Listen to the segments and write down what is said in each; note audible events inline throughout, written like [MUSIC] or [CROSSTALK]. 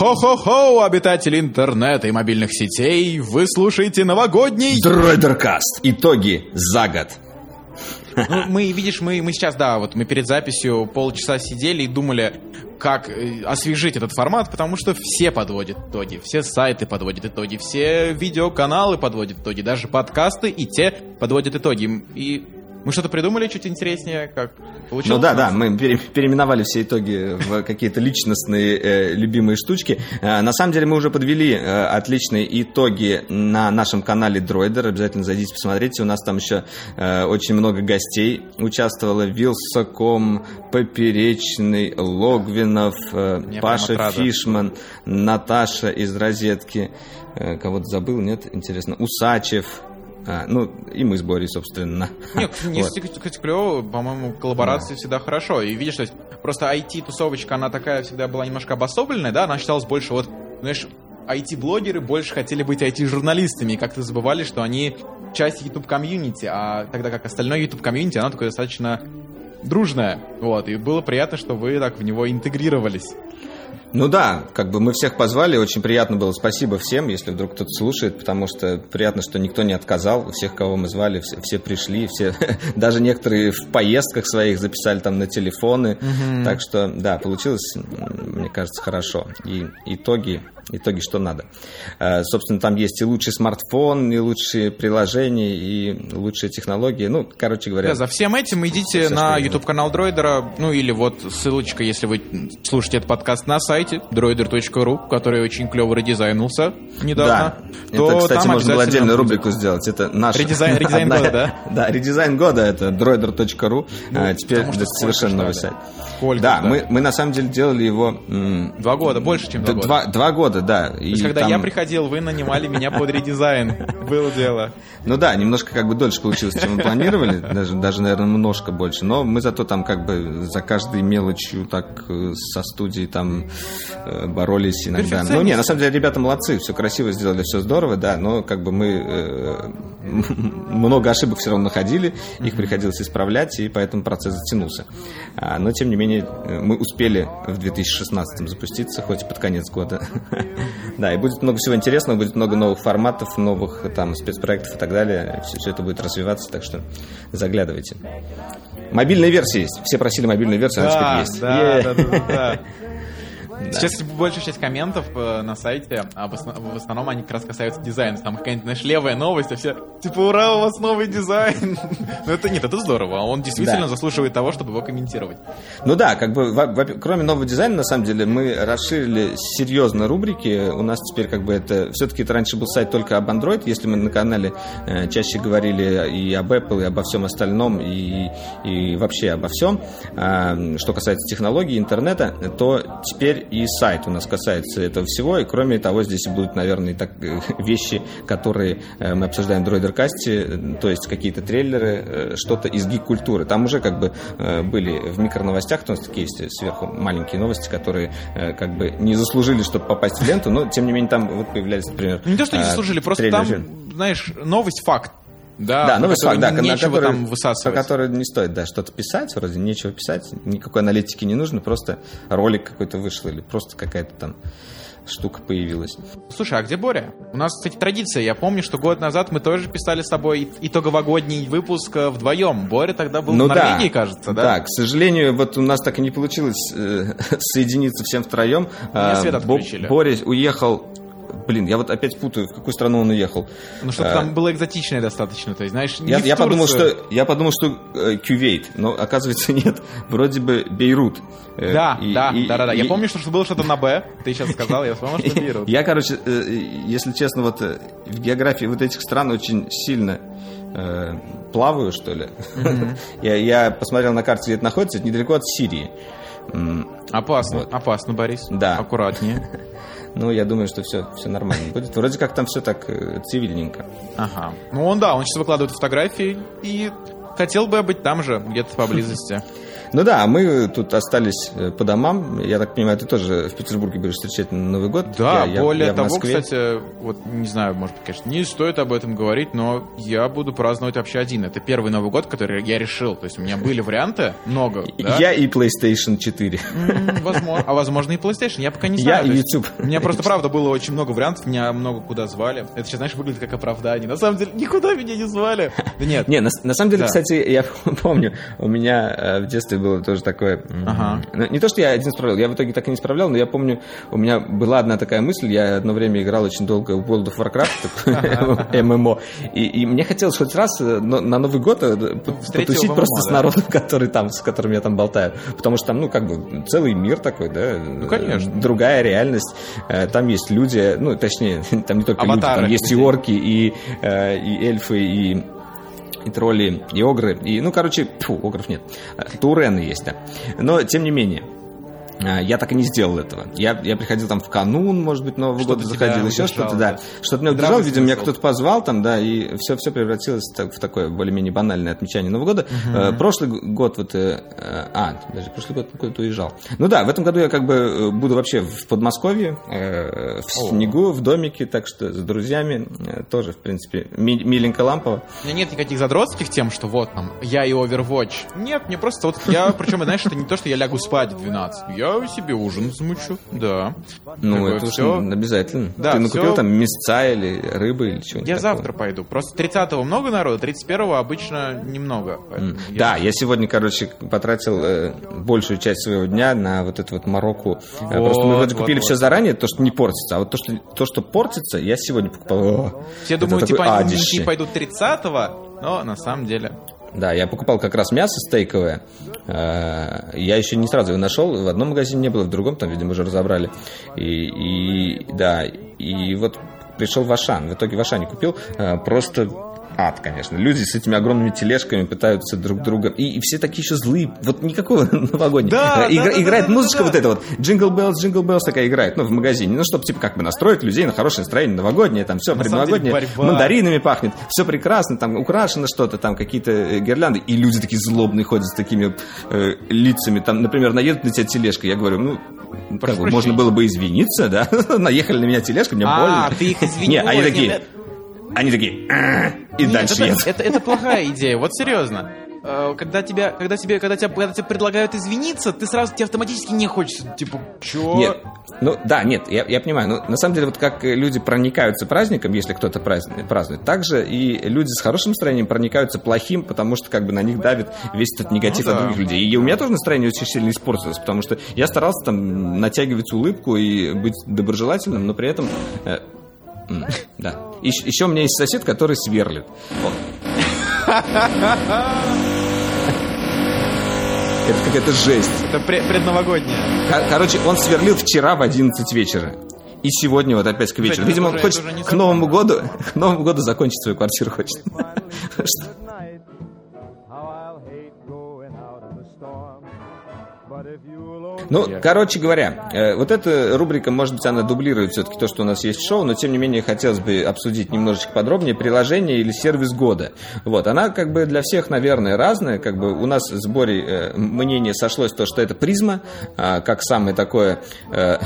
Хо-хо-хо, обитатели интернета и мобильных сетей, вы слушаете новогодний... Дройдеркаст. Итоги за год. Ну, мы, видишь, мы, мы сейчас, да, вот мы перед записью полчаса сидели и думали, как э, освежить этот формат, потому что все подводят итоги, все сайты подводят итоги, все видеоканалы подводят итоги, даже подкасты и те подводят итоги. И мы что-то придумали чуть интереснее, как получилось? Ну да, да, мы пере переименовали все итоги в какие-то личностные э, любимые штучки. Э, на самом деле мы уже подвели э, отличные итоги на нашем канале Дроидер. Обязательно зайдите, посмотрите. У нас там еще э, очень много гостей участвовало. Вилсаком, Поперечный, Логвинов, э, Паша Фишман, Наташа из Розетки. Э, кого-то забыл, нет? Интересно. Усачев, а, ну, и мы с Борей, собственно. Нет, [LAUGHS] не вот. кстати, клево, по-моему, коллаборации да. всегда хорошо. И видишь, то есть, просто IT-тусовочка, она такая всегда была немножко обособленная, да, она считалась больше вот, знаешь, IT-блогеры больше хотели быть IT-журналистами, и как-то забывали, что они часть YouTube-комьюнити, а тогда как остальное YouTube-комьюнити, оно такое достаточно дружное, вот, и было приятно, что вы так в него интегрировались. Ну да, как бы мы всех позвали, очень приятно было. Спасибо всем, если вдруг кто-то слушает, потому что приятно, что никто не отказал. Всех, кого мы звали, все, все пришли, все, [LAUGHS] даже некоторые в поездках своих записали там на телефоны. Угу. Так что да, получилось, мне кажется, хорошо. И итоги итоге что надо. Э, собственно, там есть и лучший смартфон, и лучшие приложения, и лучшие технологии. Ну, короче говоря. Да, за всем этим идите на YouTube-канал Дроидера, ну или вот ссылочка, если вы слушаете этот подкаст на сайте droider.ru, который очень клево редизайнулся недавно. Да, то это, кстати, можно было отдельную рубрику сделать. Это наш... Редизайн, [LAUGHS] редизайн года, да? Да, редизайн года это droider.ru. Ну, а, теперь это совершенно новый сайт. да, Мы, мы на самом деле делали его... Два года, больше, чем два года. Два года, да. То есть, когда там... я приходил, вы нанимали меня под [LAUGHS] редизайн. Было дело. Ну да, немножко как бы дольше получилось, чем мы планировали. Даже, даже, наверное, немножко больше. Но мы зато там как бы за каждой мелочью так э, со студией там боролись иногда. Ну не, на самом деле ребята молодцы, все красиво сделали, все здорово, да, но как бы мы э, [LAUGHS] много ошибок все равно находили, их приходилось исправлять, и поэтому процесс затянулся. А, но, тем не менее, мы успели в 2016 запуститься, хоть и под конец года. [LAUGHS] Да, и будет много всего интересного, будет много новых форматов, новых там спецпроектов и так далее. Все, все это будет развиваться, так что заглядывайте. Мобильная версия есть. Все просили мобильную версию, она теперь есть. Да, да, да, да. [LAUGHS] Да. Сейчас большая часть комментов э, на сайте, а в, основ, в основном они как раз касаются дизайна. Там какая-нибудь, знаешь, левая новость, а все типа, ура, у вас новый дизайн. [LAUGHS] ну это нет, это здорово. Он действительно да. заслуживает того, чтобы его комментировать. Ну да, как бы, кроме нового дизайна, на самом деле, мы расширили серьезно рубрики. У нас теперь как бы это... Все-таки это раньше был сайт только об Android. Если мы на канале э, чаще говорили и об Apple, и обо всем остальном, и, и вообще обо всем, э, что касается технологий, интернета, то теперь и сайт у нас касается этого всего. И кроме того, здесь будут, наверное, так, э, [LAUGHS] вещи, которые э, мы обсуждаем в Дроидеркасте, то есть какие-то трейлеры, э, что-то из гик-культуры. Там уже как бы были в микроновостях, у нас такие есть сверху маленькие новости, которые как бы не заслужили, чтобы попасть в ленту, но тем не менее там вот появлялись, например... Не то, что не заслужили, просто там, знаешь, новость факт. Да, да новый факт, да, нечего который, там высасывать. По которой не стоит, да, что-то писать, вроде нечего писать, никакой аналитики не нужно, просто ролик какой-то вышел или просто какая-то там штука появилась. Слушай, а где Боря? У нас, кстати, традиция. Я помню, что год назад мы тоже писали с собой итоговогодний выпуск э, вдвоем. Боря тогда был ну, в Норвегии, да. кажется, да? Да, к сожалению, вот у нас так и не получилось э, [LAUGHS] соединиться всем втроем. Мне свет отключили. Боря уехал Блин, я вот опять путаю, в какую страну он уехал. Ну, чтобы а, там было экзотичное достаточно, то есть, знаешь, не я, я подумал, что Я подумал, что э, Кювейт, но оказывается [LAUGHS] нет. Вроде бы Бейрут. Э, да, и, да, и, да, да, да. Я помню, что было что-то на Б, ты сейчас сказал, я вспомнил, что Бейрут. [LAUGHS] Я, короче, э, если честно, вот э, в географии вот этих стран очень сильно э, плаваю, что ли. Mm-hmm. [LAUGHS] я, я посмотрел на карте, где это находится, это недалеко от Сирии. Опасно, вот. опасно, Борис. Да. Аккуратнее. Ну, я думаю, что все, все нормально [LAUGHS] будет. Вроде как там все так э, цивильненько. Ага. Ну, он, да, он сейчас выкладывает фотографии и хотел бы быть там же, где-то поблизости. [LAUGHS] Ну да, мы тут остались э, по домам. Я так понимаю, ты тоже в Петербурге будешь встречать Новый год. Да, я, более я, я того, кстати, вот не знаю, может быть, конечно, не стоит об этом говорить, но я буду праздновать вообще один. Это первый Новый год, который я решил. То есть у меня были варианты, много. Да? Я и PlayStation 4. Возможно. А возможно и PlayStation. Я пока не знаю. Я и YouTube. У меня просто, правда, было очень много вариантов. Меня много куда звали. Это сейчас, знаешь, выглядит как оправдание. На самом деле, никуда меня не звали. Да нет. Не, на, на самом деле, да. кстати, я [LAUGHS] помню, у меня э, в детстве было тоже такое... Ага. Ну, не то, что я один справлял, я в итоге так и не справлял, но я помню, у меня была одна такая мысль, я одно время играл очень долго в World of Warcraft, [LAUGHS] [LAUGHS] ММО, и, и мне хотелось хоть раз э, на Новый год э, потусить просто с народом, [LAUGHS] который там, с которым я там болтаю. Потому что там, ну, как бы, целый мир такой, да? Ну, конечно. Другая реальность. Там есть люди, ну, точнее, там не только люди, там есть и орки, и эльфы, и и тролли, и огры, и, ну, короче, фу, огров нет, турены есть, да. Но, тем не менее, я так и не сделал этого. Я, я приходил там в канун, может быть, Нового года заходил, еще что-то, да. Что-то меня удержал, видимо, меня кто-то позвал там, да, и все, все превратилось в такое более-менее банальное отмечание Нового года. Uh-huh. Прошлый год вот... А, даже прошлый год куда-то уезжал. Ну да, в этом году я как бы э, буду вообще в Подмосковье, в снегу, в домике, так что с друзьями тоже, в принципе, миленько лампово. У меня нет никаких задротских тем, что вот там, я и Overwatch. Нет, мне просто вот, я, причем, знаешь, это не то, что я лягу спать в 12. Я себе ужин замучу, да. Ну, Такое это все... обязательно. Да, Ты накупил все... там мясца или рыбы или чего-нибудь Я такого. завтра пойду. Просто 30-го много народу, 31-го обычно немного. Mm. Я... Да, я сегодня, короче, потратил э, большую часть своего дня на вот эту вот Марокко. Вот, Просто мы вроде вот, купили вот. все заранее, то, что не портится. А вот то, что, то, что портится, я сегодня покупал. Все думают, типа, они пойдут 30-го, но на самом деле да, я покупал как раз мясо стейковое. Э, я еще не сразу его нашел. В одном магазине не было, в другом там, видимо, уже разобрали. И, и да, и вот пришел в Ашан. В итоге в Ашане купил. Э, просто ад, конечно. Люди с этими огромными тележками пытаются друг друга. И, и все такие еще злые. Вот никакого [LAUGHS] новогоднего. Да, Игра, да, играет да, музычка да, вот эта вот. Jingle Bells, Jingle Bells такая играет. Ну, в магазине. Ну, чтобы, типа, как бы настроить людей на хорошее настроение новогоднее. Там все предновогоднее. Мандаринами пахнет. Все прекрасно. Там украшено что-то. Там какие-то э, гирлянды. И люди такие злобные ходят с такими э, лицами. Там, например, наедут на тебя тележка. Я говорю, ну, бы, можно было бы извиниться, да? [LAUGHS] Наехали на меня тележка, мне а, больно. А, ты их [LAUGHS] извинил. Не, они такие, они такие, и Нет, дальше это. Это, это плохая идея, вот серьезно. Э, когда тебя, когда тебе, когда тебя, когда тебе предлагают извиниться, ты сразу тебе автоматически не хочется, типа, чё? Нет, ну да, нет, я, я понимаю, но на самом деле вот как люди проникаются праздником, если кто-то празднует, празднует, так же и люди с хорошим настроением проникаются плохим, потому что как бы на них давит весь этот негатив ну, от да. других людей. И у меня тоже настроение очень сильно испортилось, потому что я старался там натягивать улыбку и быть доброжелательным, но при этом э, да. Еще, еще у меня есть сосед, который сверлит. [LAUGHS] Это какая-то жесть. Это предновогодняя. Короче, он сверлил вчера в 11 вечера. И сегодня вот опять к вечеру. Видимо, он хочет к Новому году, [LAUGHS] к Новому году закончить свою квартиру хочет. [LAUGHS] Ну, короче говоря, э, вот эта рубрика, может быть, она дублирует все-таки то, что у нас есть шоу, но тем не менее хотелось бы обсудить немножечко подробнее приложение или сервис года. Вот, она как бы для всех, наверное, разная. Как бы у нас в сборе э, мнение сошлось то, что это призма, а, как самое такое э,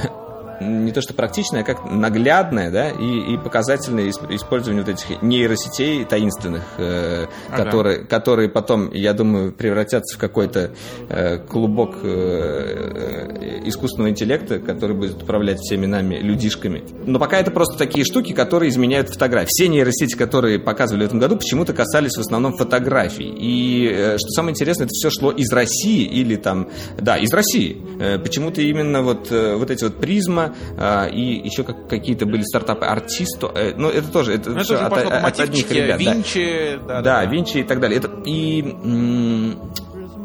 не то что практичное, а как наглядное, да, и, и показательное использование вот этих нейросетей таинственных, э, ага. которые, которые потом, я думаю, превратятся в какой-то э, клубок э, э, искусственного интеллекта, который будет управлять всеми нами людишками. Но пока это просто такие штуки, которые изменяют фотографии. Все нейросети, которые показывали в этом году, почему-то касались в основном фотографий. И э, что самое интересное, это все шло из России или там, да, из России. Э, почему-то именно вот, э, вот эти вот призма, а, и еще как, какие-то были стартапы Артисто, э, ну это тоже, это, ну, это от, от, от одних ребят. Винчи, да, да, да, да, Винчи и так далее. Это, и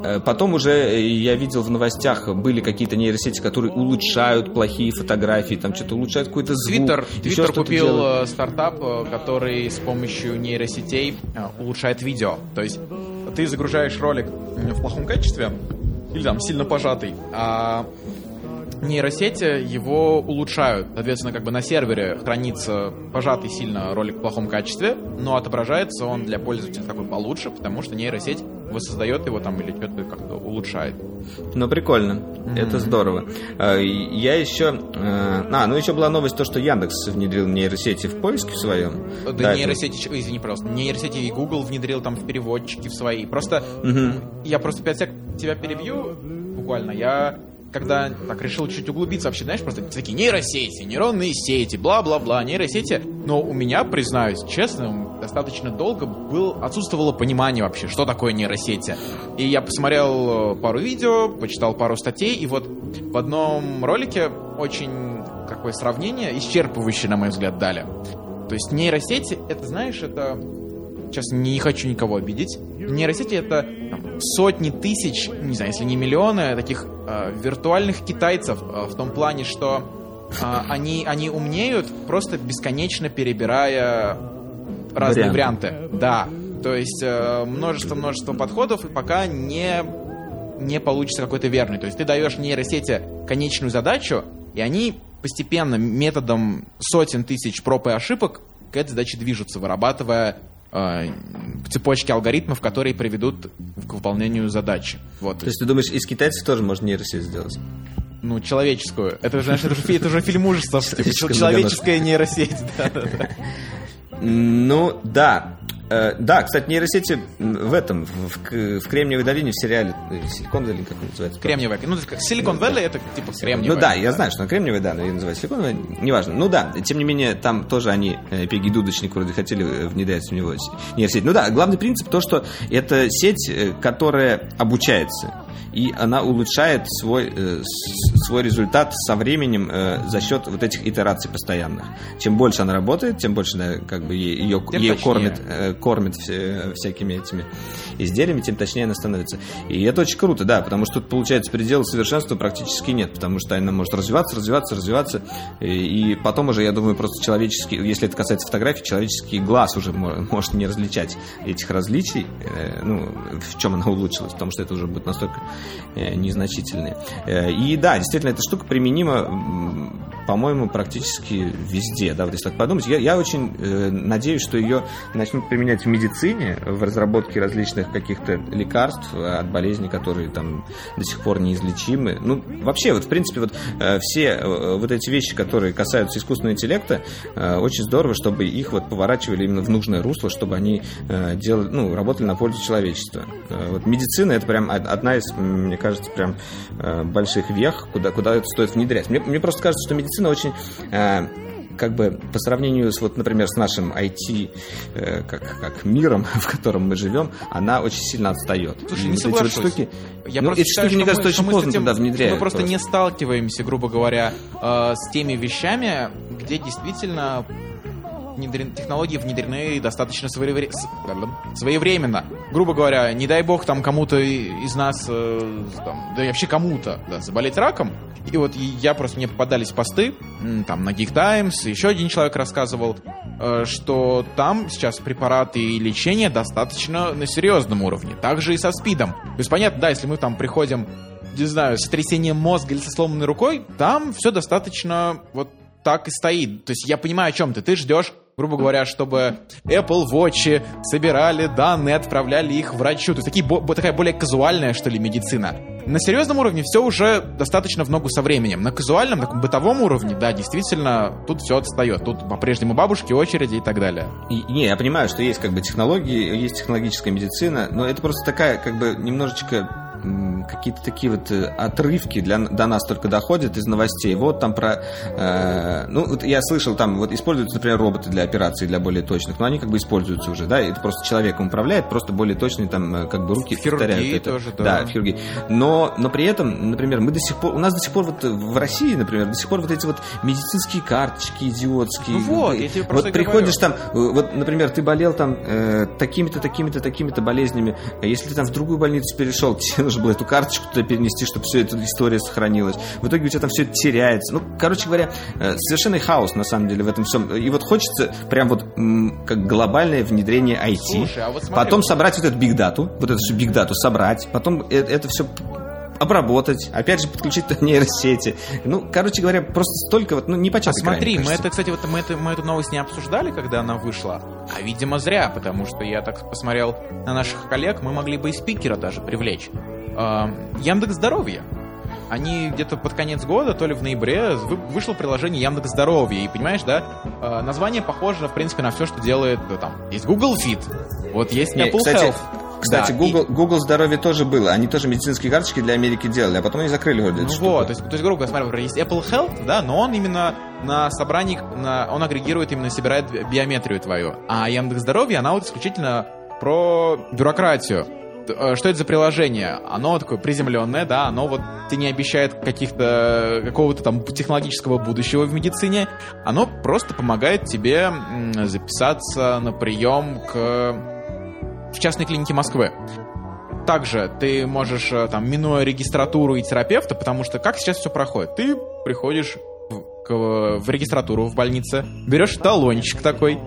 э, Потом уже я видел в новостях были какие-то нейросети, которые улучшают плохие фотографии, там что-то улучшают какой-то звук. Твиттер, Твиттер купил делает. Э, стартап, который с помощью нейросетей улучшает видео. То есть ты загружаешь ролик в плохом качестве или там сильно пожатый, а нейросети его улучшают. Соответственно, как бы на сервере хранится пожатый сильно ролик в плохом качестве, но отображается он для пользователя такой получше, потому что нейросеть воссоздает его там или что-то как-то улучшает. Ну, прикольно. Mm-hmm. Это здорово. А, я еще... Э, а, ну еще была новость, то, что Яндекс внедрил нейросети в поиске в своем. Да, да нейросети... Это... Извини, просто. Нейросети и Google внедрил там в переводчики в свои. Просто... Mm-hmm. Я просто опять тебя перебью буквально. Я когда так решил чуть углубиться вообще, знаешь, просто такие нейросети, нейронные сети, бла-бла-бла, нейросети. Но у меня, признаюсь, честно, достаточно долго был, отсутствовало понимание вообще, что такое нейросети. И я посмотрел э, пару видео, почитал пару статей, и вот в одном ролике очень какое сравнение, исчерпывающее, на мой взгляд, дали. То есть нейросети, это, знаешь, это... Сейчас не хочу никого обидеть. Нейросети — это сотни тысяч, не знаю, если не миллионы, таких виртуальных китайцев э, в том плане, что э, они, они умнеют, просто бесконечно перебирая разные варианты. варианты. Да. То есть множество-множество подходов, и пока не, не получится какой-то верный. То есть ты даешь нейросети конечную задачу, и они постепенно методом сотен тысяч проб и ошибок к этой задаче движутся, вырабатывая э, цепочки алгоритмов, которые приведут к выполнению задачи. Вот. То есть ты думаешь, из китайцев тоже можно нейросеть сделать? Ну, человеческую. Это, знаешь, это же, это же фильм ужасов. Человеческая нейросеть. Ну, да. Э, да, кстати, нейросети в этом, в, в Кремниевой долине, в сериале Силикон Вэлли, как называется? Кремниевая. Ну, Силикон Вэлли это типа Кремниевая. Ну да, я знаю, что Кремниевая, да, но ее называют Силиконовая, неважно. Ну да, тем не менее, там тоже они, э, Пеги Дудочник вроде хотели э, внедрять в него нейросеть. Ну да, главный принцип то, что это сеть, которая обучается и она улучшает свой, э, свой результат со временем э, за счет вот этих итераций постоянных. Чем больше она работает, тем больше как бы ее, ее кормит, кормит все, всякими этими изделиями, тем точнее она становится. И это очень круто, да, потому что тут получается предела совершенства практически нет, потому что она может развиваться, развиваться, развиваться, и, и потом уже, я думаю, просто человеческий, если это касается фотографий, человеческий глаз уже может не различать этих различий, э, ну, в чем она улучшилась, потому что это уже будет настолько Э, незначительные. Э, и да, действительно, эта штука применима, по-моему, практически везде, да, вот если так подумать. Я, я очень надеюсь, что ее начнут применять в медицине, в разработке различных каких-то лекарств от болезней, которые там до сих пор неизлечимы. Ну, вообще, вот, в принципе, вот все вот эти вещи, которые касаются искусственного интеллекта, очень здорово, чтобы их вот поворачивали именно в нужное русло, чтобы они делали, ну, работали на пользу человечества. Вот медицина это прям одна из мне кажется, прям э, больших вех, куда, куда это стоит внедрять. Мне, мне просто кажется, что медицина очень э, как бы по сравнению с, вот, например, с нашим IT э, как, как миром, [LAUGHS] в котором мы живем, она очень сильно отстает. Слушай, не соглашусь. Вот штуки, Я ну, эти считаю, штуки, мне кажется, мы, очень поздно туда внедряют. Мы просто, просто не сталкиваемся, грубо говоря, э, с теми вещами, где действительно внедрен, технологии внедрены достаточно своевре... своевременно. Грубо говоря, не дай бог там кому-то из нас, э, там, да и вообще кому-то, да, заболеть раком. И вот я просто, мне попадались посты, там, на Geek Times, еще один человек рассказывал, э, что там сейчас препараты и лечение достаточно на серьезном уровне. Также и со СПИДом. То есть, понятно, да, если мы там приходим не знаю, с трясением мозга или со сломанной рукой, там все достаточно вот так и стоит. То есть я понимаю, о чем ты. Ты ждешь грубо говоря, чтобы Apple Watch собирали данные, отправляли их врачу. То есть такие, бо, такая более казуальная, что ли, медицина. На серьезном уровне все уже достаточно в ногу со временем. На казуальном, таком бытовом уровне, да, действительно, тут все отстает. Тут по-прежнему бабушки, очереди и так далее. И, не, я понимаю, что есть как бы технологии, есть технологическая медицина, но это просто такая как бы немножечко какие-то такие вот э, отрывки для, до нас только доходят из новостей. Вот там про... Э, ну, вот я слышал, там вот используются, например, роботы для операций, для более точных, но они как бы используются уже, да, это просто человеком управляет, просто более точные там э, как бы руки в повторяют это. Тоже, да. да, в хирургии. Но, но при этом, например, мы до сих пор, у нас до сих пор вот в России, например, до сих пор вот эти вот медицинские карточки идиотские. Ну вот, я тебе Вот приходишь говорю. там, э, вот, например, ты болел там э, такими-то, такими-то, такими-то болезнями, а если ты там в другую больницу перешел, тебе [LAUGHS] нужно было эту карточку туда перенести, чтобы все эта история сохранилась. В итоге у тебя там все это теряется. Ну, короче говоря, э, совершенный хаос, на самом деле, в этом всем. И вот хочется прям вот как глобальное внедрение IT. Слушай, а вот смотри, потом собрать вот эту биг дату, вот эту же биг дату собрать, потом э, это все обработать, опять же подключить нейросети. Ну, короче говоря, просто столько вот, ну, не по часу. А смотри, мы это, кстати, вот мы, это, мы эту новость не обсуждали, когда она вышла, а, видимо, зря, потому что я так посмотрел на наших коллег, мы могли бы и спикера даже привлечь. Яндекс Здоровье они где-то под конец года, то ли в ноябре, вышло приложение Яндекс Здоровье. И понимаешь, да, э, название похоже, в принципе, на все, что делает э, там. Есть Google Fit, вот есть Не, Apple кстати, Health. Кстати, да, Google, и... Google здоровье тоже было. Они тоже медицинские карточки для Америки делали, а потом они закрыли вроде Ну вот, то есть, то есть, грубо говоря, смотри, есть Apple Health, да, но он именно на собрании, на, он агрегирует, именно собирает биометрию твою. А Яндекс Здоровье, она вот исключительно про бюрократию. Э, что это за приложение? Оно такое приземленное, да, оно вот тебе не обещает каких-то какого-то там технологического будущего в медицине, оно просто помогает тебе записаться на прием к в частной клинике Москвы. Также ты можешь, э, там, минуя регистратуру и терапевта, потому что как сейчас все проходит? Ты приходишь в, в регистратуру в больнице, берешь талончик такой,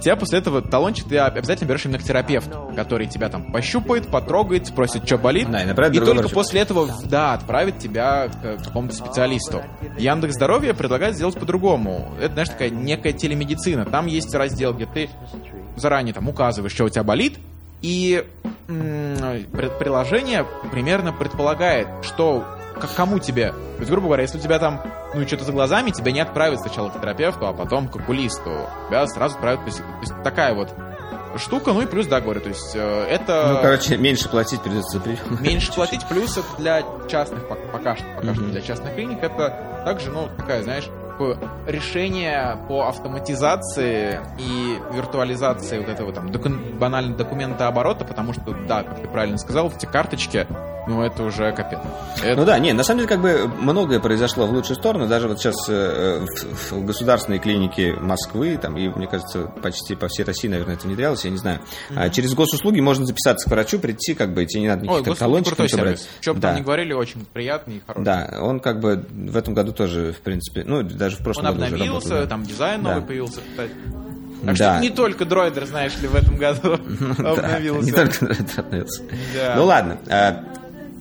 тебя после этого талончик ты обязательно берешь именно к терапевту, который тебя там пощупает, потрогает, спросит, что болит. Да, и, и только врачу. после этого, да, отправит тебя к какому-то специалисту. Яндекс Здоровье предлагает сделать по-другому. Это, знаешь, такая некая телемедицина. Там есть раздел, где ты заранее там указываешь, что у тебя болит, и приложение примерно предполагает, что к кому тебе. То есть, грубо говоря, если у тебя там, ну, что-то за глазами, тебя не отправят сначала к терапевту, а потом к окулисту. Тебя сразу отправят... То есть, то есть такая вот штука, ну и плюс, да, говорю, то есть э, это... Ну, короче, меньше платить придется. Меньше [LAUGHS] платить, плюс это для частных, пока что, пока что для частных клиник, это также, ну, такая, знаешь, такое решение по автоматизации и виртуализации вот этого там доку- банально документа оборота, потому что, да, как ты правильно сказал, эти карточки, ну, это уже капец. Это... Ну да, не, на самом деле, как бы многое произошло в лучшую сторону. Даже вот сейчас э, в, в государственной клинике Москвы, там, и, мне кажется, почти по всей России, наверное, это внедрялось, я не знаю. Mm-hmm. А через госуслуги можно записаться к врачу, прийти, как бы, тебе не надо никаких Ой, талончиков собрать. Что бы да. там ни говорили, очень приятный и хороший. Да, он как бы в этом году тоже, в принципе, ну, даже в прошлом он году обновился, работал, да. там дизайн новый да. появился, кстати. Так да. что не только дроидер, знаешь ли, в этом году [LAUGHS] обновился. Не только дроидер обновился. Ну ладно. А,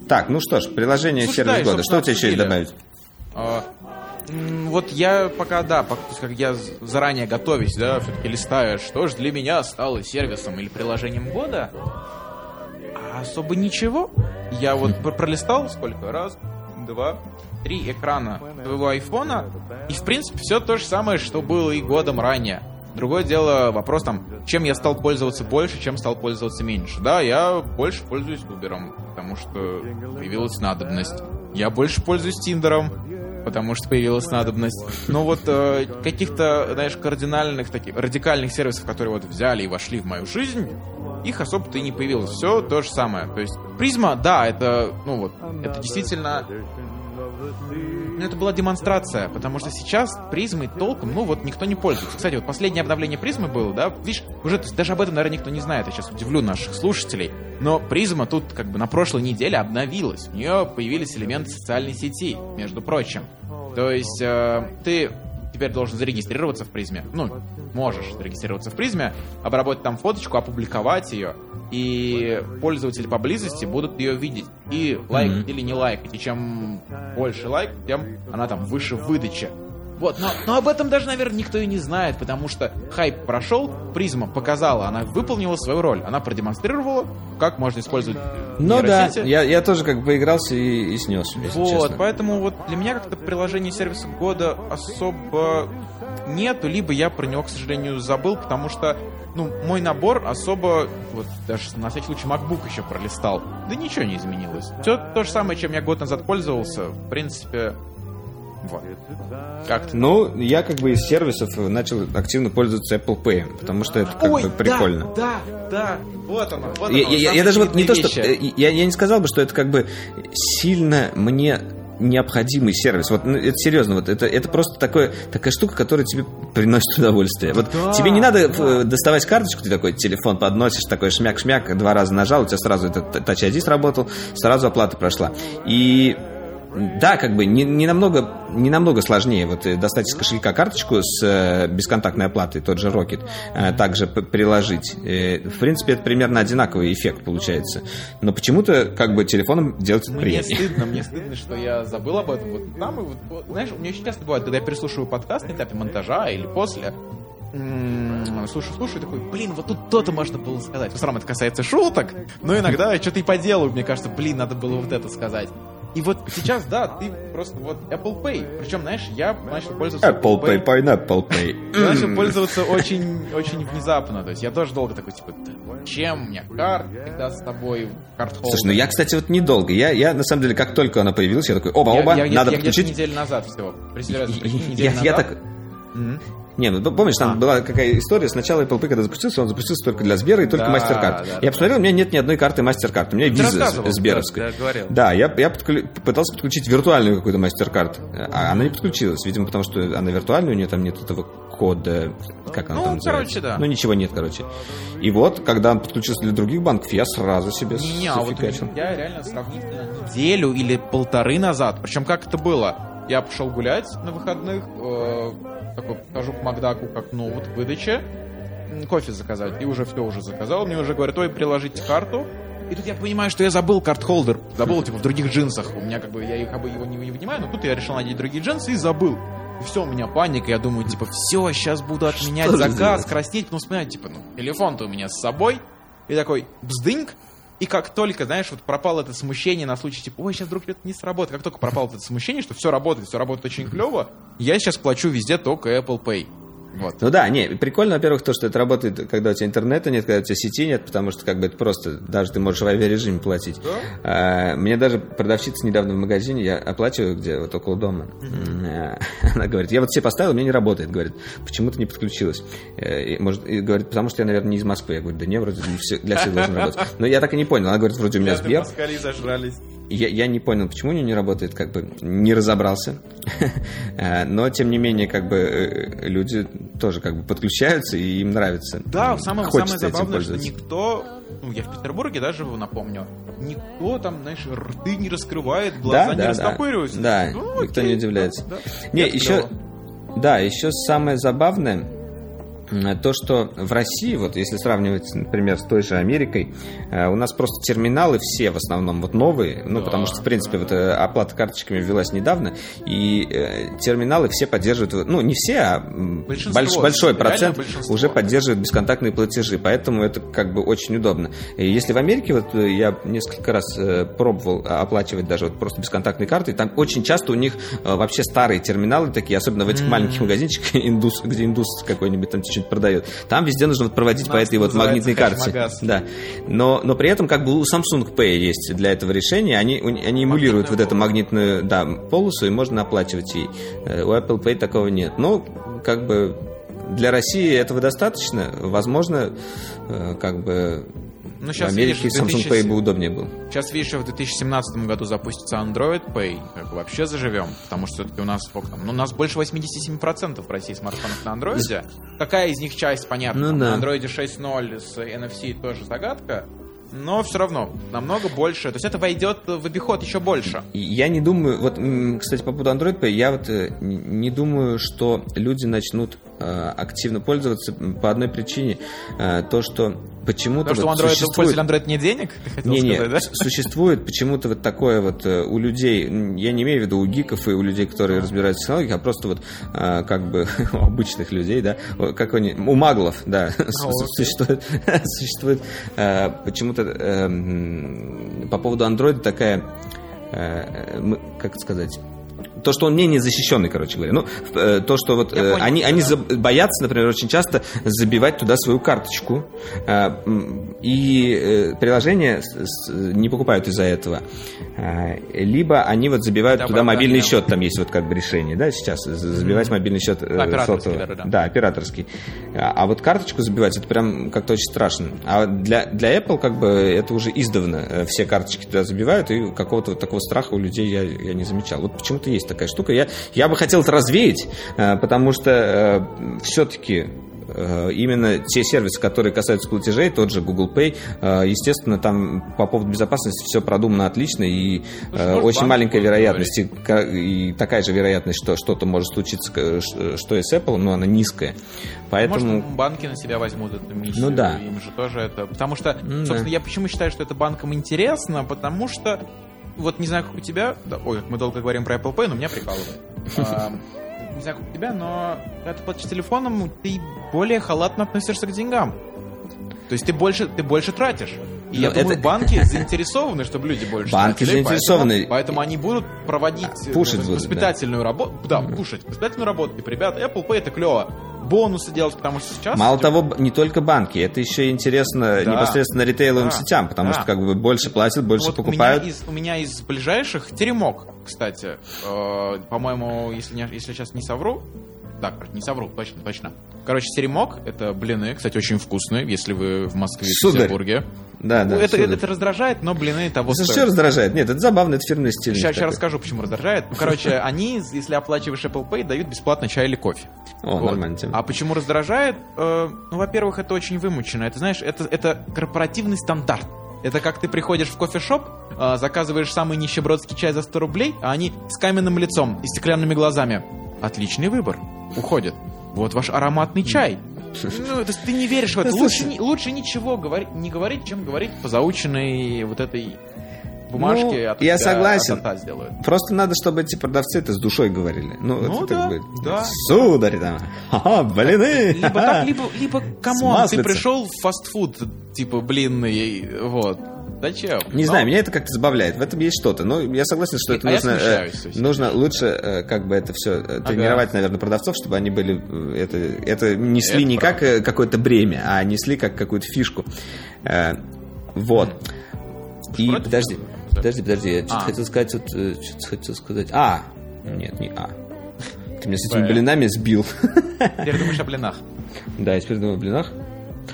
так, ну что ж, приложение сервис да, года. Что у тебя еще есть добавить? А, вот я пока, да, как я заранее готовюсь, да, все-таки листаю, что же для меня стало сервисом или приложением года, а особо ничего. Я вот пролистал сколько? Раз, два, три экрана твоего айфона, и в принципе все то же самое, что было и годом ранее. Другое дело, вопрос там, чем я стал пользоваться больше, чем стал пользоваться меньше. Да, я больше пользуюсь Uber, потому что появилась надобность. Я больше пользуюсь Тиндером, потому что появилась надобность. Но вот э, каких-то, знаешь, кардинальных, таких, радикальных сервисов, которые вот взяли и вошли в мою жизнь, их особо-то и не появилось. Все то же самое. То есть призма, да, это, ну вот, это действительно ну, это была демонстрация, потому что сейчас призмой толком, ну вот никто не пользуется. Кстати, вот последнее обновление призмы было, да, видишь, уже, то есть даже об этом, наверное, никто не знает, я сейчас удивлю наших слушателей, но призма тут как бы на прошлой неделе обновилась, у нее появились элементы социальной сети, между прочим. То есть э, ты теперь должен зарегистрироваться в призме. Ну, можешь зарегистрироваться в призме, обработать там фоточку, опубликовать ее, и пользователи поблизости будут ее видеть и лайкать mm-hmm. или не лайкать. И чем больше лайк, тем она там выше в выдаче. Вот, но, но об этом даже, наверное, никто и не знает, потому что хайп прошел, призма показала, она выполнила свою роль, она продемонстрировала, как можно использовать Ну да, я, я тоже как бы поигрался и, и снес. Вот, честно. поэтому вот для меня как-то приложение сервиса года особо нету, либо я про него, к сожалению, забыл, потому что ну, мой набор особо, вот даже на всякий случай MacBook еще пролистал, да ничего не изменилось. Все то же самое, чем я год назад пользовался, в принципе, вот. Как-то. Ну, я как бы из сервисов начал активно пользоваться Apple Pay, потому что это как Ой, бы прикольно. Да, да, да, вот оно. Вот я, оно, я, я даже вот не вещи. то, что... Э, я, я не сказал бы, что это как бы сильно мне необходимый сервис. Вот ну, это серьезно, вот это, это просто такое, такая штука, которая тебе приносит удовольствие. Вот да, тебе не надо да. доставать карточку, ты такой телефон подносишь, такой шмяк-шмяк, два раза нажал, у тебя сразу этот Touch ID сработал, сразу оплата прошла. И да, как бы не, не, намного, не намного сложнее вот э, достать из кошелька карточку с э, бесконтактной оплатой, тот же Rocket, э, также приложить. В принципе, это примерно одинаковый эффект получается. Но почему-то как бы телефоном делать мне приятнее. Мне стыдно, мне [LAUGHS] стыдно, что я забыл об этом. Вот там, вот, вот, знаешь, у меня очень часто бывает, когда я переслушиваю подкаст на этапе монтажа или после, слушаю, слушаю, такой, блин, вот тут то-то можно было сказать. В основном это касается шуток, но иногда что-то и по делу, мне кажется, блин, надо было вот это сказать. И вот сейчас, да, ты просто вот Apple Pay. Причем, знаешь, я начал пользоваться Apple, Apple Pay, Pineapple Pay. Я начал пользоваться очень, очень внезапно. То есть я тоже долго такой, типа, чем у меня карт всегда с тобой, карт Слушай, ну я, кстати, вот недолго. Я, я, на самом деле, как только она появилась, я такой, оба-оба, я, надо я, подключить. Я неделю назад всего. Я, я так... Mm-hmm. Не, ну помнишь, там а. была какая история, сначала Apple Pay, когда запустился, он запустился только для Сбера и только да, MasterCard. Да, я да, посмотрел, у меня нет ни одной карты MasterCard, у меня виза Сберовская. Да, говорил. да я, я подклю... пытался подключить виртуальную какую-то MasterCard, а она не подключилась, видимо, потому что она виртуальная, у нее там нет этого кода, как она ну, там называется. короче, да. Ну, ничего нет, короче. И вот, когда он подключился для других банков, я сразу себе не, а вот я реально сравнительно неделю или полторы назад, причем как это было? Я пошел гулять на выходных, э, такой хожу к Макдаку как ну вот к выдаче, кофе заказать, и уже все уже заказал, мне уже говорят, ой, приложите карту, и тут я понимаю, что я забыл карт-холдер, забыл, типа, в других джинсах, у меня как бы, я их бы его не, не вынимаю, но тут я решил надеть другие джинсы и забыл. И все, у меня паника, я думаю, типа, все, сейчас буду отменять что заказ, краснеть, ну, вспоминать, типа, ну, телефон-то у меня с собой, и такой, бздыньк, и как только, знаешь, вот пропало это смущение на случай, типа, ой, сейчас вдруг это не сработает, как только пропало это смущение, что все работает, все работает очень клево, я сейчас плачу везде только Apple Pay. Вот. Ну да, не, прикольно, во-первых, то, что это работает, когда у тебя интернета нет, когда у тебя сети нет, потому что как бы это просто, даже ты можешь в авиарежиме платить. Да? А, мне даже продавщица недавно в магазине, я оплачиваю где, вот около дома, mm-hmm. [LAUGHS] она говорит, я вот все поставил, у меня не работает, говорит, почему ты не подключилась? Э, и, может, и говорит, потому что я, наверное, не из Москвы. Я говорю, да не, вроде для всех, для всех должен работать. Но я так и не понял, она говорит, вроде у меня Сбер. зажрались я, я не понял, почему у нее не работает, как бы не разобрался. [LAUGHS] Э, но, тем не менее, как бы э, люди тоже как бы подключаются, и им нравится. Да, самое, самое забавное, что никто, ну, я в Петербурге да, живу, напомню, никто там, знаешь, рты не раскрывает, глаза да, не да, растопыриваются. Да, ну, никто не удивляется. Да, да. Не, еще, да, еще самое забавное, то, что в России, вот если сравнивать, например, с той же Америкой, э, у нас просто терминалы все в основном вот новые, ну, да, потому что, в принципе, да. вот э, оплата карточками ввелась недавно, и э, терминалы все поддерживают, ну, не все, а больш, большой процент уже поддерживает бесконтактные платежи, поэтому это как бы очень удобно. И если в Америке, вот я несколько раз пробовал оплачивать даже вот просто бесконтактной картой, там очень часто у них вообще старые терминалы такие, особенно в этих mm-hmm. маленьких магазинчиках, [LAUGHS] индус, где индус какой-нибудь там что-нибудь продает. Там везде нужно вот проводить по этой вот магнитной карте. Да. Но, но при этом как бы у Samsung Pay есть для этого решения. Они, они эмулируют вот эту магнитную да, полосу, и можно оплачивать ей. Э, у Apple Pay такого нет. Но как бы для России этого достаточно. Возможно, э, как бы ну, сейчас, в Америке видишь, Samsung 2000... Pay бы удобнее был. Сейчас, видишь, в 2017 году запустится Android Pay, как вообще заживем, потому что все-таки у нас сколько там? Ну, у нас больше 87% в России смартфонов на Android. Какая из них часть, понятно, ну, да. на Android 6.0 с NFC тоже загадка, но все равно намного больше. То есть это войдет в обиход еще больше. Я не думаю, вот, кстати, по поводу Android Pay, я вот э, не думаю, что люди начнут активно пользоваться по одной причине. Э, то, что почему-то... Потому вот что у Android, существует... Android нет денег? Не, не, сказать, да? существует почему-то вот такое вот у людей, я не имею в виду у гиков и у людей, которые разбираются в технологиях, а просто вот как бы [LAUGHS] у обычных людей, да, как они, у маглов, да, [LAUGHS] существует, [LAUGHS] существует почему-то э, по поводу андроида такая, э, как сказать, то, что он менее защищенный, короче говоря. Ну, э, то, что вот э, они, они да. боятся, например, очень часто забивать туда свою карточку, э, и приложения не покупают из-за этого. Либо они вот забивают да, туда мобильный да. счет, там есть вот как бы решение, да, сейчас, забивать mm-hmm. мобильный счет операторский, да. да, операторский. А, а вот карточку забивать, это прям как-то очень страшно. А для, для Apple как бы это уже издавна все карточки туда забивают, и какого-то вот такого страха у людей я, я не замечал. Вот почему-то есть такая штука. Я, я бы хотел это развеять, э, потому что э, все-таки э, именно те сервисы, которые касаются платежей, тот же Google Pay, э, естественно, там по поводу безопасности все продумано отлично и Слушай, очень маленькая вероятность, и, и такая же вероятность, что что-то может случиться, что и с Apple, но она низкая. Поэтому... Может, банки на себя возьмут эту миссию. Ну да. Им же тоже это... Потому что, собственно, да. я почему считаю, что это банкам интересно, потому что вот не знаю, как у тебя, да, ой, мы долго говорим про Apple Pay, но меня прикалывает. [LAUGHS] Не знаю, как у тебя, но когда ты платишь телефоном, ты более халатно относишься к деньгам. То есть ты больше, ты больше тратишь. И я думаю, банки заинтересованы, чтобы люди больше Банки тратили, заинтересованы. Поэтому, поэтому они будут проводить а, пушить воспитательную будут, да. работу. Да, пушить. Воспитательную работу. Типа, ребята, Apple Pay это клево бонусы делать, потому что сейчас... Мало типа... того, не только банки, это еще интересно да. непосредственно ритейловым да. сетям, потому да. что как бы больше платят, больше вот покупают. У меня, из, у меня из ближайших теремок, кстати, э, по-моему, если, не, если сейчас не совру, да, не совру, точно, точно. Короче, теремок — это блины, кстати, очень вкусные, если вы в Москве, в Петербурге. Да, да. Это, это, это раздражает, но блины того это стоят. Что раздражает? Нет, это забавно, это фирменный стиль. Сейчас, сейчас расскажу, почему раздражает. Ну, короче, [LAUGHS] они, если оплачиваешь Apple Pay, дают бесплатно чай или кофе. О, вот. нормально тема. А почему раздражает? Э, ну, во-первых, это очень вымучено. Это, знаешь, это, это корпоративный стандарт. Это как ты приходишь в кофешоп, э, заказываешь самый нищебродский чай за 100 рублей, а они с каменным лицом и стеклянными глазами. Отличный выбор. Уходят. Вот ваш ароматный чай. Ну, то есть ты не веришь в это. [LAUGHS] Лучше, лучше ничего говорить, не говорить, чем говорить по заученной вот этой бумажке, ну, а я согласен. сделают. Просто надо, чтобы эти продавцы это с душой говорили. Ну, ну это да, как бы, да. Сударь там, ха блины. Либо так, либо, либо, come on, ты пришел в фастфуд, типа, блинный, вот. Зачем? Не Но... знаю, меня это как-то забавляет. В этом есть что-то. Но я согласен, что это а нужно, э, нужно лучше э, как бы это все э, тренировать, ага. наверное, продавцов, чтобы они были э, это, это несли это не правда. как э, какое-то бремя, а несли как какую-то фишку. Э, вот. И подожди, подожди, подожди, я что-то а. хотел сказать, вот, что-то хотел сказать. А, нет, не А. [LAUGHS] Ты меня с этими блинами сбил. [LAUGHS] Теперь думаешь о блинах. Да, я теперь думаю о блинах.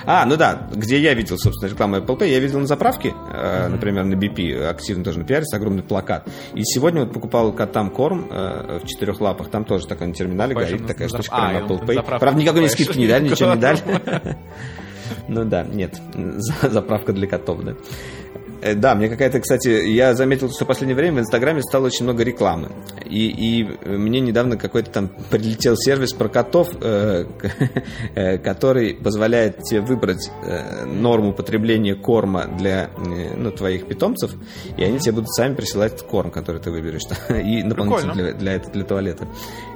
А, ну да, где я видел, собственно, рекламу Apple Pay, я видел на заправке, э, например, на BP, активно тоже напиарится, огромный плакат. И сегодня вот покупал котам корм э, в четырех лапах, там тоже такая на терминале Пойдем горит такая штучка, а, Apple Pay. Правда, никакой мне скидки не дали, ничего не дали. [LAUGHS] Ну да, нет, заправка для котов, да. Э, да, мне какая-то, кстати, я заметил, что в последнее время в Инстаграме стало очень много рекламы. И, и мне недавно какой-то там прилетел сервис про котов, э, [LAUGHS] э, который позволяет тебе выбрать э, норму потребления корма для э, ну, твоих питомцев, и они тебе будут сами присылать корм, который ты выберешь, [LAUGHS] и наполнитель для, для, для туалета.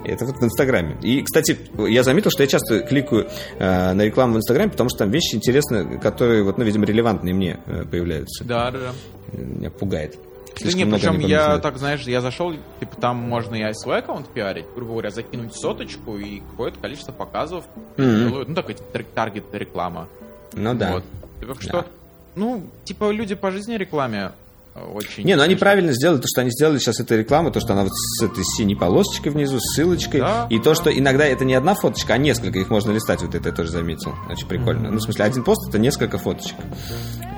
Это вот в Инстаграме. И, кстати, я заметил, что я часто кликаю э, на рекламу в Инстаграме, потому что там вещи интересные, которые, вот, ну, видимо, релевантные мне э, появляются. Да, да. Меня пугает. Да нет, причем я так, знаешь, я зашел, типа там можно и свой аккаунт пиарить, грубо говоря, закинуть соточку и какое-то количество показов mm-hmm. делают, ну, такой таргет реклама. Ну да. Вот. Так что, да. ну, типа люди по жизни рекламе очень... Не, ну они правильно сделали, то, что они сделали сейчас этой рекламы, то, что она вот с этой синей полосочкой внизу, с ссылочкой, да, и то, что иногда это не одна фоточка, а несколько, их можно листать, вот это я тоже заметил, очень прикольно. Mm-hmm. Ну, в смысле, один пост это несколько фоточек.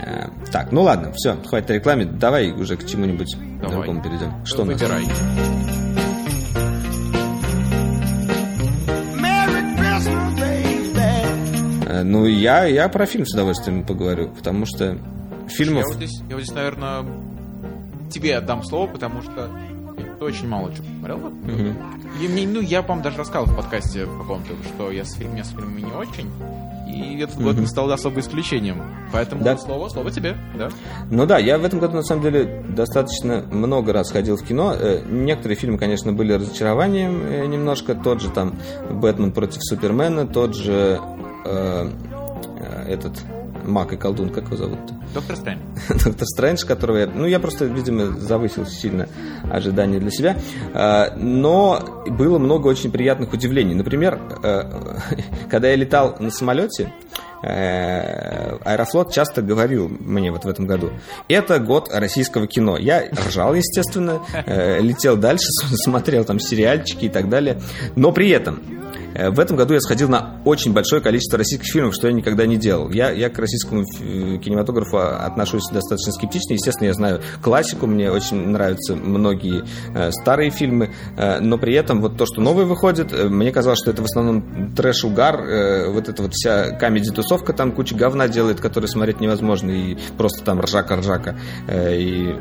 Э, так, ну ладно, все, хватит рекламе, давай уже к чему-нибудь другому перейдем. Что Выбирай. нас? Э, ну, я, я про фильм с удовольствием поговорю, потому что фильмов... Я вот здесь, я вот здесь наверное, тебе отдам слово, потому что ты очень мало чего посмотрел. Mm-hmm. И мне, ну, я, по-моему, даже рассказал в подкасте каком-то, что я с, фильм, с фильмами не очень. И этот год mm-hmm. стал особым исключением. Поэтому да. слово, слово тебе, да? Ну да, я в этом году, на самом деле, достаточно много раз ходил в кино. Э, некоторые фильмы, конечно, были разочарованием э, немножко. Тот же там «Бэтмен против Супермена», тот же э, этот Мак и колдун, как его зовут-то? [LAUGHS] Доктор Стрэндж. Доктор Стрэндж, которого я... Ну, я просто, видимо, завысил сильно ожидания для себя. А, но было много очень приятных удивлений. Например, э, [LAUGHS] когда я летал на самолете, э, Аэрофлот часто говорил мне вот в этом году, это год российского кино. Я ржал, естественно, э, летел дальше, [LAUGHS] смотрел там сериальчики и так далее. Но при этом в этом году я сходил на очень большое количество российских фильмов, что я никогда не делал. Я, я к российскому кинематографу отношусь достаточно скептично. Естественно, я знаю классику, мне очень нравятся многие э, старые фильмы, э, но при этом вот то, что новое выходит, э, мне казалось, что это в основном трэш-угар, э, вот эта вот вся комедий-тусовка там куча говна делает, который смотреть невозможно, и просто там ржака-ржака. Э, и...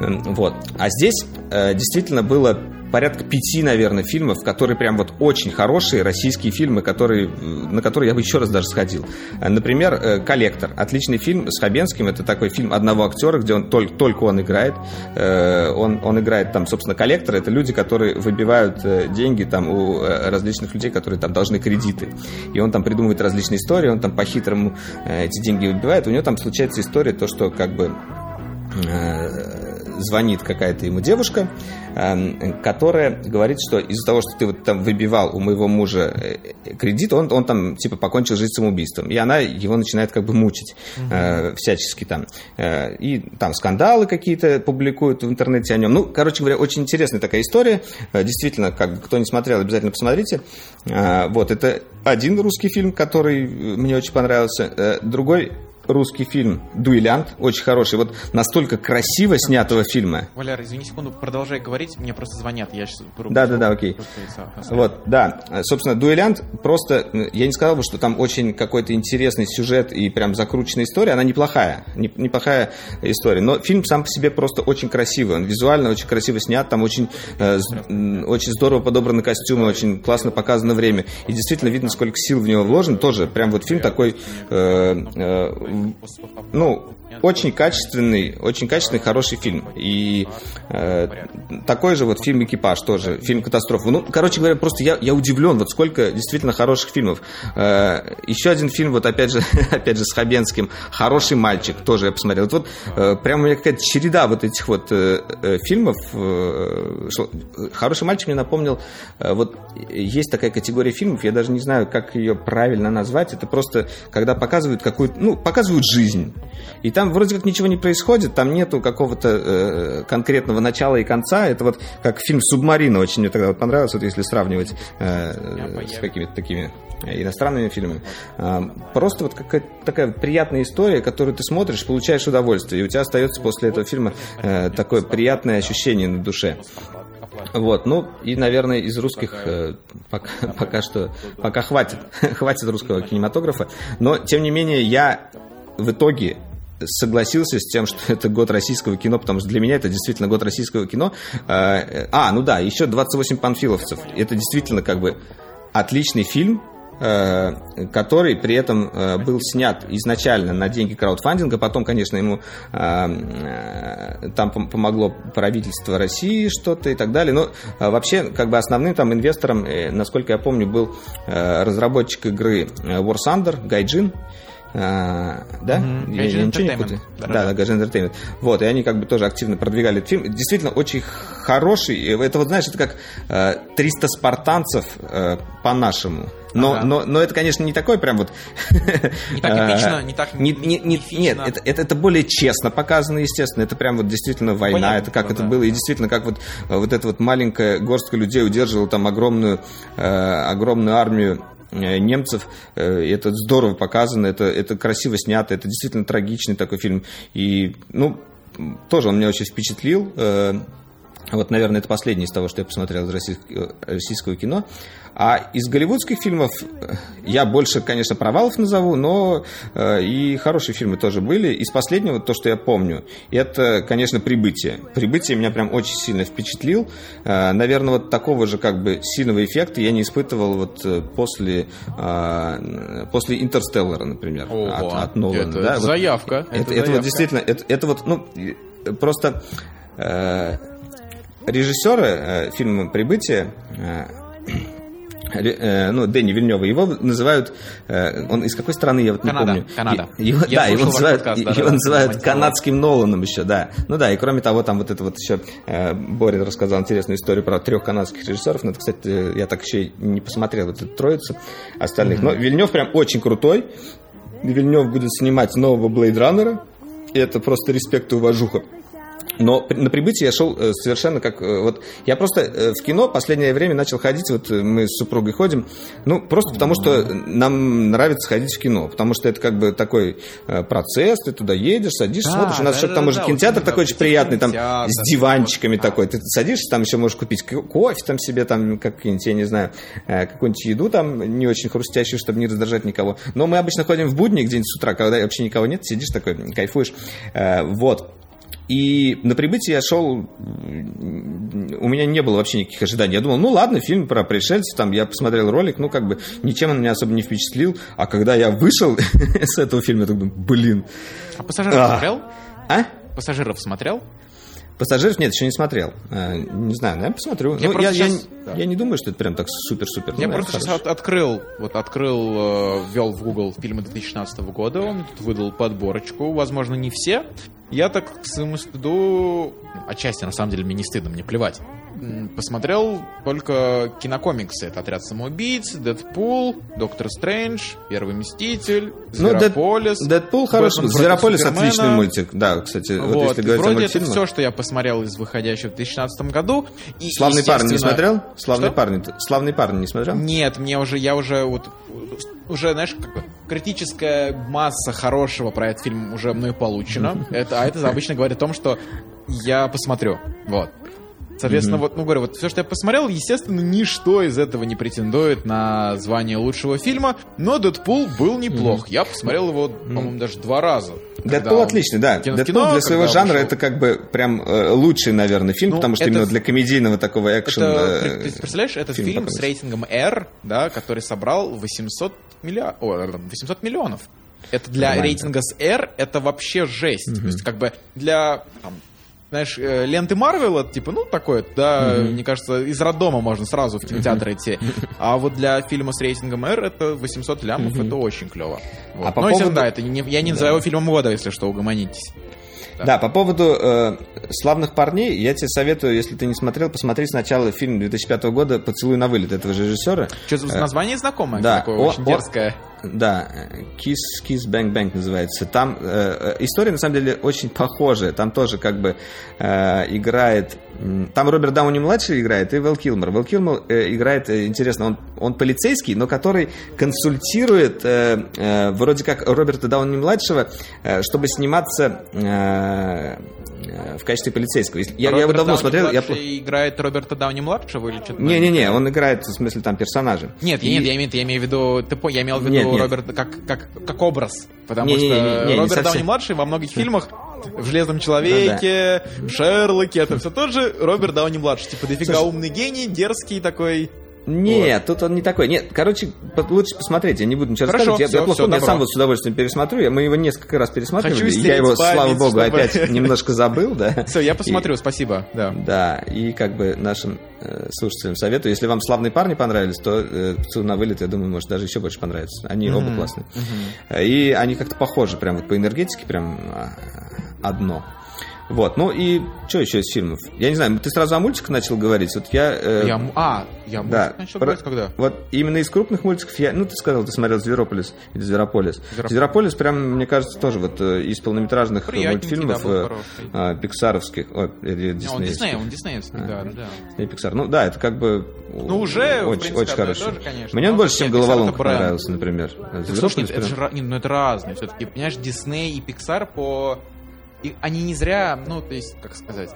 Вот. А здесь э, действительно было порядка пяти, наверное, фильмов, которые прям вот очень хорошие российские фильмы, которые, на которые я бы еще раз даже сходил. Например, э, «Коллектор». Отличный фильм с Хабенским. Это такой фильм одного актера, где он только, только он играет. Э, он, он играет там, собственно, коллектор. Это люди, которые выбивают э, деньги там у различных людей, которые там должны кредиты. И он там придумывает различные истории, он там по-хитрому эти деньги выбивает. У него там случается история, то, что как бы звонит какая-то ему девушка, эм, которая говорит, что из-за того, что ты вот там выбивал у моего мужа э, кредит, он, он там типа покончил жизнь самоубийством. И она его начинает как бы мучить угу. всячески там. Э, и там скандалы какие-то публикуют в интернете о нем. Ну, короче говоря, очень интересная такая история. Действительно, как кто не смотрел, обязательно посмотрите. Вот, это один русский фильм, который мне очень понравился. Другой русский фильм «Дуэлянт», очень хороший, вот настолько красиво снятого фильма. Валяр, извини секунду, продолжай говорить, мне просто звонят, я сейчас... Да, да, да, окей. Вот, да, собственно, «Дуэлянт» просто, я не сказал бы, что там очень какой-то интересный сюжет и прям закрученная история, она неплохая, неплохая история, но фильм сам по себе просто очень красивый, он визуально очень красиво снят, там очень, э, очень здорово подобраны костюмы, очень классно показано время, и действительно видно, сколько сил в него вложено, тоже прям вот фильм такой э, э, ну, очень качественный, очень качественный, хороший фильм. И э, такой же вот фильм «Экипаж» тоже, фильм «Катастрофа». Ну, короче говоря, просто я, я удивлен, вот сколько действительно хороших фильмов. Э, еще один фильм, вот опять же, [LAUGHS] опять же с Хабенским, «Хороший мальчик», тоже я посмотрел. Вот, вот э, прямо у меня какая-то череда вот этих вот э, э, фильмов. Э, «Хороший мальчик» мне напомнил, э, вот есть такая категория фильмов, я даже не знаю, как ее правильно назвать, это просто, когда показывают какую-то, ну, показывают жизнь. И там вроде как ничего не происходит, там нету какого-то э, конкретного начала и конца. Это вот как фильм «Субмарина» очень мне тогда понравился, вот если сравнивать э, с какими-то такими иностранными фильмами. Э, просто вот какая-то такая приятная история, которую ты смотришь, получаешь удовольствие, и у тебя остается после этого фильма э, такое приятное ощущение на душе. Вот, ну и, наверное, из русских э, пока, пока что, пока хватит, [LAUGHS] хватит русского кинематографа. Но, тем не менее, я в итоге согласился с тем, [LAUGHS] что это год российского кино, потому что для меня это действительно год российского кино. А, а ну да, еще 28 панфиловцев. Это действительно как бы отличный фильм, э, который при этом э, был снят изначально на деньги краудфандинга, потом, конечно, ему э, там помогло правительство России что-то и так далее, но вообще, как бы основным там инвестором, насколько я помню, был разработчик игры War Thunder, Гайджин, а, да? Mm-hmm. Я, я ничего не путаю. Да, да, да, Entertainment. Вот, и они как бы тоже активно продвигали этот фильм. Действительно, очень хороший. Это вот, знаешь, это как э, 300 спартанцев э, по-нашему. Но, ага. но, но это, конечно, не такой прям вот... [LAUGHS] Не так эпично, [LAUGHS] не так не, не, не, Нет, это, это, это более честно показано, естественно. Это прям вот действительно война, Понятно, это как да, это было. И действительно, как вот, вот эта вот маленькая горстка людей удерживала там огромную, э, огромную армию немцев. Э, это здорово показано, это, это красиво снято, это действительно трагичный такой фильм. И, ну, тоже он меня очень впечатлил. Э, вот, наверное, это последний из того, что я посмотрел из российского, российского кино. А из голливудских фильмов э, я больше, конечно, провалов назову, но э, и хорошие фильмы тоже были. Из последнего, то, что я помню, это, конечно, «Прибытие». «Прибытие» меня прям очень сильно впечатлил. Э, наверное, вот такого же как бы сильного эффекта я не испытывал вот э, после, э, после «Интерстеллара», например, Ого, от, от Нолана. Это да? заявка. Вот, это, это, заявка. это вот действительно, это, это вот, ну, просто... Э, режиссеры э, фильма «Прибытие» э, э, ну, Дэнни Вильнева, его называют, э, он из какой страны, я вот не Канада, помню. Канада. Его, да, его называют, подкаст, его называют канадским Ноланом еще, да. Ну да, и кроме того, там вот это вот еще э, Боря рассказал интересную историю про трех канадских режиссеров, но это, кстати, я так еще не посмотрел вот эту троицу остальных. Mm-hmm. Но Вильнев прям очень крутой. Вильнев будет снимать нового Блейд Раннера, и это просто респект и уважуха. Но на прибытии я шел э, совершенно как... Э, вот я просто э, в кино последнее время начал ходить, вот мы с супругой ходим, ну, просто потому что нам нравится ходить в кино, потому что это как бы такой процесс, ты туда едешь, садишься, да, смотришь, у нас да, еще да, там да, уже да, кинотеатр такой очень приятный, там с диванчиками да. такой, ты садишься, там еще можешь купить кофе там себе, там какие-нибудь, я не знаю, какую-нибудь еду там не очень хрустящую, чтобы не раздражать никого. Но мы обычно ходим в будни где-нибудь с утра, когда вообще никого нет, сидишь такой, кайфуешь. Вот. И на прибытии я шел, у меня не было вообще никаких ожиданий. Я думал, ну ладно, фильм про пришельцев, там я посмотрел ролик, ну как бы ничем он меня особо не впечатлил. А когда я вышел [LAUGHS] с этого фильма, я думаю, блин. А пассажиров а. смотрел? А? Пассажиров смотрел? Пассажиров нет, еще не смотрел. А, не знаю, наверное, посмотрю. Я, ну, я, сейчас... я, я не думаю, что это прям так супер-супер. Я ну, просто сейчас открыл, вот открыл, э, ввел в Google фильмы 2016 года, он тут выдал подборочку, возможно, не все. Я так к своему стыду, отчасти на самом деле мне не стыдно, мне плевать посмотрел только кинокомиксы. Это «Отряд самоубийц», «Дэдпул», «Доктор Стрэндж», «Первый Мститель», «Зверополис». Ну, «Дэдпул» хороший, «Зверополис» отличный мультик. Да, кстати, вот, вот если говорить вроде это все, что я посмотрел из выходящего в 2016 году. И, «Славный парень» не смотрел? «Славный парень», «Славный парень» не смотрел? Нет, мне уже, я уже вот уже, знаешь, как бы критическая масса хорошего про этот фильм уже мной получена. [LAUGHS] Это, а это обычно говорит о том, что я посмотрю. Вот. Соответственно, mm-hmm. вот, ну, говорю, вот все, что я посмотрел, естественно, ничто из этого не претендует на звание лучшего фильма, но Дэдпул был неплох. Mm-hmm. Я посмотрел его, по-моему, даже два раза. Дэдпул отличный, да. Кино, Дэдпул для своего жанра вышел. это как бы прям э, лучший, наверное, фильм, ну, потому что это, именно для комедийного такого экшена. Это, э, ты представляешь, это фильм, фильм с рейтингом R, да, который собрал 800, миллиар... О, 800 миллионов. Это для Нормально. рейтинга с R это вообще жесть. Mm-hmm. То есть, как бы для там, знаешь, э, ленты Марвела, типа, ну, такое, да, mm-hmm. мне кажется, из роддома можно сразу в кинотеатр mm-hmm. идти. А вот для фильма с рейтингом R это 800 лямов, mm-hmm. это очень клево. Вот. А по ну, поводу... да, это не, я не называю да. его фильмом года, если что, угомонитесь. Да. да, по поводу э, славных парней, я тебе советую, если ты не смотрел, посмотри сначала фильм 2005 года «Поцелуй на вылет» этого же режиссера. Что-то э, название знакомое, да, такое о, очень дерзкое. Да, Kiss, Kiss Bang Bang называется. Там э, э, история на самом деле очень похожая. Там тоже как бы э, играет. Там Роберт Дауни младший играет и Вэл Килмер. Вэл Килмер э, играет э, интересно. Он он полицейский, но который консультирует э, э, вроде как Роберта Дауни младшего, э, чтобы сниматься. Э, Э, в качестве полицейского. Я, я его давно Дауни смотрел. Я... играет Роберта Дауни младшего или что-то? Не-не-не, он играет в смысле там персонажа. Нет, и... нет, я имею, я имею в виду, ты я имел в виду нет, нет. Роберта как, как, как образ, потому не, что не, не, не, Роберт не Дауни младший во многих фильмах в Железном человеке, ну, да. в Шерлоке, это все тот же Роберт Дауни младший, типа дофига Слушай, умный гений, дерзкий такой. Нет, вот. тут он не такой. Нет, короче, лучше посмотреть, я не буду ничего Хорошо, рассказывать. Все, я, я, плохо, все, я сам вот с удовольствием пересмотрю. Мы его несколько раз пересматривали. я его, слава богу, чтобы... опять [LAUGHS] немножко забыл, да. Все, я посмотрю, и, спасибо. Да. да, и как бы нашим э, слушателям советую. Если вам славные парни понравились, то э, на вылет, я думаю, может даже еще больше понравится. Они mm-hmm. оба классные. Mm-hmm. И они как-то похожи, прям вот по энергетике, прям а, одно. Вот, ну и что еще из фильмов? Я не знаю, ты сразу о мультиках начал говорить. Вот я... Э, я а, я мультик да, начал про, говорить когда? Вот именно из крупных мультиков я... Ну, ты сказал, ты смотрел «Зверополис» или «Зверополис». «Зверополис», Зверополис прям, мне кажется, тоже вот э, из полнометражных мультфильмов да, э, пиксаровских. О, или Диснеевских. Он Дисней, он диснеевский, а, да, да. Дисней, Пиксар. Ну да, это как бы... Ну уже, очень, принципе, очень хорошо. Тоже, конечно. Мне он больше, чем «Головоломка» понравился, например. Слушай, это, же, ну, это разные. Все-таки, понимаешь, Дисней и Пиксар по и они не зря, ну, то есть, как сказать...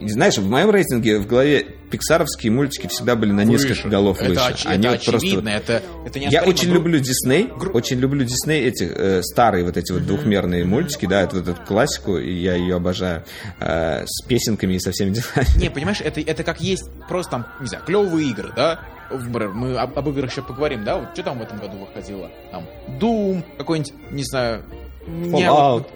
Знаешь, в моем рейтинге в голове пиксаровские мультики всегда были на выше. несколько голов это выше. Оч- они это вот очевидно, просто... это, это Я очень гру... люблю Дисней, гру... очень люблю Дисней, эти э, старые вот эти вот двухмерные мультики, да, это вот эту классику, и я ее обожаю, э, с песенками и со всеми делами. Не, понимаешь, это, это как есть просто там, не знаю, клевые игры, да, мы об, об играх еще поговорим, да, вот что там в этом году выходило? Там Doom, какой-нибудь, не знаю, Fallout.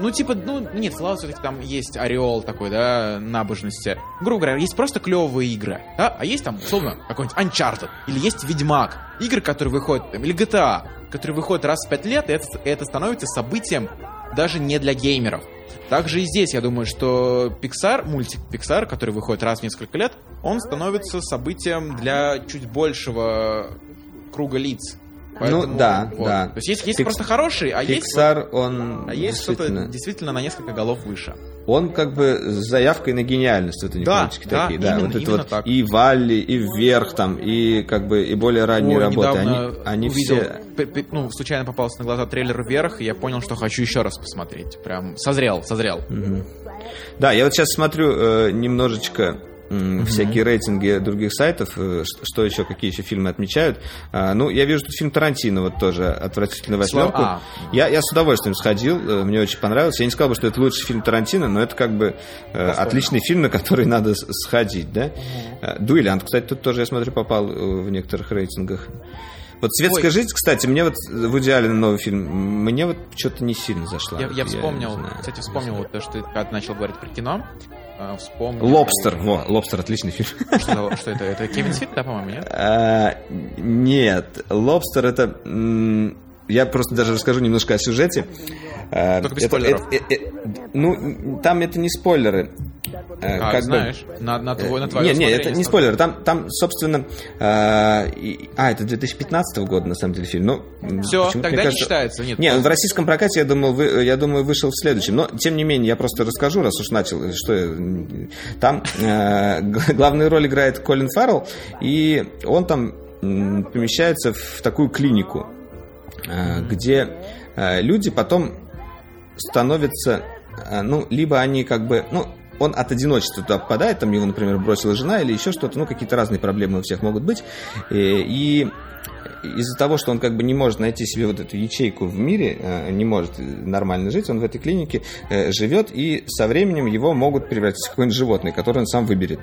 Ну, типа, ну, нет, Fallout все-таки там есть ореол такой, да, набожности. Грубо говоря, есть просто клевые игры, да, а есть там, условно, какой-нибудь Uncharted, или есть Ведьмак, игры, которые выходят, или GTA, которые выходят раз в пять лет, и это, это становится событием даже не для геймеров. Также и здесь, я думаю, что Pixar, мультик Pixar, который выходит раз в несколько лет, он становится событием для чуть большего круга лиц. Поэтому, ну да, вот. да. То есть есть, есть Pix- просто хорошие, а есть, Pixar, он а есть что-то действительно... действительно на несколько голов выше. Он как бы с заявкой на гениальность, вот они Да, да, такие, да, именно- вот это вот так. и Валли, и вверх там, и как бы и более ранние Ой, работы, они, они увидел, все ну, случайно попался на глаза трейлер вверх, и я понял, что хочу еще раз посмотреть. Прям созрел, созрел. Да, я вот сейчас смотрю э, немножечко всякие рейтинги других сайтов, э, что еще, какие еще фильмы отмечают. А, ну, я вижу тут фильм Тарантино вот тоже «Отвратительная восьмерку». А. Я, я с удовольствием сходил, э, мне очень понравился. Я не сказал бы, что это лучший фильм Тарантино, но это как бы э, отличный фильм, на который надо сходить, да? Э, «Дуэлянт», кстати, тут тоже, я смотрю, попал в некоторых рейтингах. Вот «Светская Ой. жизнь», кстати, мне вот в идеале новый фильм, мне вот что-то не сильно зашла. Я, я вспомнил, знаю. кстати, вспомнил вот то, что ты когда начал говорить про кино. э, Вспомнил... «Лобстер», во, «Лобстер» отличный фильм. [LAUGHS] Что это? Это Кевин Смит, да, по-моему, нет? А, Нет, лобстер это. Я просто даже расскажу немножко о сюжете. Только без это- спойлеров. это- э, э, Ну, там это не спойлеры. Э, А, как бы- знаешь, на, на твой, на Э, твое Не, не, это не смотрю. спойлер. Там, там собственно... а, и- А, это 2015 года, на самом деле, фильм. Ну, м, Всё, почему-то, тогда мне не считается, нет. Не, он в российском прокате, я думал, вы- я думаю, вышел в следующем. Но, тем не менее, я просто расскажу, раз уж начал. Что Там э, главную роль играет Колин Фаррелл, и он там помещается в такую клинику, э, где э, люди потом становятся, э, ну, либо они как бы, ну, он от одиночества туда попадает, там его, например, бросила жена или еще что-то, ну, какие-то разные проблемы у всех могут быть, Э, и из-за того, что он как бы не может найти себе вот эту ячейку в мире, э, не может нормально жить, он в этой клинике э, живет, и со временем его могут превратить в какое-нибудь животное, которое он сам выберет.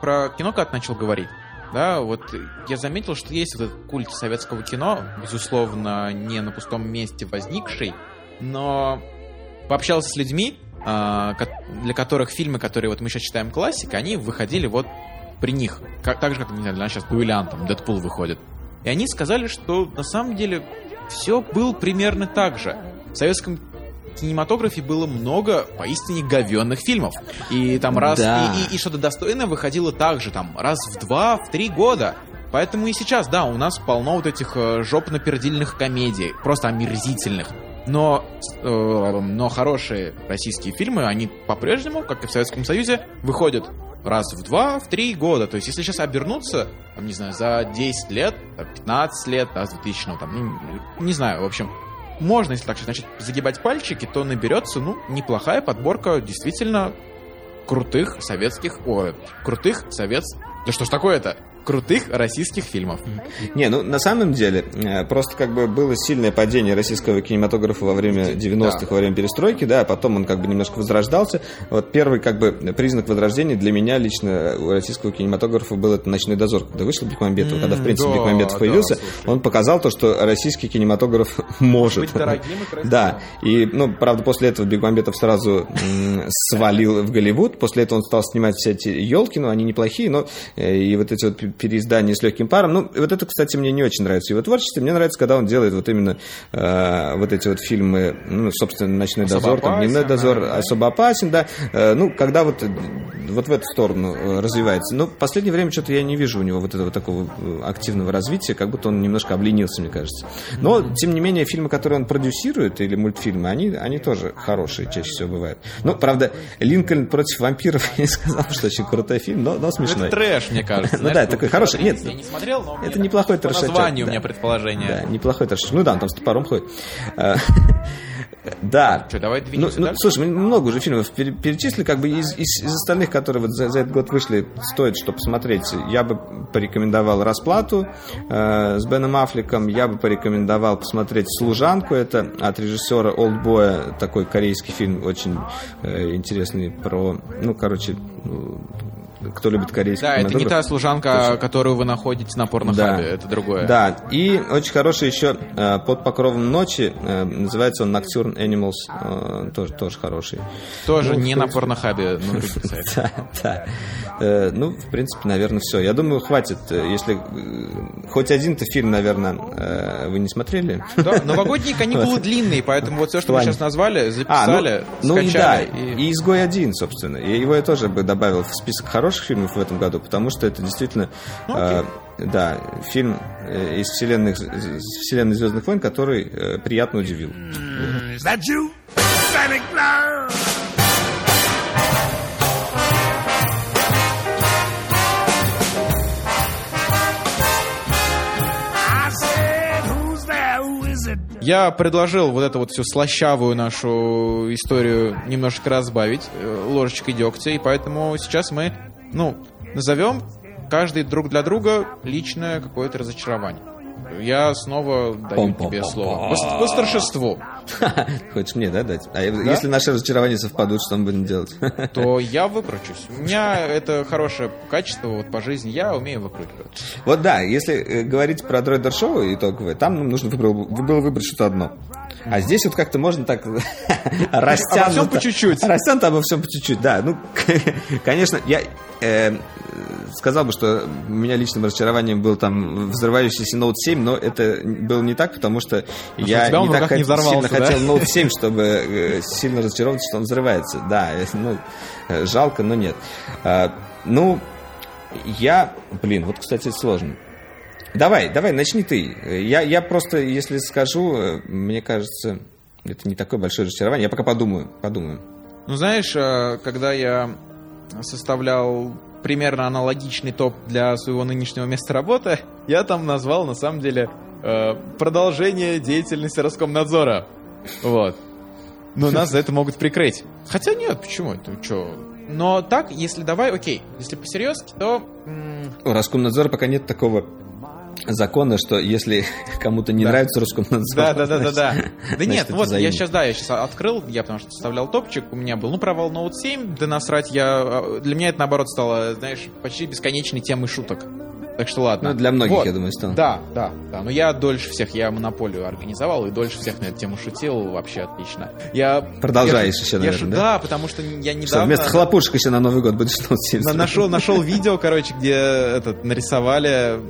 Про кино как начал говорить. Да, вот я заметил, что есть вот этот культ советского кино, безусловно, не на пустом месте возникший, но пообщался с людьми, а, для которых фильмы, которые вот мы сейчас читаем классика, они выходили вот при них. Как, так же, как, не знаю, для нас сейчас Дуэлянт, там, Дэдпул выходит. И они сказали, что на самом деле все было примерно так же. В советском кинематографе было много поистине говенных фильмов. И там раз... Да. И, и- и что-то достойное выходило также там раз в два, в три года. Поэтому и сейчас, да, у нас полно вот этих э, жопно-пердильных комедий, просто омерзительных. Но, э, но хорошие российские фильмы, они по-прежнему, как и в Советском Союзе, выходят раз в два, в три года. То есть, если сейчас обернуться, там, не знаю, за 10 лет, там, 15 лет, да, с 2000, ну, там, ну, не знаю, в общем, можно, если так начать загибать пальчики, то наберется, ну, неплохая подборка действительно крутых советских, ой, крутых совет... Да что ж такое-то? Крутых российских фильмов. Не, ну на самом деле, э, просто как бы было сильное падение российского кинематографа во время 90-х, Да. во время перестройки, да, а потом он как бы немножко возрождался. Вот первый как бы признак возрождения для меня лично у российского кинематографа был это «Ночной дозор», когда вышел Бекмамбетов, М, когда в принципе да, Бекмамбетов да, появился, слушай. он показал то, что российский кинематограф [LAUGHS] может. Быть дорогим и красивым. Да, и, ну, правда, после этого Бекмамбетов сразу свалил в Голливуд, после этого он стал снимать все эти елки, ну, они неплохие, но э, и вот эти вот пе- переиздания с легким паром, ну, вот это, кстати, мне не очень нравится его творчество, мне нравится, когда он делает вот именно э, вот эти вот фильмы, ну, собственно, «Ночной Особо дозор», там, «Дневной опасен, дозор», да. «Особо опасен», да, Э, ну, когда вот, вот в эту сторону э, развивается. Но в последнее время что-то я не вижу у него вот этого такого э, активного развития, как будто он немножко обленился, мне кажется. Но, тем не менее, фильмы, которые он продюсирует, или мультфильмы, они, они тоже хорошие чаще всего бывают. Ну, правда, «Линкольн против вампиров», [LAUGHS] я не сказал, что очень крутой фильм, но, но смешной. это трэш, мне кажется. [LAUGHS] Ну да, такой хороший. Нет, Я не смотрел, но это неплохой по трешачок, названию у да. меня предположение. Да, неплохой трэш. Ну да, он там с топором ходит. Э, [LAUGHS] Да. Что, давай Ну, двинемся ну, дальше? слушай, мы много уже фильмов пере- перечислили, как бы из, из- из остальных, которые вот за, за этот год вышли, стоит что посмотреть. Я бы порекомендовал «Расплату» э, с Беном Аффлеком, я бы порекомендовал посмотреть «Служанку», это от режиссера «Олдбоя», такой корейский фильм, очень э, интересный про, ну, короче, ну, кто любит корейский Да, это не та служанка, которую вы находите на порнохабе, это другое. Да, и очень хороший еще э, под покровом ночи, э, называется он Nocturne Animals, э, тоже, тоже хороший. Тоже Ну, не на порнохабе, ну, [LAUGHS] сайтах. Да, да. Ну, в принципе, наверное, все. Я думаю, хватит. Если хоть один-то фильм, наверное, вы не смотрели. Да, новогодние каникулы длинные, поэтому вот все, что мы сейчас назвали, А, ну, записали, ну и да, скачали. и- «Изгой один», собственно. И его я тоже бы добавил в список хороших фильмов в этом году, потому что это действительно Ну, э, да, фильм э, из вселенной, из вселенной Звездных войн, который э, приятно удивил. Is that you? Sonic Blur! Я предложил вот эту вот всю слащавую нашу историю немножко разбавить э, ложечкой дегтя, и поэтому сейчас мы, ну, назовем каждый друг для друга личное какое-то разочарование. Я снова даю тебе слово. По, по старшеству. [LAUGHS] Хочешь мне, да, дать? А да? если наши разочарования совпадут, что мы будем делать? [LAUGHS] То я выкручусь. У меня это хорошее качество вот по жизни. Я умею выкручиваться. Вот да, если э, говорить про дроидер шоу итоговое, там нужно было выбрать что-то одно. А здесь вот как-то можно так [LAUGHS] растянуто. Обо всем по чуть-чуть. Растянуто обо всем по чуть-чуть, да. Ну, конечно, я э, сказал бы, что у меня личным разочарованием был там взрывающийся Note 7, но это было не так, потому что а я не так не сильно? Хотел Note 7, чтобы э, сильно разочароваться, что он взрывается. Да, э, ну, э, жалко, но нет. А, ну, я, блин, вот, кстати, сложно. Давай, давай, начни ты. Я, я просто, если скажу, мне кажется, это не такое большое разочарование. Я пока подумаю, подумаю. Ну, знаешь, когда я составлял примерно аналогичный топ для своего нынешнего места работы, я там назвал, на самом деле, продолжение деятельности Роскомнадзора. Вот. Но нас за это могут прикрыть. Хотя нет, почему? Это что? Но так, если давай, окей, если по-серьезки, то... У Роскомнадзора пока нет такого закона, что если [LAUGHS] кому-то не да. нравится Роскомнадзор... Да, да, да, да, да. [LAUGHS] Да нет, вот я сейчас, да, я сейчас открыл, я потому что составлял топчик, у меня был, ну, провал Note 7, да насрать, я... А, для меня это, наоборот, стало, знаешь, почти бесконечной темой шуток. Так что ладно. Ну, для многих, вот. я думаю, стало. Да, да, да. Но я дольше всех, я монополию организовал и дольше всех на эту тему шутил. Вообще отлично. Я, Продолжаешь я, еще, наверное, я, да? Да, потому что я недавно... Что, вместо хлопушек еще на Новый год будешь носить. Нашел, нашел [LAUGHS] видео, короче, где этот, нарисовали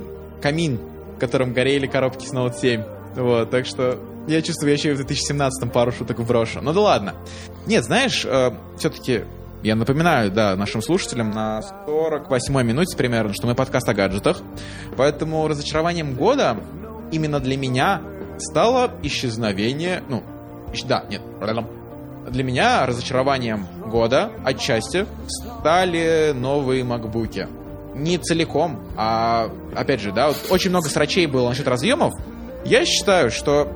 камин в котором горели коробки с Note 7. Вот, так что я чувствую, я еще и в 2017 пару шуток вброшу. Ну да ладно. Нет, знаешь, э, все-таки я напоминаю, да, нашим слушателям на 48-й минуте примерно, что мы подкаст о гаджетах. Поэтому разочарованием года именно для меня стало исчезновение... Ну, да, нет, для меня разочарованием года отчасти стали новые макбуки не целиком, а, опять же, да, вот очень много срачей было насчет разъемов. Я считаю, что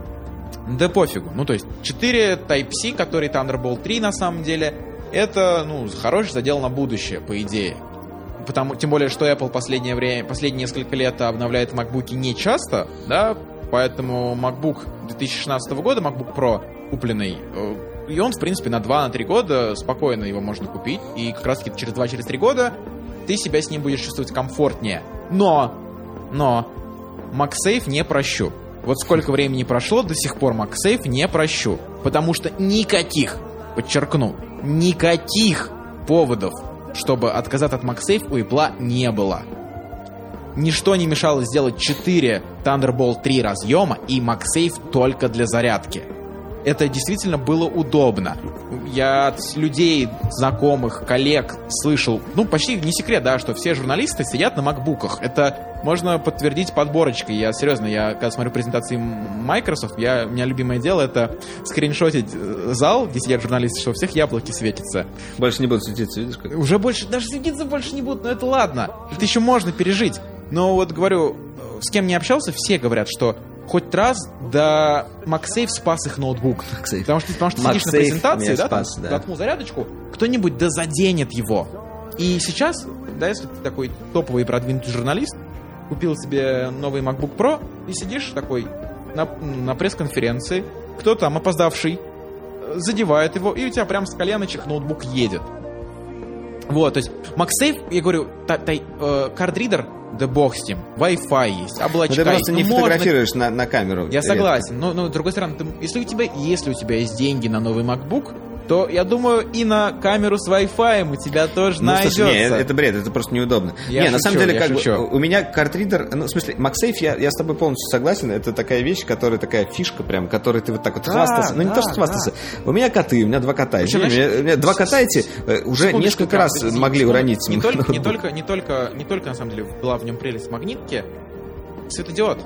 да пофигу. Ну, то есть 4 Type-C, который Thunderbolt 3 на самом деле, это, ну, хороший задел на будущее, по идее. Потому, тем более, что Apple последнее время, последние несколько лет обновляет MacBook не часто, да, поэтому MacBook 2016 года, MacBook Pro купленный, э, и он, в принципе, на 2-3 года спокойно его можно купить, и как раз-таки через 2-3 года ты себя с ним будешь чувствовать комфортнее. Но, но, MagSafe не прощу. Вот сколько времени прошло, до сих пор MagSafe не прощу. Потому что никаких, подчеркну, никаких поводов, чтобы отказаться от MagSafe у Apple не было. Ничто не мешало сделать 4 Thunderbolt 3 разъема и MagSafe только для зарядки это действительно было удобно. Я от людей, знакомых, коллег слышал, ну, почти не секрет, да, что все журналисты сидят на макбуках. Это можно подтвердить подборочкой. Я серьезно, я когда смотрю презентации Microsoft, я, у меня любимое дело это скриншотить э, зал, где сидят журналисты, что у всех яблоки светятся. Больше не будут светиться, видишь? Как? Уже больше, даже светиться больше не будут, но это ладно. Это еще можно пережить. Но вот говорю, э, с кем не общался, все говорят, что хоть раз, да MagSafe спас их ноутбук. MagSafe. Потому что, потому что ты сидишь на презентации, да, спас, там, да. заткнул зарядочку, кто-нибудь да заденет его. И сейчас, да, если ты такой топовый продвинутый журналист, купил себе новый MacBook Pro и сидишь такой на, на пресс-конференции, кто там опоздавший, задевает его, и у тебя прям с коленочек ноутбук едет. Вот, то есть MagSafe, я говорю, та, та, э, кардридер да бог с ним. Wi-Fi есть, облачка Но ты просто не фотографируешь на, на камеру. Я согласен. Но, но, с другой стороны, ты, если, у тебя, если у тебя есть деньги на новый MacBook, то я думаю, и на камеру с Wi-Fi у тебя тоже ну, найдется. Слушай, не, это бред, это просто неудобно. Я не, шучу, на самом деле, как шучу. бы, у меня картридер, ну, в смысле, MagSafe, я, я с тобой полностью согласен, это такая вещь, которая такая фишка прям, которой ты вот так вот да, хвастался. Ну, не да, то, что хвастался. Да. У меня коты, у меня два кота. Знаешь, у, меня, у меня два кота эти э, уже несколько раз могли уронить. Не только, не [LAUGHS] только, не только, не только, на самом деле, была в нем прелесть магнитки, светодиод.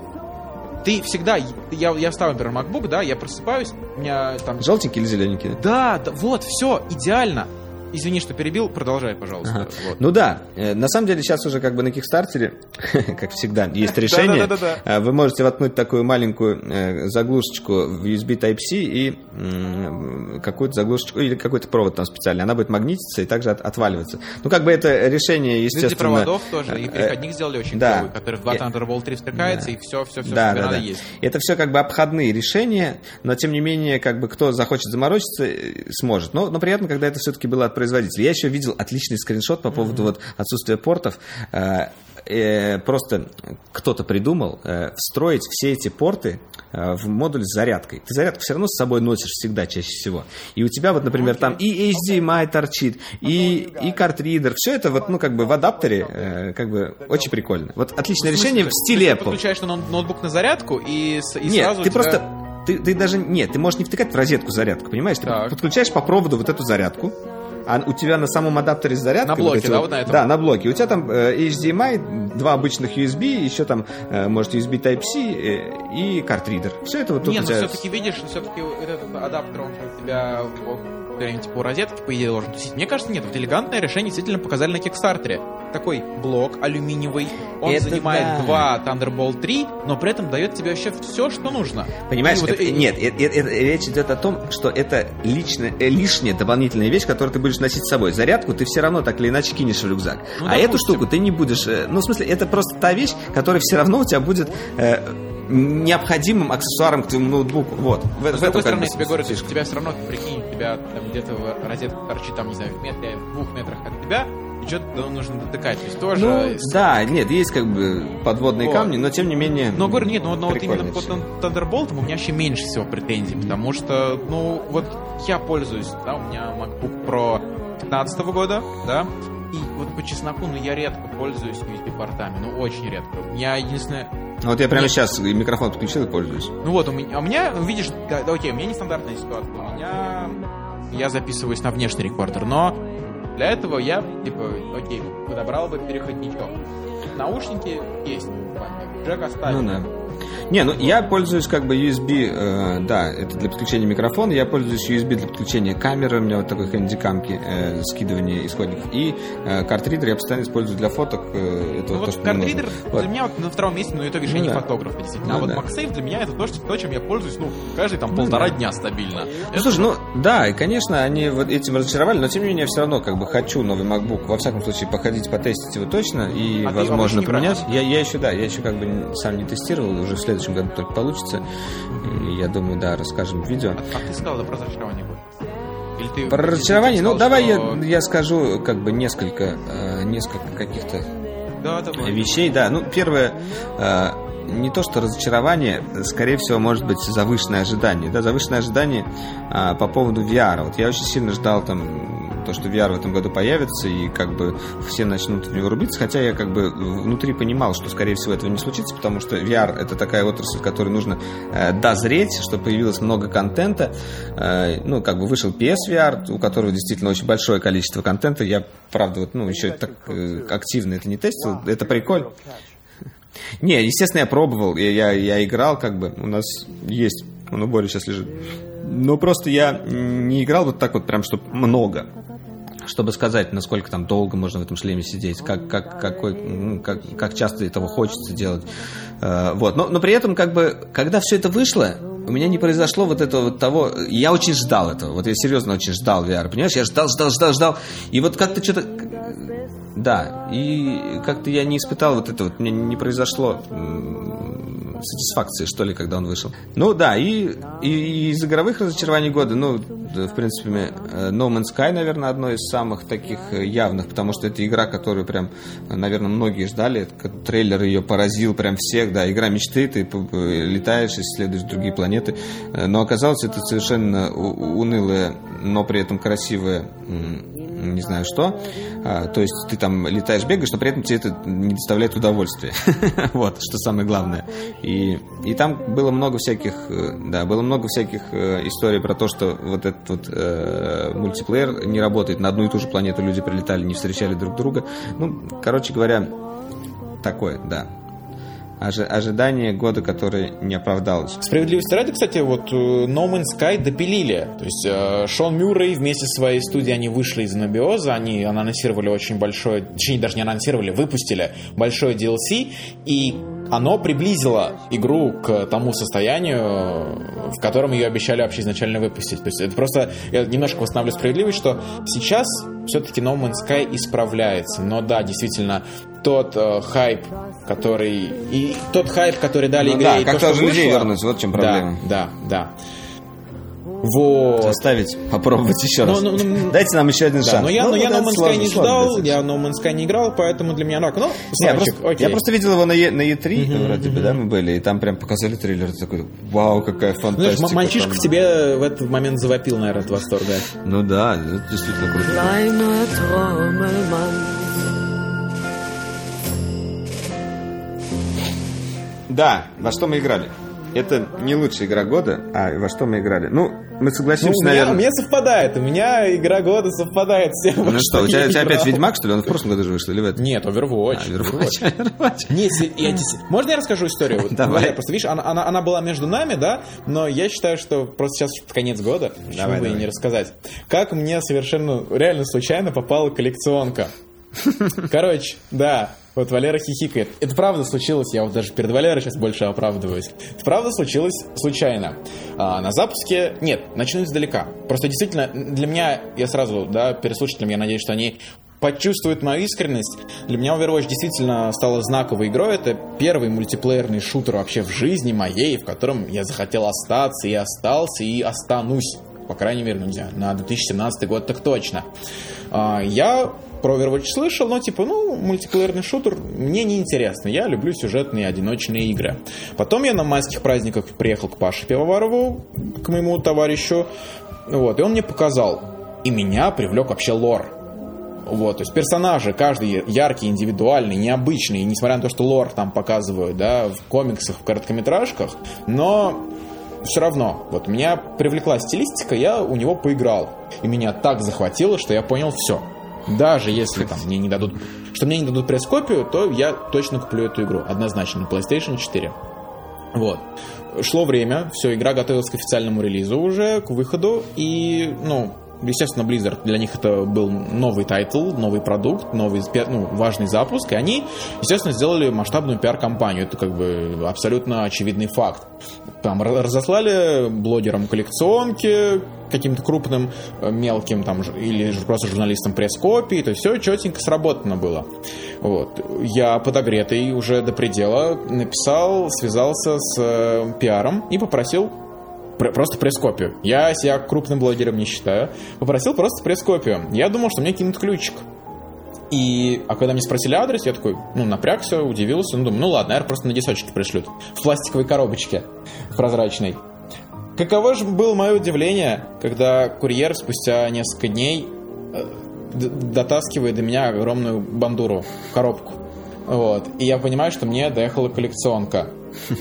Ты всегда, я, я ставлю, например, MacBook, да, я просыпаюсь, у меня там... Желтенький или зелененький? Да, да, вот, все, идеально. Извини, что перебил, продолжай, пожалуйста. Ага. Вот. Ну да, э, на самом деле сейчас уже как бы на Кикстартере, [LAUGHS] как всегда, есть решение. Э, вы можете воткнуть такую маленькую э, заглушечку в USB Type-C и какую-то заглушечку, или какой-то провод там специальный, она будет магнититься и также отваливаться. Ну как бы это решение, естественно... Для проводов тоже, и переходник сделали очень да. клевый, который в 2 Thunderbolt 3 втыкается, и все, все, все, да, да, да. есть. Это все как бы обходные решения, но тем не менее, как бы кто захочет заморочиться, сможет. Но, но приятно, когда это все-таки было от производителя. Я еще видел отличный скриншот по поводу mm-hmm. вот отсутствия портов. Э, э, просто кто-то придумал э, встроить все эти порты в модуль с зарядкой. Ты зарядку все равно с собой носишь всегда чаще всего. И у тебя вот, например, там и HDMI торчит, и, и картридер. Все это вот, ну, как бы в адаптере, как бы очень прикольно. Вот отличное решение в стиле Apple. Ты подключаешь ноутбук на зарядку и, и Нет, сразу ты просто ты, ты даже нет, ты можешь не втыкать в розетку зарядку, понимаешь? Ты так. подключаешь по проводу вот эту зарядку, а у тебя на самом адаптере с зарядкой... На блоке, вот да, вот на этом? Да, на блоке. У тебя там э, HDMI, два обычных USB, еще там, э, может, USB Type-C э, и картридер. Все это вот тут Не, у ну тебя... все-таки видишь, все-таки этот адаптер, он у тебя где-нибудь по розетке, по идее, должен тусить. Мне кажется, нет, вот элегантное решение действительно показали на Кикстартере. Такой блок алюминиевый, он это занимает да. два Thunderbolt 3, но при этом дает тебе вообще все, что нужно. Понимаешь, вот, это, и... нет, это, это, речь идет о том, что это личная, э, лишняя дополнительная вещь, которую ты будешь носить с собой. Зарядку ты все равно так или иначе кинешь в рюкзак. Ну, а допустим. эту штуку ты не будешь... Э, ну, в смысле, это просто та вещь, которая все равно у тебя будет... Э, необходимым аксессуаром к твоему ноутбуку. Вот. В, в этом стороны, я тебе говорю, что у тебя все равно, прикинь, у тебя там где-то розетка торчит, там, не знаю, в метре, в двух метрах от тебя, и что-то нужно дотыкать. То есть тоже... Ну, да, нет, есть как бы подводные вот. камни, но тем не менее... Но говорю, нет, ну, но вот именно по Thunderbolt у меня вообще меньше всего претензий, потому что, ну, вот я пользуюсь, да, у меня MacBook Pro 15 года, да, и вот по чесноку, ну, я редко пользуюсь USB-портами, ну, очень редко. У меня единственное... Ну, вот я прямо Нет. сейчас микрофон подключил и пользуюсь. Ну вот, у меня, у меня ну, видишь, да, да, окей, у меня нестандартная ситуация. У меня... Я записываюсь на внешний рекордер, но для этого я, типа, окей, подобрал бы переходничок. Наушники есть, джек оставил. Ну да. Не, ну я пользуюсь как бы USB, э, да, это для подключения микрофона, я пользуюсь USB для подключения камеры, у меня вот такой хэндикамки, э, скидывания исходников, и э, картридер я постоянно использую для фоток. Э, это ну, вот, что картридер для вот. меня вот на втором месте, но это решение ну, да. фотографа, действительно. Ну, а вот да. MagSafe для меня это то, что, то, чем я пользуюсь, ну, каждый там ну полтора да. дня стабильно. Ну, слушай, ну, да, и, конечно, они вот этим разочаровали, но тем не менее я все равно как бы хочу новый MacBook, во всяком случае, походить, потестить его точно, и, а возможно, поменять. Я, я еще, да, я еще как бы сам не тестировал, уже в следующем году только получится. И я думаю, да, расскажем в видео. А, а ты сказал, да, про разочарование будет? Или ты, про разочарование? ну, давай что... я, я скажу как бы несколько, э, несколько каких-то да, вещей. Да, ну, первое, э, не то что разочарование, скорее всего, может быть завышенное ожидание. Да, завышенное ожидание а, по поводу VR. Вот я очень сильно ждал там то, что VR в этом году появится, и как бы все начнут в него рубиться, хотя я как бы внутри понимал, что, скорее всего, этого не случится, потому что VR — это такая отрасль, в которой нужно э, дозреть, чтобы появилось много контента. Э, ну, как бы вышел PSVR, у которого действительно очень большое количество контента. Я, правда, вот, ну, еще так э, активно это не тестил. Это прикольно. Не, естественно, я пробовал, я, я, я играл, как бы, у нас есть, он у Бори сейчас лежит. Но просто я не играл вот так вот прям, чтобы много чтобы сказать, насколько там долго можно в этом шлеме сидеть, как, как, какой, ну, как, как часто этого хочется делать. Э, вот. Но, но при этом, как бы, когда все это вышло, у меня не произошло вот этого вот того... Я очень ждал этого. Вот я серьезно очень ждал VR, понимаешь? Я ждал, ждал, ждал, ждал. И вот как-то что-то да, и как-то я не испытал вот это вот, мне не произошло сатисфакции, что ли, когда он вышел. Ну да, и, и из игровых разочарований года, ну, в принципе, э, No Man's Sky, наверное, одно из самых таких э, явных, потому что это игра, которую прям, наверное, многие ждали. Трейлер ее поразил прям всех, да, игра мечты, ты летаешь, исследуешь другие планеты. Э, но оказалось, это совершенно унылая, но при этом красивая не знаю что. А, то есть ты там летаешь, бегаешь, но при этом тебе это не доставляет удовольствия. [LAUGHS] вот, что самое главное. И, и там было много всяких, э, да, было много всяких э, историй про то, что вот этот вот э, мультиплеер не работает. На одну и ту же планету люди прилетали, не встречали друг друга. Ну, короче говоря, такое, да. Ожи- ожидание года, который не оправдалось. Справедливости ради, кстати, вот э, No Man's Sky допилили. То есть э, Шон Мюррей вместе со своей студией, они вышли из анабиоза, они анонсировали очень большое, точнее, даже не анонсировали, выпустили большое DLC, и оно приблизило игру к тому состоянию, в котором ее обещали вообще изначально выпустить. То есть это просто, я немножко восстанавливаю справедливость, что сейчас все-таки No Man's Sky исправляется. Но да, действительно, тот э, хайп, который... И тот хайп, который дали Ну игре, да, и как то, что тоже людей вышло- вернуть, вот в чем проблема. Да, да, да. Вот. Заставить попробовать еще раз. Ну, ну, ну, Дайте нам еще один Да, шанс. но я, но я No Man's Sky не ждал, я No Man's Sky не играл, поэтому для меня рак. Ну, Не, я, просто, окей. я просто видел его на, Е- на E3, вроде бы, да, мы были, и там прям показали трейлер, такой, вау, какая Знаешь, фантастика. м- мальчишка там. в тебе в этот момент завопил, наверное, от восторга. Ну да, это действительно круто. Да, во что мы играли? Это не лучшая игра года, а во что мы играли. Ну, мы Ну, согласимся, у, меня, наверное. у меня совпадает, у меня игра года совпадает с тем, Ну что, у я тебя, у тебя опять. Ведьмак, что ли? Он в прошлом году же вышел, или в этом? Нет, Overwatch. А, Overwatch, Overwatch. [LAUGHS] Нет, я можно я расскажу историю? Вот, Давай. Валер, Просто видишь, она, она, она была между нами, да, но я считаю, что просто сейчас конец года, почему Давай, бы и давай. не рассказать. Как мне совершенно реально случайно попала коллекционка. [LAUGHS] Короче, да, вот Валера хихикает. Это правда случилось, я вот даже перед Валерой сейчас больше оправдываюсь. Это правда случилось случайно. А, на запуске... Нет, начну издалека. Просто действительно, для меня, я сразу, да, переслушателям, я надеюсь, что они почувствуют мою искренность. Для меня Overwatch действительно стала знаковой игрой. Это первый мультиплеерный шутер вообще в жизни моей, в котором я захотел остаться и остался, и останусь. По крайней мере, ну, не знаю, на 2017 год так точно. А, Я про Overwatch слышал, но типа, ну, мультиплеерный шутер мне не интересно. Я люблю сюжетные одиночные игры. Потом я на майских праздниках приехал к Паше Пивоварову, к моему товарищу, вот, и он мне показал. И меня привлек вообще лор. Вот, то есть персонажи, каждый яркий, индивидуальный, необычный, несмотря на то, что лор там показывают, да, в комиксах, в короткометражках, но все равно, вот меня привлекла стилистика, я у него поиграл. И меня так захватило, что я понял все. Даже если там мне не дадут, что мне не дадут пресс-копию, то я точно куплю эту игру, однозначно, на PlayStation 4. Вот. Шло время, все, игра готовилась к официальному релизу уже, к выходу, и, ну, естественно, Blizzard, для них это был новый тайтл, новый продукт, новый, ну, важный запуск, и они, естественно, сделали масштабную пиар-компанию, это как бы абсолютно очевидный факт. Там ра- разослали блогерам коллекционки, каким-то крупным, э, мелким там, или же просто журналистам пресс-копии, то есть все четенько сработано было. Вот. Я подогретый уже до предела написал, связался с э, пиаром и попросил пр- просто пресс-копию. Я себя крупным блогером не считаю. Попросил просто пресс-копию. Я думал, что мне кинут ключик. И, а когда мне спросили адрес, я такой, ну, напрягся, удивился, ну, думаю, ну, ладно, наверное, просто на десочке пришлют. В пластиковой коробочке прозрачной. Каково же было мое удивление, когда курьер спустя несколько дней э, дотаскивает до меня огромную бандуру, коробку. Вот. И я понимаю, что мне доехала коллекционка.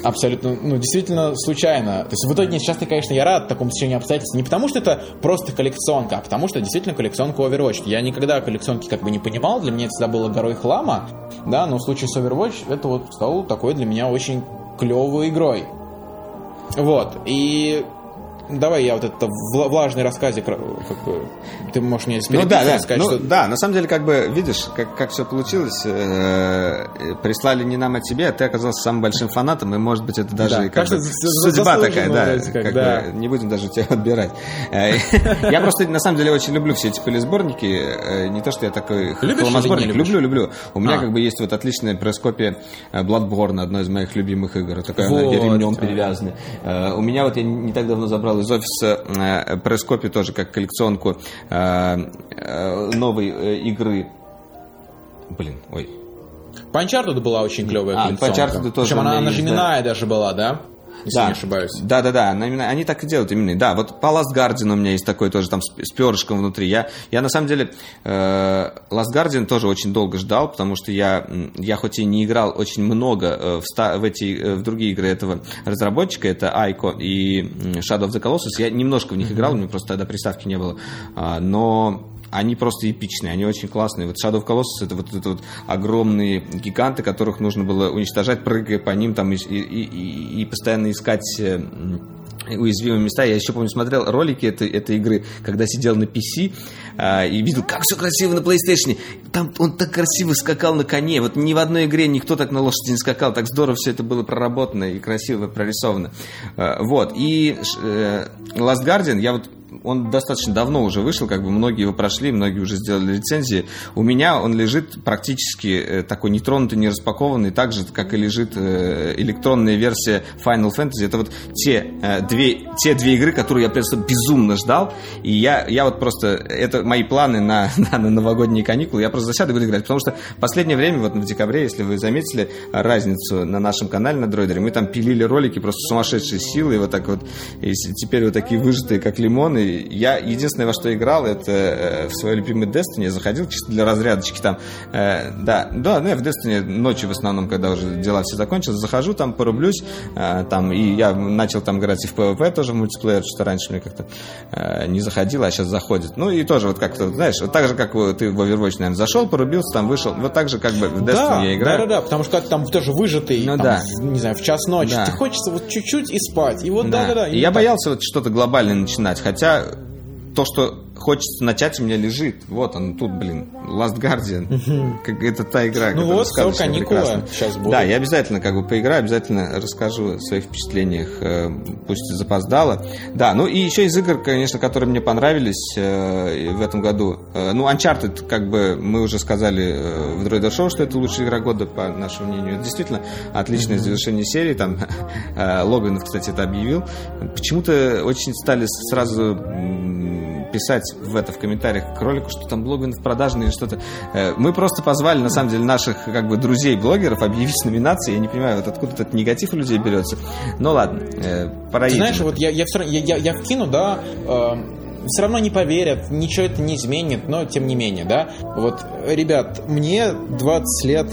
Абсолютно, ну, действительно случайно. То есть в итоге сейчас, конечно, я рад такому стечению обстоятельств. Не потому, что это просто коллекционка, а потому, что действительно коллекционка Overwatch. Я никогда коллекционки как бы не понимал, для меня это всегда было горой хлама, да, но в случае с Overwatch это вот стало такой для меня очень клевой игрой. Вот, и давай я вот это вла- влажный рассказик, как бы, ты можешь мне Ну да, да. сказать, ну, что... да, на самом деле, как бы, видишь, как, как все получилось. э, э, прислали не нам, а тебе, а ты оказался самым большим фанатом, и, может быть, это даже Да, как бы судьба такая, да. как, как да. бы, не будем даже тебя отбирать. Э, [LAUGHS] Я просто, на самом деле, очень люблю все эти пылесборники. э, Не то, что я такой любишь? Люблю, люблю. У меня А. как бы есть вот отличная пресс-копия Bloodborne, одной из моих любимых игр. Такая Вот. ремнем перевязана. У меня вот я не так давно забрал из офиса э, пресс-копию тоже как коллекционку э, э, новой игры. Блин, ой. По Uncharted была очень клевая А, коллекционка. по Uncharted тоже Причем она, она же да. именная даже была, да? Если не ошибаюсь. Да, да, да. именно- Они так и делают именно. Да, вот по Last Guardian у меня есть такой тоже там с, с перышком внутри. Я, я на самом деле э, Last Guardian тоже очень долго ждал, потому что я, я хоть и не играл очень много э, в, ста- в эти э, в другие игры этого разработчика, это Айко и Shadow of the Colossus, я немножко в них играл, у меня просто тогда приставки не было. А, но они просто эпичные, они очень классные. Вот Shadow of Colossus это вот, это вот огромные гиганты, которых нужно было уничтожать, прыгая по ним там и, и, и, постоянно искать э, уязвимые места. Я еще помню, смотрел ролики этой, этой игры, когда сидел на PC а, и видел, как все красиво на PlayStation. Там он так красиво скакал на коне. Вот ни в одной игре никто так на лошади не скакал. Так здорово все это было проработано и красиво прорисовано. А, вот. И э, Last Guardian, я вот он достаточно давно уже вышел, как бы многие его прошли, многие уже сделали рецензии. У меня он лежит практически э, такой нетронутый, не распакованный, так же, как и лежит э, электронная версия Final Fantasy. Это вот те, э, две, те две игры, которые я просто безумно ждал. И я, я вот просто... Это мои планы на, [LAUGHS] на, на новогодние каникулы. Я просто засяду и буду играть. Потому что в последнее время, вот в декабре, если вы заметили разницу на нашем канале на Дройдере, мы там пилили ролики просто сумасшедшей силы. И вот так вот... И теперь вот такие выжатые, как лимоны я единственное, во что играл, это э, в свой любимый Destiny. Я заходил чисто для разрядочки там. Э, да, да, ну я в Destiny ночью в основном, когда уже дела все закончились, захожу там, порублюсь. Э, там, и я начал там играть и в PvP тоже в мультиплеер, что раньше мне как-то не заходило, а сейчас заходит. Ну и тоже вот как-то, знаешь, вот так же, как ты в Overwatch, наверное, зашел, порубился, там вышел. Вот так же, как бы в Destiny да, я играю. Да, да, да, потому что там тоже выжатый, ну, там, да. не знаю, в час ночи. Да. Ты хочется вот чуть-чуть и спать. И вот да, да, да. И я так. боялся вот что-то глобальное начинать, хотя that то, что хочется начать, у меня лежит. Вот он тут, блин, Last Guardian. Как это та игра, Ну вот, все, каникулы сейчас будут. Да, я обязательно как бы поиграю, обязательно расскажу о своих впечатлениях, э, пусть запоздало. Да, ну и еще из игр, конечно, которые мне понравились э, в этом году. Э, ну, Uncharted, как бы мы уже сказали в Droider Show, что это лучшая игра года, по нашему мнению. Это действительно отличное завершение серии. Там [LAUGHS] Логан, кстати, это объявил. Почему-то очень стали сразу писать в это в комментариях к ролику, что там блогинг продажный или что-то. Э, мы просто позвали, на самом деле, наших как бы друзей-блогеров объявить [LAUGHS] номинации. Я не понимаю, вот откуда этот негатив у людей берется. Ну ладно, э, пора Ты знаешь, вот я, я, все, я, я, я вкину, да, э, все равно не поверят, ничего это не изменит, но тем не менее, да. Вот, ребят, мне 20 лет,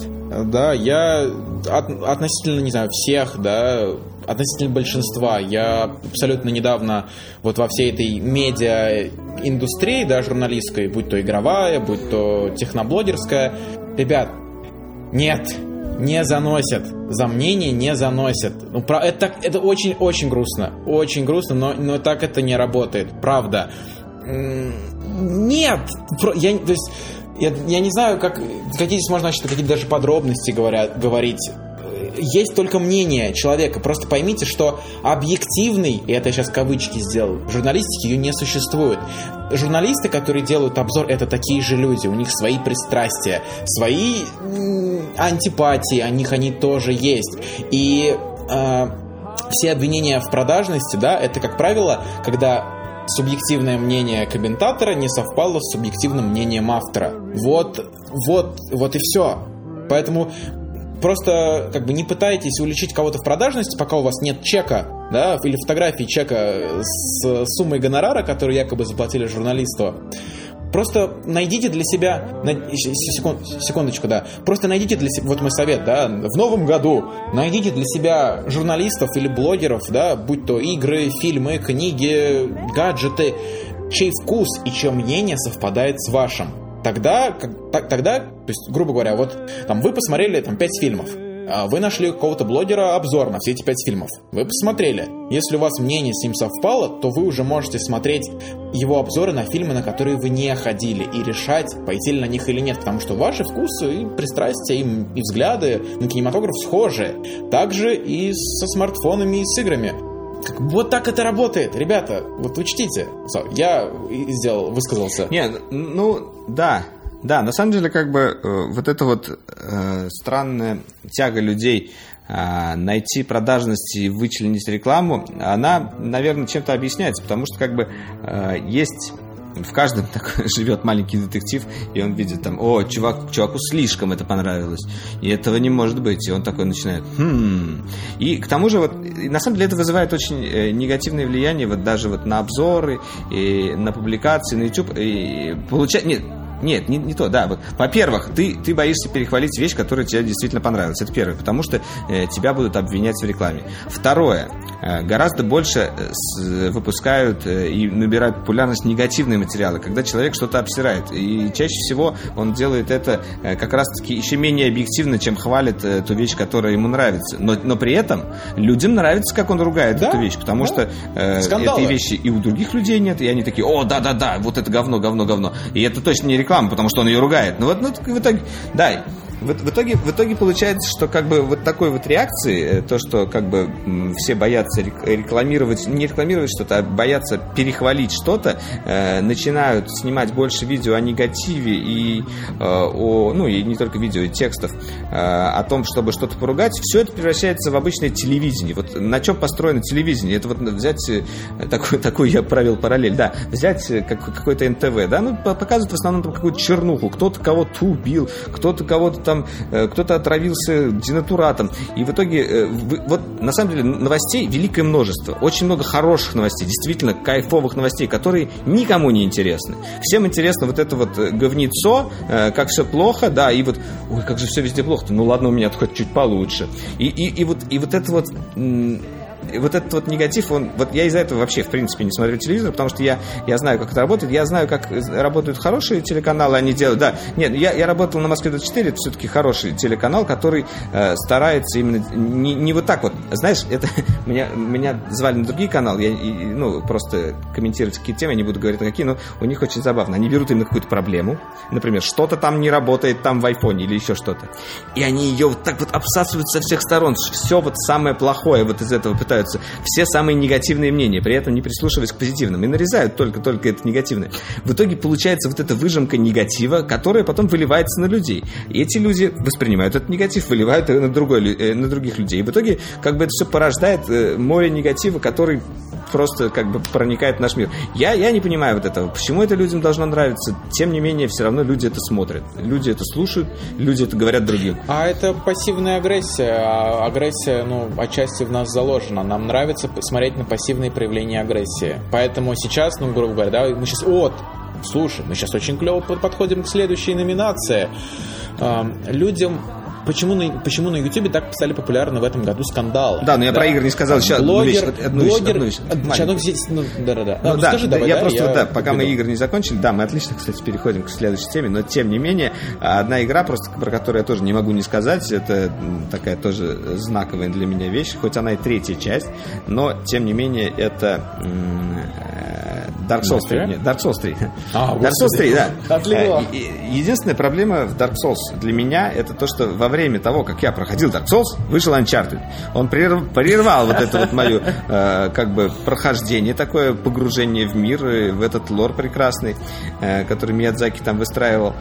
да, я от, относительно, не знаю, всех, да, относительно большинства. Я абсолютно недавно вот во всей этой медиа индустрии, да, журналистской, будь то игровая, будь то техноблогерская, ребят, нет, не заносят. За мнение не заносят. Ну, про, это, очень-очень грустно. Очень грустно, но, но так это не работает. Правда. Нет! Я, то есть, я, я не знаю, как, какие здесь можно значит, какие даже подробности говорят, говорить есть только мнение человека. Просто поймите, что объективный, и это я сейчас кавычки сделал, журналистики ее не существует. Журналисты, которые делают обзор, это такие же люди. У них свои пристрастия, свои антипатии, о них они тоже есть. И э, все обвинения в продажности, да, это, как правило, когда субъективное мнение комментатора не совпало с субъективным мнением автора. Вот, вот, вот и все. Поэтому просто как бы не пытайтесь уличить кого-то в продажности, пока у вас нет чека, да, или фотографии чека с суммой гонорара, которую якобы заплатили журналисту. Просто найдите для себя, секунд, секундочку, да, просто найдите для себя, вот мой совет, да, в новом году найдите для себя журналистов или блогеров, да, будь то игры, фильмы, книги, гаджеты, чей вкус и чье мнение совпадает с вашим. Тогда, тогда, то есть, грубо говоря, вот там вы посмотрели там пять фильмов, вы нашли какого-то блогера обзор на все эти пять фильмов. Вы посмотрели. Если у вас мнение с ним совпало, то вы уже можете смотреть его обзоры на фильмы, на которые вы не ходили, и решать, пойти ли на них или нет, потому что ваши вкусы и пристрастия, и, взгляды на кинематограф схожи. Также и со смартфонами, и с играми. Вот так это работает, ребята. Вот учтите. Я сделал, высказался. Нет, ну да, да, на самом деле, как бы э, вот эта вот э, странная тяга людей э, найти продажность и вычленить рекламу, она, наверное, чем-то объясняется, потому что как бы э, есть в каждом [LAUGHS] так живет маленький детектив, и он видит там, о, чувак, чуваку слишком это понравилось, и этого не может быть, и он такой начинает, хм. И к тому же вот, на самом деле это вызывает очень э, негативное влияние вот даже вот на обзоры, и на публикации, на YouTube, и получать, нет, нет, не, не то, да. Вот, во-первых, ты, ты боишься перехвалить вещь, которая тебе действительно понравилась. Это первое, потому что э, тебя будут обвинять в рекламе. Второе, э, гораздо больше э, с, выпускают э, и набирают популярность негативные материалы, когда человек что-то обсирает. И чаще всего он делает это э, как раз-таки еще менее объективно, чем хвалит э, ту вещь, которая ему нравится. Но, но при этом людям нравится, как он ругает Да, эту вещь, потому да. что э, Скандалы. этой вещи и у других людей нет, и они такие, о, да-да-да, вот это говно, говно, говно. И это точно не реклама, потому что он ее ругает. Ну вот, ну, в итоге, да, в, в итоге, в итоге получается, что как бы вот такой вот реакции, э, то, что как бы все боятся рек- рекламировать, не рекламировать что-то, а боятся перехвалить что-то, э, начинают снимать больше видео о негативе и э, о, ну и не только видео, и текстов э, о том, чтобы что-то поругать, все это превращается в обычное телевидение. Вот на чем построено телевидение? Это вот взять э, такой, такой я провел параллель, да, взять э, как, какой-то НТВ, да, ну по- показывают в основном какую-то чернуху, кто-то кого-то убил, кто-то кого-то там, э, кто-то отравился денатуратом, и в итоге э, вот на самом деле новостей великое множество, очень много хороших новостей, действительно кайфовых новостей, которые никому не интересны. Всем интересно вот это вот э, говнецо, как все плохо, да, и вот, ой, как же все везде плохо, ну ладно, у меня хоть чуть получше. И, и, и вот, и вот это вот вот этот вот негатив, он, вот я из-за этого вообще, в принципе, не смотрю телевизор, потому что я, я знаю, как это работает, я знаю, как работают хорошие телеканалы, они делают, да, нет, я, я работал на Москве-24, это все-таки хороший телеканал, который э, старается именно, не, не вот так вот, знаешь, это, [LAUGHS] меня, меня звали на другие каналы, я, и- ну, просто комментировать какие темы, я не буду говорить на какие, но у них очень забавно, они берут именно какую-то проблему, например, что-то там не работает там в айфоне или еще что-то, и они ее вот так вот обсасывают со всех сторон, все вот самое плохое вот из этого пытаются, все самые негативные мнения, при этом не прислушиваясь к позитивным, и нарезают только-только это негативное. В итоге получается вот эта выжимка негатива, которая потом выливается на людей. И эти люди воспринимают этот негатив, выливают его на, другой, э, на других людей. И в итоге как бы это все порождает э, море негатива, который просто как бы проникает в наш мир. Я, я не понимаю вот этого. Почему это людям должно нравиться? Тем не менее, все равно люди это смотрят. Люди это слушают, люди это говорят другим. А это пассивная агрессия. А агрессия, ну, отчасти в нас заложена. Нам нравится смотреть на пассивные проявления агрессии. Поэтому сейчас, ну, грубо говоря, да, мы сейчас... Вот, слушай, мы сейчас очень клево под- подходим к следующей номинации. Ам, людям... Почему на, почему на YouTube так стали популярны в этом году скандалы? Да, но я про игры не сказал. Одну блогер, вещь, вот одну вещь, блогер, одну вещь, а, маленькую. ну, здесь, ну, да-да-да. Ну, А, да, скажи да, давай, я да, просто, да, пока мы веду. игры не закончили, да, мы отлично, кстати, переходим к следующей теме, но тем не менее, одна игра, просто про которую я тоже не могу не сказать, это такая тоже знаковая для меня вещь, хоть она и третья часть, но тем не менее это э, Dark Souls 3. Мафия? Нет, Dark Souls 3. А, Dark Souls господи. 3, да. Отлегло. Э, Единственная проблема в Dark Souls для меня это то, что во время того, как я проходил Dark Souls, вышел Uncharted. Он прерв- прервал вот это вот мое э, как бы прохождение, такое погружение в мир, э, в этот лор прекрасный, э, который Миядзаки там выстраивал.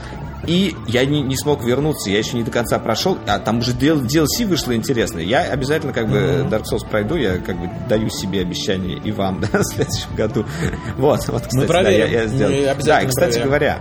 И я не, не смог вернуться, я еще не до конца прошел, а там уже DL DLC вышло интересное. Я обязательно как бы Dark Souls пройду, я как бы даю себе обещание и вам [LAUGHS] да, в следующем году. Вот, вот, кстати, да, я, я сделал. Да, и, кстати проверим. говоря,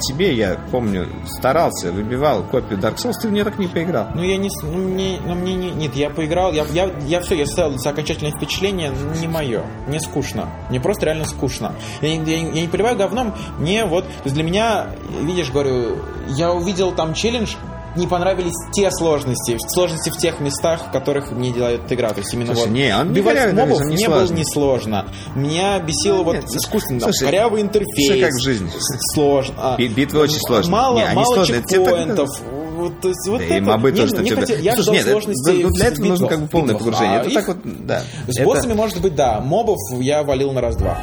тебе, я помню, старался, выбивал копию Dark Souls, ты в нее так не поиграл. Ну, я не... Ну, мне, ну, мне не... Нет, я поиграл, я, я, я все, я составил окончательное впечатление, не мое. Мне скучно. Мне просто реально скучно. Я, не- я, не- я не поливаю говном, мне вот... То есть для меня, видишь, говорю, я увидел там челлендж, не понравились те сложности, сложности в тех местах, в которых мне делает эта игра. То есть именно Слушай, вот не, он не убивать корявый, мобов не не было сложный. не сложно. Меня бесило вот Нет, искусственно, там, слушай, корявый интерфейс. как в жизни. Сложно. А, Би- битвы очень сложные. Мало, Не, мало сложные. Это чекпоинтов. Вот, то есть, вот Да это, и мобы не, тоже не на тебя. хотел- я Слушай, ждал нет, это- сложностей ну, для этого нужно как бы полное битвах. погружение. А это их так вот, да. С Это- боссами, может быть, да. Мобов я валил на раз-два.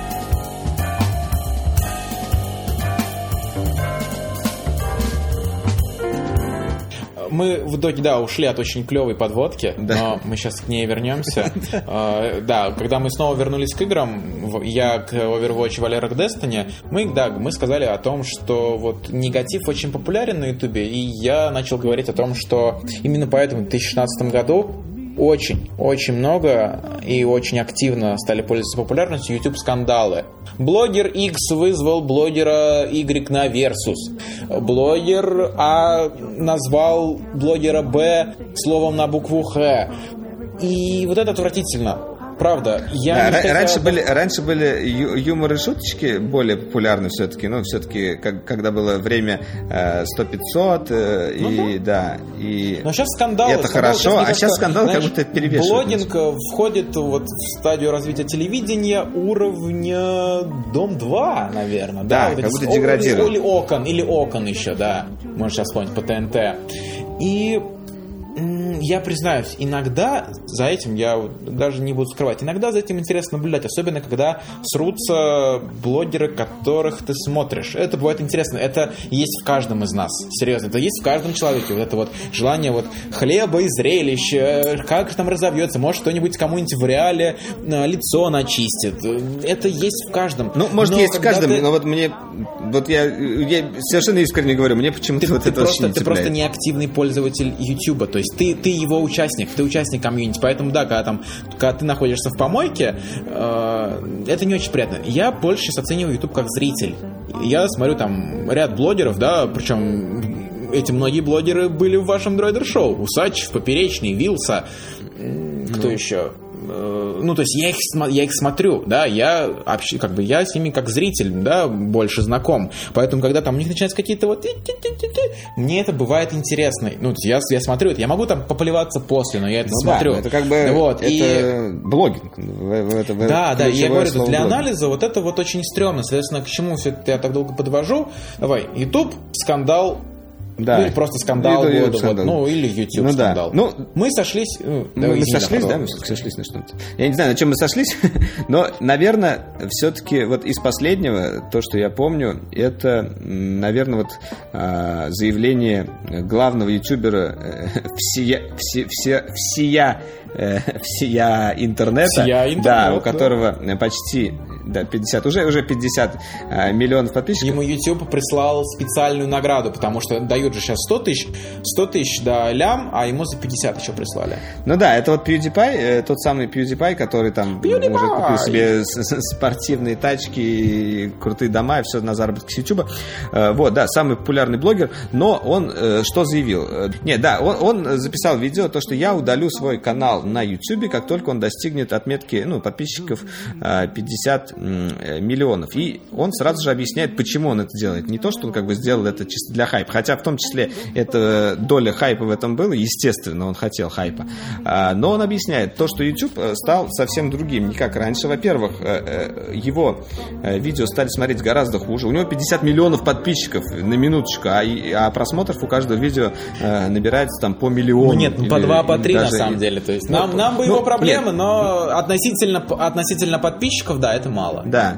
Мы в итоге, да, ушли от очень клевой подводки, Да. но мы сейчас к ней вернемся. [LAUGHS] А, Да, когда мы снова вернулись к играм, я к Overwatch, Валера к Destiny, мы, да, мы сказали о том, что вот негатив очень популярен на Ютубе, и я начал говорить о том, что именно поэтому в 2016 году очень, очень много и очень активно стали пользоваться популярностью YouTube скандалы. Блогер X вызвал блогера Y на Versus. Блогер А назвал блогера Б словом на букву Х. И вот это отвратительно. Правда. Я Да, ра- хотел раньше, бы- были, раньше были ю- юмор и шуточки более популярны все-таки, но все-таки, как, когда было время э, 100-500, э, и да, и... Но сейчас скандалы. Это скандалы, хорошо, мне а сейчас скандалы как будто перевешивают. Блогинг э, входит вот в стадию развития телевидения уровня Дом 2, наверное. Да, вот как будто деградировал. Или Окон, или Окон еще, да. Можно сейчас вспомнить по ТНТ. И я признаюсь, иногда за этим, я даже не буду скрывать, иногда за этим интересно наблюдать, особенно когда срутся блогеры, которых ты смотришь. Это бывает интересно, это есть в каждом из нас, серьезно, это есть в каждом человеке, вот это вот желание вот хлеба и зрелищ, э, как там разовьется, может кто-нибудь кому-нибудь в реале э, лицо начистит, это есть в каждом. Ну, может, Но есть в каждом, ты- но вот мне, вот я, я совершенно искренне говорю, мне почему-то вот ты это просто, очень не ты просто не активный пользователь YouTube, то есть ты, ты его участник, ты участник комьюнити, поэтому да, когда там, когда ты находишься в помойке, э, это не очень приятно. Я больше сейчас оцениваю YouTube как зритель. Я смотрю там ряд блогеров, да, причем эти многие блогеры были в вашем дройдер-шоу. Усач, Поперечный, Вилса, кто еще? Э, Ну, то есть я их, я их смотрю, да, я общ- как бы я с ними как зритель, да, больше знаком. Поэтому, когда там у них начинаются какие-то вот мне это бывает интересно. Ну, я, я смотрю это, я могу там поплеваться после, но я это Ну да, смотрю. но это как бы вот, и- это блогинг. В- в это- да, да, и я говорю, для блогинг. анализа вот это вот очень стрёмно. Соответственно, к чему все это я так долго подвожу? Давай, YouTube, скандал, Да. ну или просто скандал года, вот, ну или YouTube Ну да. скандал. Ну, мы сошлись, ну, Мы, мы сошлись, да, мы все-таки сошлись на что-то. Я не знаю, на чем мы сошлись, [LAUGHS] но, наверное, все-таки вот из последнего, то, что я помню, это, наверное, вот а, заявление главного ютубера э, [LAUGHS] всея, все, все, всея, э, всея интернета, Всея да, интернет, у да. которого почти да, 50, уже, уже 50 а, миллионов подписчиков. Ему YouTube прислал специальную награду, потому что дают же сейчас 100 тысяч, 100 тысяч, да, лям, а ему за 50 еще прислали. Ну да, это вот PewDiePie, э, тот самый PewDiePie, который там PewDiePie! уже купил себе спортивные тачки, крутые дома, и все на заработки с YouTube. Э, Вот, да, самый популярный блогер, но он э, что заявил? Э, Не, да, он, он записал видео, то, что я удалю свой канал на YouTube, как только он достигнет отметки, ну, подписчиков э, 50 м, э, миллионов. И он сразу же объясняет, почему он это делает. Не то, что он как бы сделал это чисто для хайпа, хотя в том числе это доля хайпа в этом было, естественно, он хотел хайпа. А, Но он объясняет то, что YouTube э, стал совсем другим, не как раньше. Во-первых, э, э, его видео стали смотреть гораздо хуже. У него 50 миллионов подписчиков на минуточку, а, а просмотров у каждого видео набирается там по миллиону. Ну нет, ну, по два, по три на самом деле. То есть Нам, нам бы ну, его проблемы, нет. но относительно, относительно подписчиков, да, это мало. Да.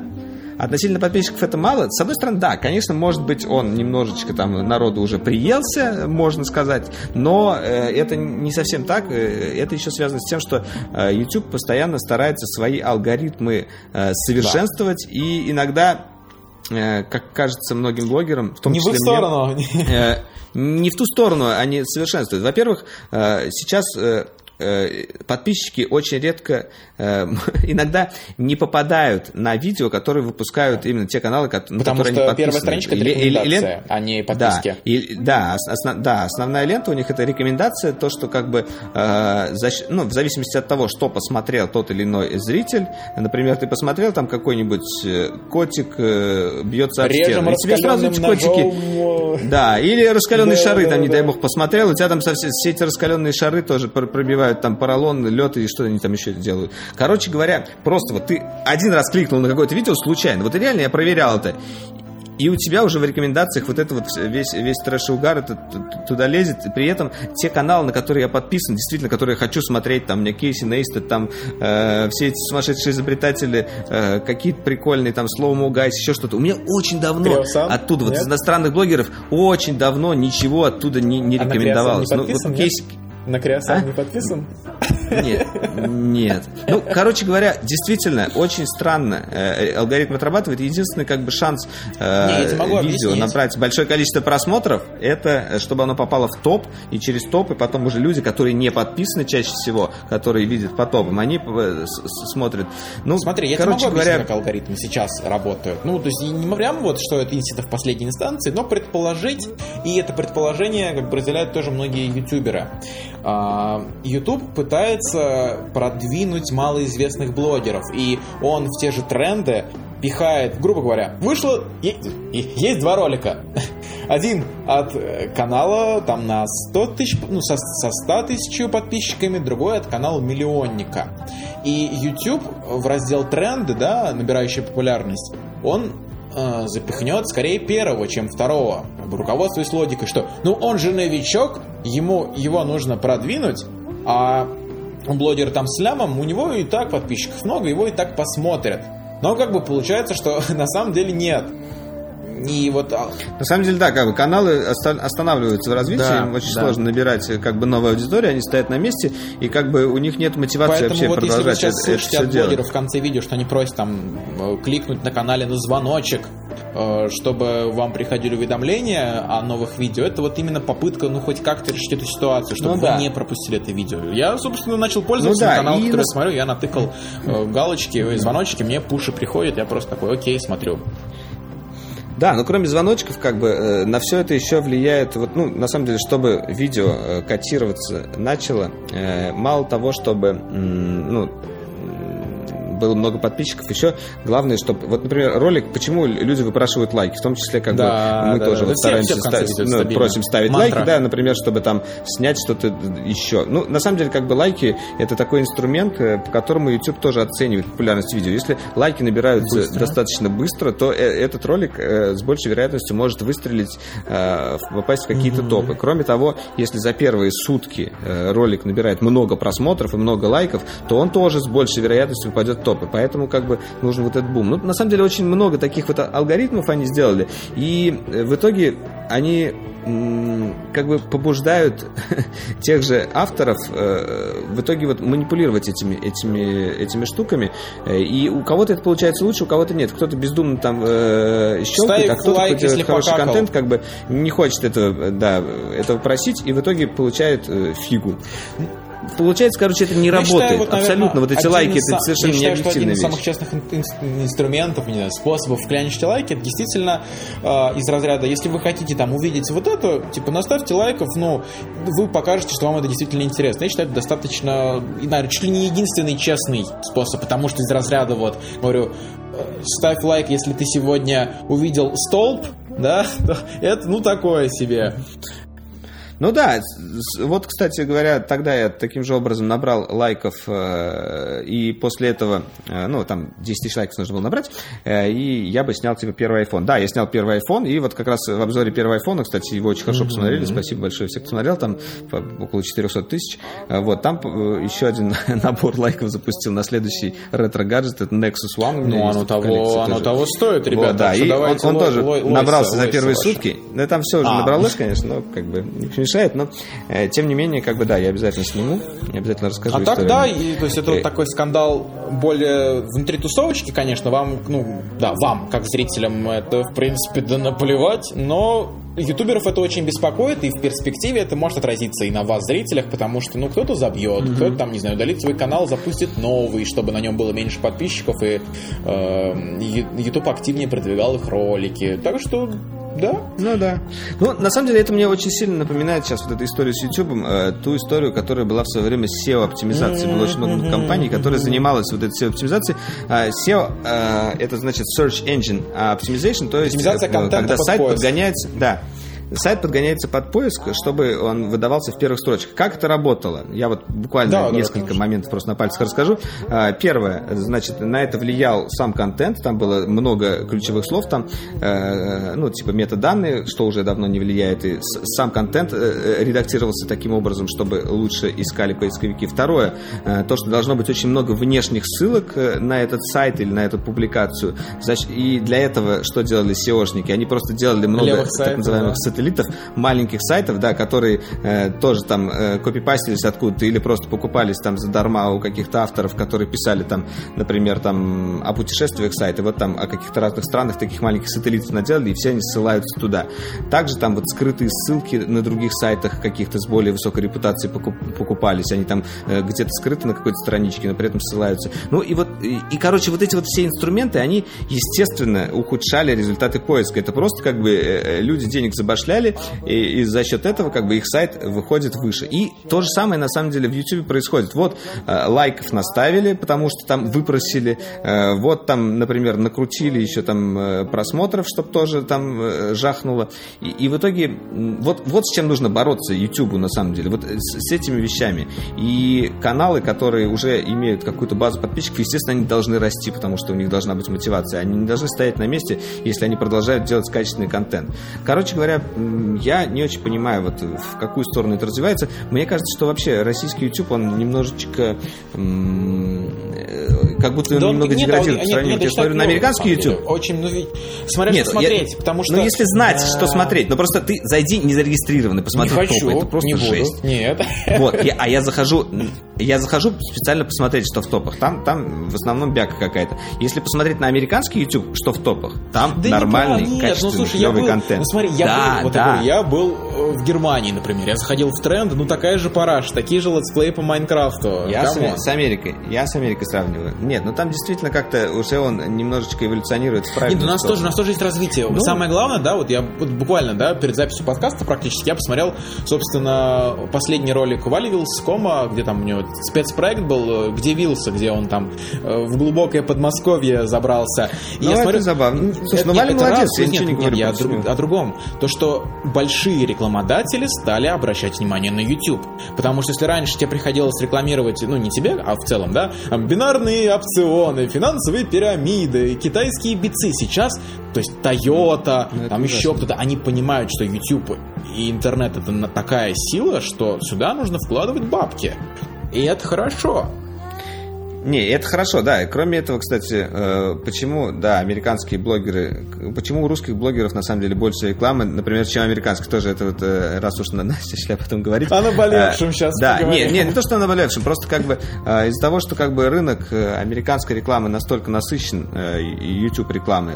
Относительно подписчиков это мало. С одной стороны, да, конечно, может быть, он немножечко там народу уже приелся, можно сказать, но э, это не совсем так. Э, Это еще связано с тем, что э, YouTube постоянно старается свои алгоритмы э, совершенствовать, и иногда, как кажется многим блогерам, в том Не в числе их мне, сторону. Э, не в ту сторону они совершенствуют. Во-первых, сейчас подписчики очень редко, э, [LAUGHS] иногда не попадают на видео, которые выпускают именно те каналы, на Потому которые что они первая подписаны. страничка это рекомендация, а не подписки. Да, и, да, ос- осна- да, основная лента у них это рекомендация, то, что как бы э, защ- ну, в зависимости от того, что посмотрел тот или иной зритель, например, ты посмотрел там какой-нибудь э, котик э, бьется об Режем стену, и тебе сразу эти котики... ножом. э, Да, или раскаленные Да, шары, да, там, не да. дай бог, посмотрел, у тебя там все, эти раскаленные шары тоже пр- пробивают там поролон, лед и что они там еще делают. Короче говоря, просто вот ты один раз кликнул на какое-то видео случайно, вот реально я проверял это, и у тебя уже в рекомендациях вот это вот весь, весь трэш и угар это туда лезет. И при этом те каналы, на которые я подписан, действительно, которые я хочу смотреть, там, мне Кейси Нейстед, там, э, все эти сумасшедшие изобретатели, э, какие-то прикольные, там, Slow Guys, еще что-то. У меня очень давно Криосан? оттуда, вот Нет? из иностранных блогеров, очень давно ничего оттуда не, не А рекомендовалось. Не Ну, подписан, вот нет? Кейси- На Криосан А? не подписан? нет, нет. Ну, короче говоря, действительно, очень странно э, алгоритм отрабатывает. Единственный как бы шанс э, Не, видео объяснить. набрать большое количество просмотров, это чтобы оно попало в топ, и через топ, и потом уже люди, которые не подписаны чаще всего, которые видят по топам, они э, смотрят. Ну, Смотри, я короче тебе могу говоря, как алгоритмы сейчас работают. Ну, то есть не прям вот, что это институт в последней инстанции, но предположить, и это предположение как бы разделяют тоже многие ютуберы. А, YouTube пытается продвинуть малоизвестных блогеров, и он в те же тренды пихает, грубо говоря, вышло, есть два ролика. [LAUGHS] Один от э, канала там на 100 тысяч, ну, со, со 100 тысяч подписчиками, другой от канала миллионника. И YouTube в раздел тренды, да, набирающий популярность, он э, запихнет скорее первого, чем второго. Руководствуясь логикой, что ну он же новичок, ему его нужно продвинуть, а блогер там с лямом, у него и так подписчиков много, его и так посмотрят. Но как бы получается, что [LAUGHS] на самом деле нет. И вот... На самом деле, да, как бы каналы останавливаются в развитии, да, им очень да. сложно набирать как бы новую аудиторию, они стоят на месте, и как бы у них нет мотивации Поэтому вообще вот продолжать если вы сейчас это, слышите это от блогеров в конце видео, что они просят там э, кликнуть на канале на звоночек, э, чтобы вам приходили уведомления о новых видео, это вот именно попытка, ну, хоть как-то решить эту ситуацию, чтобы ну, вы да. не пропустили это видео. Я, собственно, начал пользоваться ну, да, каналом, который на... я смотрю, я натыкал э, галочки, звоночки, мне пуши приходят, я просто такой, окей, смотрю. Да, но кроме звоночков, как бы э, на все это еще влияет, вот, ну, на самом деле, чтобы видео э, котироваться начало, э, мало того, чтобы, ну, было много подписчиков. Еще главное, чтобы... Вот, например, ролик, почему люди выпрашивают лайки, в том числе, как да, бы мы да, тоже да. Вот стараемся, все, ставить, ну, просим ставить Мантра. лайки, да, например, чтобы там снять что-то еще. Ну, на самом деле, как бы лайки — это такой инструмент, э, по которому YouTube тоже оценивает популярность видео. Если лайки набираются быстро. достаточно быстро, то э, этот ролик э, с большей вероятностью может выстрелить, попасть в какие-то mm-hmm. топы. Кроме того, если за первые сутки ролик набирает много просмотров и много лайков, то он тоже с большей вероятностью попадет в топы. Поэтому как бы нужен вот этот бум. Ну, на самом деле, очень много таких вот алгоритмов они сделали. И э, в итоге они как бы побуждают [LAUGHS] тех же авторов э, в итоге вот манипулировать этими, этими, этими штуками. Э, и у кого-то это получается лучше, у кого-то нет. Кто-то бездумно там э, щелкает, Ставь а кто-то, лайк, кто делает хороший покакал. контент, как бы не хочет этого, да, этого просить, и в итоге получает э, фигу получается, короче, это не я работает. Считаю, вот, наверное, Абсолютно. Вот эти лайки, это совершенно я считаю, что один из самых честных инструментов, не знаю, способов клянчить лайки, это действительно э, из разряда, если вы хотите там увидеть вот это, типа, наставьте лайков, ну, вы покажете, что вам это действительно интересно. Я считаю, это достаточно, наверное, чуть ли не единственный честный способ, потому что из разряда, вот, говорю, э, ставь лайк, если ты сегодня увидел столб, да, [LAUGHS] это, ну, такое себе. Ну да, вот, кстати говоря, тогда я таким же образом набрал лайков, э, и после этого, э, ну, там 10 тысяч лайков нужно было набрать, э, и я бы снял, типа, первый iPhone. Да, я снял первый iPhone, и вот как раз в обзоре первого iPhone, кстати, его очень хорошо mm-hmm. посмотрели, спасибо большое всем, кто смотрел, там около 400 тысяч. Вот, там еще один [LAUGHS] набор лайков запустил на следующий ретро-гаджет, это Nexus One. Ну, оно того, оно того стоит, ребята. Вот, да, и он, он тоже лой, набрался лойся, за первые лойся сутки. Да, там все уже а. набралось, конечно, но как бы ничего мешает, но э, тем не менее, как бы да, я обязательно сниму, я обязательно расскажу. А так да, и, то есть это вот э, такой скандал более внутри тусовочки, конечно, вам, ну, да, вам, как зрителям, это, в принципе, да наплевать, но ютуберов это очень беспокоит, и в перспективе это может отразиться и на вас, зрителях, потому что, ну, кто-то забьет, mm-hmm. кто-то там, не знаю, удалит свой канал, запустит новый, чтобы на нем было меньше подписчиков, и э, YouTube активнее продвигал их ролики. Так что да? Ну да. Ну, на самом деле, это мне очень сильно напоминает сейчас вот эту историю с YouTube, э, ту историю, которая была в свое время с SEO-оптимизацией. Было очень много компаний, которые занималась вот этой SEO-оптимизацией. А, SEO э, это значит Search Engine Optimization, то есть Оптимизация э, когда сайт поиск. подгоняется... Да, сайт подгоняется под поиск, чтобы он выдавался в первых строчках. Как это работало? Я вот буквально да, несколько да, моментов просто на пальцах расскажу. А, первое, значит, на это влиял сам контент, там было много ключевых слов, там, э, ну, типа метаданные, что уже давно не влияет, и сам контент э, э, редактировался таким образом, чтобы лучше искали поисковики. Второе, то, что должно быть очень много внешних ссылок на этот сайт или на эту публикацию. Значит, и для этого что делали SEOшники? Они просто делали много Левых так называемых да сателлитов, маленьких сайтов, да, которые э, тоже там э, копипастились откуда-то или просто покупались там задарма у каких-то авторов, которые писали там, например, там о путешествиях сайта, вот там о каких-то разных странах таких маленьких сателлитов наделали, и все они ссылаются туда. Также там вот скрытые ссылки на других сайтах каких-то с более высокой репутацией покуп, покупались, они там э, где-то скрыты на какой-то страничке, но при этом ссылаются. Ну и вот, и, и короче, вот эти вот все инструменты, они, естественно, ухудшали результаты поиска. Это просто как бы э, э люди денег забашли перечисляли, и, и за счет этого как бы их сайт выходит выше. И то же самое на самом деле в YouTube происходит. Вот э, лайков наставили, потому что там выпросили, э, вот там, например, накрутили еще там э, просмотров, чтобы тоже там э, жахнуло. И, и в итоге вот, вот с чем нужно бороться YouTube на самом деле, вот с, с этими вещами. И каналы, которые уже имеют какую-то базу подписчиков, естественно, они должны расти, потому что у них должна быть мотивация. Они не должны стоять на месте, если они продолжают делать качественный контент. Короче говоря, я не очень понимаю, вот в какую сторону это развивается. Мне кажется, что вообще российский YouTube, он немножечко э, как будто да немного нет, деградирует по сравнению. Я смотрю на американский YouTube. Очень, ну, смотря Нет, что смотреть, я, потому что... Ну, если знать, что смотреть, ну просто ты зайди незарегистрированный, посмотри Не хочу, топы, это просто не буду. жесть. Нет. Вот, я- а я захожу, [LAUGHS] я захожу специально посмотреть, что в топах. Там, там в основном бяка какая-то. Если посмотреть на американский YouTube, что в топах, там Да нормальный, не, нет, ну качественный, слушай, я был, контент. ну смотри, я да, был, вот да. я говорю, я был э, в Германии, например, я заходил в тренд, ну такая же параш, такие же летсплеи по Майнкрафту. Я с, с Америкой. Я с Америкой сравниваю. Нет, ну там действительно как-то уже он немножечко эволюционирует в Нет, правильную ну у нас сторону. тоже, у нас тоже есть развитие. Ну. Самое главное, да, вот я вот буквально, да, перед записью подкаста практически я посмотрел, собственно, последний ролик Вали Вилскома, где там у него спецпроект был, где Вилса, где он там э, в глубокое Подмосковье забрался. И Ну, это забавно. Слушай, ну, Валя молодец, раз, я нет, ничего не нет, говорю я о, друг- о другом. То, что большие рекламодатели стали обращать внимание на YouTube. Потому что если раньше тебе приходилось рекламировать, ну, не тебе, а в целом, да, бинарные опционы, финансовые пирамиды, китайские бицы. Сейчас, то есть Toyota, Ну, там еще кто-то, они понимают, что YouTube и интернет это такая сила, что сюда нужно вкладывать бабки. И это хорошо. Не, это хорошо, да. И Кроме этого, кстати, э, почему, да, американские блогеры, почему у русских блогеров на самом деле больше рекламы, например, чем американских, тоже это вот, э, раз уж на Настя шли об этом говорить. О наболевшем Э, щас Да, не, не, не то, что о наболевшем, просто как бы из-за того, что как бы рынок американской рекламы настолько насыщен, YouTube рекламы,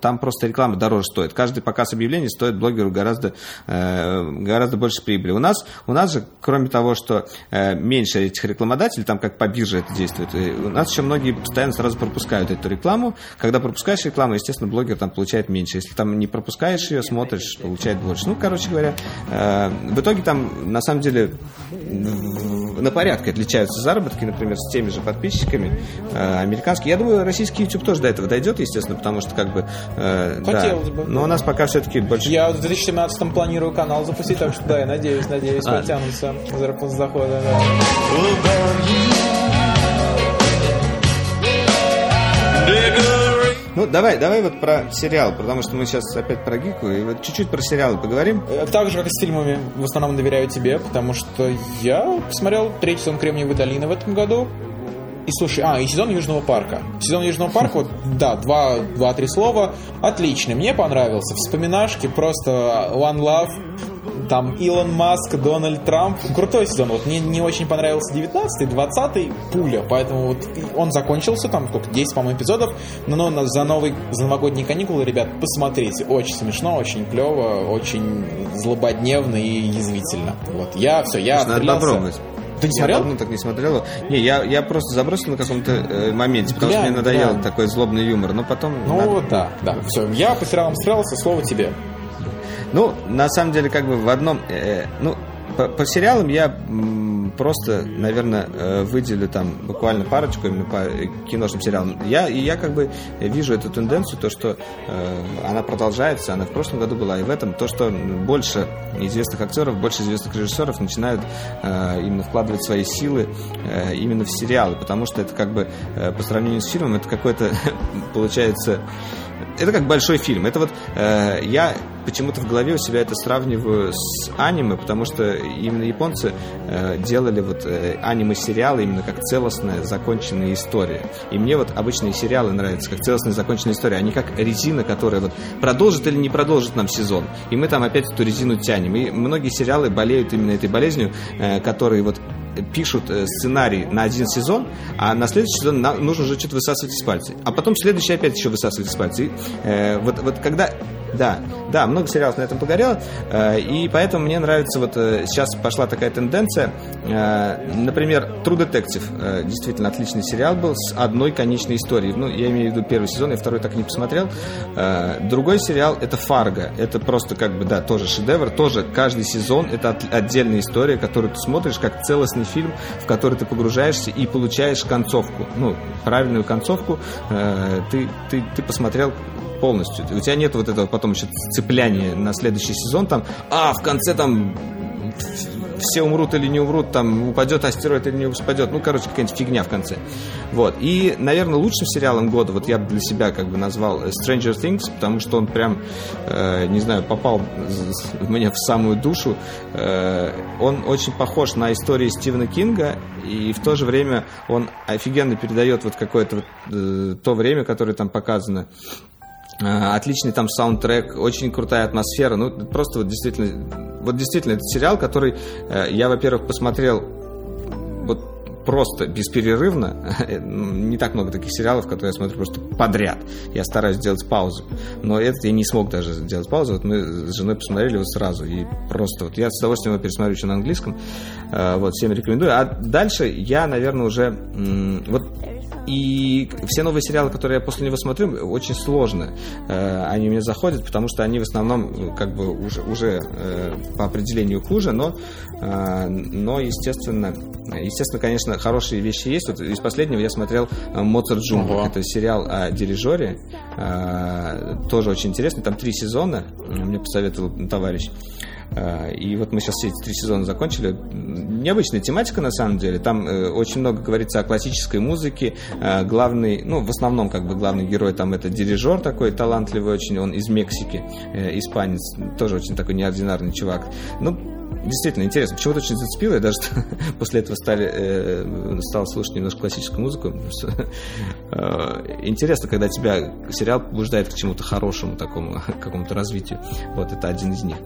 там просто реклама дороже стоит. Каждый показ объявлений стоит блогеру гораздо, гораздо больше прибыли. У нас, у нас же, кроме того, что меньше этих рекламодателей, там как по бирже это действует, э, у нас еще многие постоянно сразу пропускают эту рекламу. Когда пропускаешь рекламу, естественно, блогер там получает меньше. Если там не пропускаешь ее, смотришь, получает больше. Ну, короче говоря, э, в итоге там, на самом деле, на порядке отличаются заработки, например, с теми же подписчиками э, американские. Я думаю, российский YouTube тоже до этого дойдет, естественно, потому что как бы... э, да. Хотелось бы. Но у нас пока все-таки больше... Я в 2017 планирую канал запустить, так что да, я надеюсь, надеюсь, А. с захода. да. Ну, давай, давай вот про сериал, потому что мы сейчас опять про Гику, и вот чуть-чуть про сериалы поговорим. Э, Так же, как и с фильмами, в основном доверяю тебе, потому что я посмотрел третий сезон Кремниевой долины в этом году. И слушай, а, и сезон Южного парка. Сезон Южного парка, вот, да, два, два-три слова. Отличный, мне понравился. Вспоминашки, просто One Love. Там Илон Маск, Дональд Трамп. Крутой сезон. Вот мне не очень понравился 19-й, 20-й, пуля. Поэтому вот он закончился, там сколько, 10, по-моему, эпизодов. Но, но за, новый, за новогодние каникулы, ребят, посмотрите. Очень смешно, очень клево, очень злободневно и язвительно. Вот, я все, я Надо отстрелялся. попробовать. Ты не Я смотрел? давно так не смотрел. Не, я, я просто забросил на каком-то э, моменте, потому что Глянь, мне надоел глянь. такой злобный юмор. Но потом... Ну надо- вот, да, да. Все, я по сериалам стрелялся, слово тебе. Ну, на самом деле, как бы в одном... э, ну, по, по сериалам я просто, наверное, э, выделю там буквально парочку именно по э, киношным сериалам. Я, и я как бы вижу эту тенденцию, то, что э, она продолжается, она в прошлом году была, и в этом то, что больше известных актеров, больше известных режиссеров начинают э, именно вкладывать свои силы э, именно в сериалы, потому что это как бы э, по сравнению с фильмом, это какой-то, [LAUGHS] получается, это как большой фильм. Это вот э, я почему-то в голове у себя это сравниваю с аниме, потому что именно японцы э, делали вот э, аниме-сериалы именно как целостная законченная история. И мне вот обычные сериалы нравятся как целостная законченная история, а не как резина, которая вот продолжит или не продолжит нам сезон. И мы там опять эту резину тянем. И многие сериалы болеют именно этой болезнью, э, которые вот пишут э, сценарий на один сезон, а на следующий сезон нужно уже что-то высасывать из пальца. А потом следующий опять еще высасывать из пальца. И, э, вот, вот когда, да, Да, много сериалов на этом погорело, э, и поэтому мне нравится вот э, сейчас пошла такая тенденция. Например, True Detective действительно отличный сериал был с одной конечной историей. Ну, я имею в виду первый сезон, я второй так и не посмотрел. Другой сериал это Фарго. Это просто как бы, да, тоже шедевр. Тоже каждый сезон это отдельная история, которую ты смотришь как целостный фильм, в который ты погружаешься и получаешь концовку. Ну, правильную концовку ты, ты, ты посмотрел полностью. У тебя нет вот этого потом еще цепляния на следующий сезон, там, а, в конце там все умрут или не умрут, там упадет астероид или не упадет. Ну, короче, какая-нибудь фигня в конце. Вот. И, наверное, лучшим сериалом года, вот я бы для себя как бы назвал Stranger Things, потому что он прям, э, не знаю, попал мне в самую душу. Э, он очень похож на истории Стивена Кинга, и в то же время он офигенно передает вот какое-то вот, э, то время, которое там показано. Э, отличный там саундтрек, очень крутая атмосфера. Ну, просто вот действительно, вот действительно, это сериал, который э, я, во-первых, посмотрел вот просто бесперерывно. [LAUGHS] Не так много таких сериалов, которые я смотрю просто подряд. Я стараюсь сделать паузу. Но этот я не смог даже сделать паузу. Вот мы с женой посмотрели его сразу. И просто вот я с удовольствием его пересмотрю еще на английском. Э, вот, всем рекомендую. А дальше я, наверное, уже... Вот и все новые сериалы, которые я после него смотрю, очень сложно. Э, они мне заходят, потому что они в основном как бы уже, уже э, по определению хуже, но, э, но естественно, естественно, конечно, хорошие вещи есть. Вот из последнего я смотрел «Mozart in the Jungle». Это сериал о дирижере. Тоже очень интересный. Там три сезона. Мне посоветовал товарищ. Э, и вот мы сейчас все эти три сезона закончили. Необычная тематика, на самом деле. Там э, очень много говорится о классической музыке. Э, главный, ну, в основном, как бы, главный герой там это дирижер такой талантливый очень, он из Мексики, испанец, тоже очень такой неординарный чувак. Ну, действительно интересно. Почему-то очень зацепило. Я даже [LAUGHS] после этого стали, э, стал слушать немножко классическую музыку. [LAUGHS] Интересно, когда тебя сериал побуждает к чему-то хорошему, такому, [LAUGHS] какому-то развитию. Вот это один из них.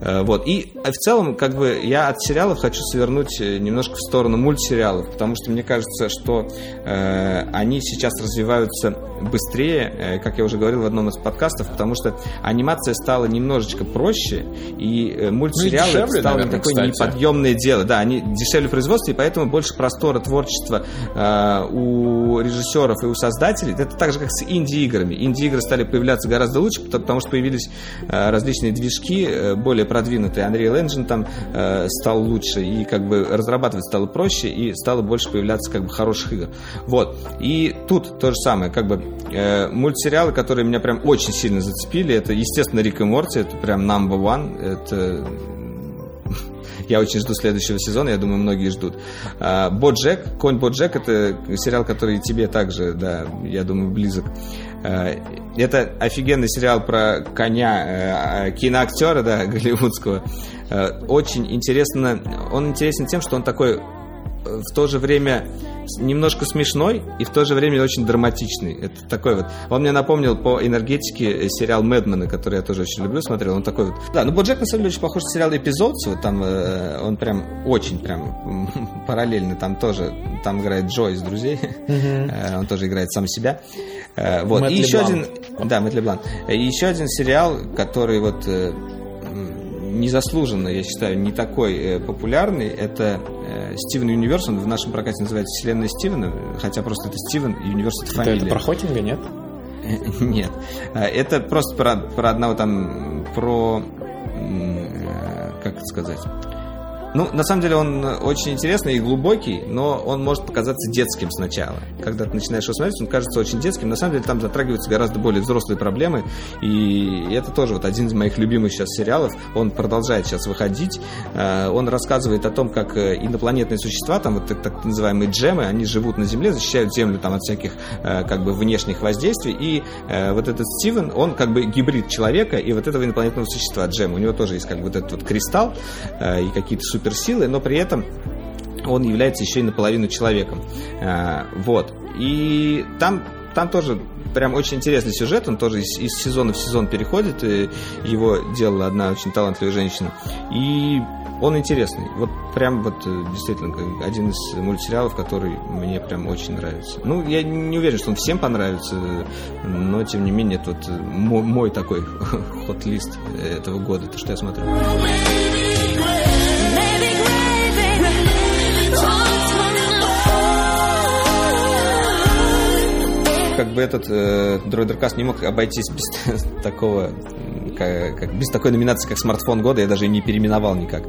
Э, вот. И в целом, как бы, я от сериалов хочу свернуть э, немножко в сторону мультсериалов, потому что мне кажется, что э, они сейчас развиваются быстрее, э, как я уже говорил в одном из подкастов, потому что анимация стала немножечко проще, и э, мультсериалы ну, и дешевле, стало наверное, такое кстати. неподъемное дело. Да, они дешевле производства, и поэтому больше простора творчества э, у режиссеров и у создателей. Это так же, как с инди-играми. Инди-игры стали появляться гораздо лучше, потому что появились э, различные движки, э, более продвинутый. Unreal Engine там э, стал лучше, и как бы разрабатывать стало проще, и стало больше появляться как бы хороших игр. Вот. И тут то же самое, как бы э, мультсериалы, которые меня прям очень сильно зацепили, это, естественно, Рик и Морти, это прям number one, это [LAUGHS] я очень жду следующего сезона, я думаю, многие ждут. А, Боджек, Конь Боджек, это сериал, который тебе также, да, я думаю, близок. Э, это офигенный сериал про коня, э, киноактера, да, [LAUGHS] голливудского. Э, очень интересно, он интересен тем, что он такой в то же время немножко смешной и в то же время очень драматичный. Это такой вот. Он мне напомнил по энергетике сериал Мэдмена, который я тоже очень люблю, смотрел. Он такой вот. Да, ну Боджек на самом деле очень похож на сериал Эпизодс. Вот там э, он прям очень прям [LAUGHS] параллельно там тоже. Там играет Джо из друзей. [LAUGHS] Э, он тоже играет сам себя. Э, вот. и еще один. Да, Мэтт Леблан. И еще один сериал, который вот э, незаслуженно, я считаю, не такой э, популярный. Это э, Стивен Юниверс, он в нашем прокате называется Вселенная Стивена, хотя просто это Стивен, Юниверс это фамилия. Это про Хокинга, нет? [LAUGHS] Нет. А, это просто про, про одного там, про, э, как это сказать, ну, на самом деле он очень интересный и глубокий, но он может показаться детским сначала. Когда ты начинаешь его смотреть, он кажется очень детским. На самом деле там затрагиваются гораздо более взрослые проблемы. И это тоже вот один из моих любимых сейчас сериалов. Он продолжает сейчас выходить. Э, он рассказывает о том, как э, инопланетные существа, там вот так, называемые джемы, они живут на Земле, защищают Землю там от всяких э, как бы внешних воздействий. И вот этот Стивен, он как бы гибрид человека и вот этого инопланетного существа джема. У него тоже есть как бы вот этот вот кристалл и какие-то супер суперсилы, но при этом он является еще и наполовину человеком. А, вот. И там, там тоже прям очень интересный сюжет, он тоже из, из сезона в сезон переходит, и его делала одна очень талантливая женщина. И он интересный. Вот прям вот э, действительно один из мультсериалов, который мне прям очень нравится. Ну, я не уверен, что он всем понравится, но тем не менее это вот мой, мой такой [LAUGHS] хот-лист этого года, то, что я смотрю. Как бы этот э, Дроидеркаст не мог обойтись без [LAUGHS] такого как, как, без такой номинации, как смартфон года, я даже и не переименовал никак.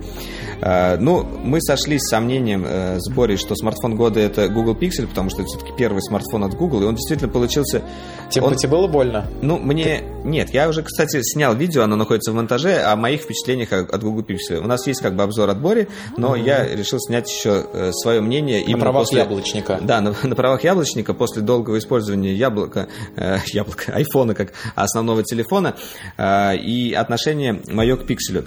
А, ну, мы сошлись с сомнением э, с Борей, что смартфон года это Google Pixel, потому что это все-таки первый смартфон от Google, и он действительно получился... Тебе, он... тебе было больно? Ну, мне... Нет, я уже, кстати, снял видео, оно находится в монтаже, о моих впечатлениях от Google Pixel. У нас есть как бы обзор от Бори, но mm-hmm. я решил снять еще э, свое мнение. На правах после... яблочника. Да, на, [LAUGHS] на правах яблочника, после долгого использования яблока, э, яблока, [LAUGHS] айфона как основного телефона, э, и отношение мое к пикселю.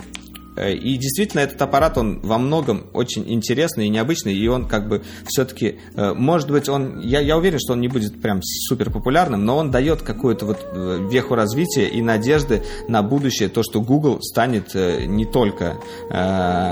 Э, и действительно, этот аппарат, он во многом очень интересный и необычный, и он как бы все-таки, э, может быть, он, я, я уверен, что он не будет прям супер популярным, но он дает какую-то вот э, веху развития и надежды на будущее, то, что Google станет не только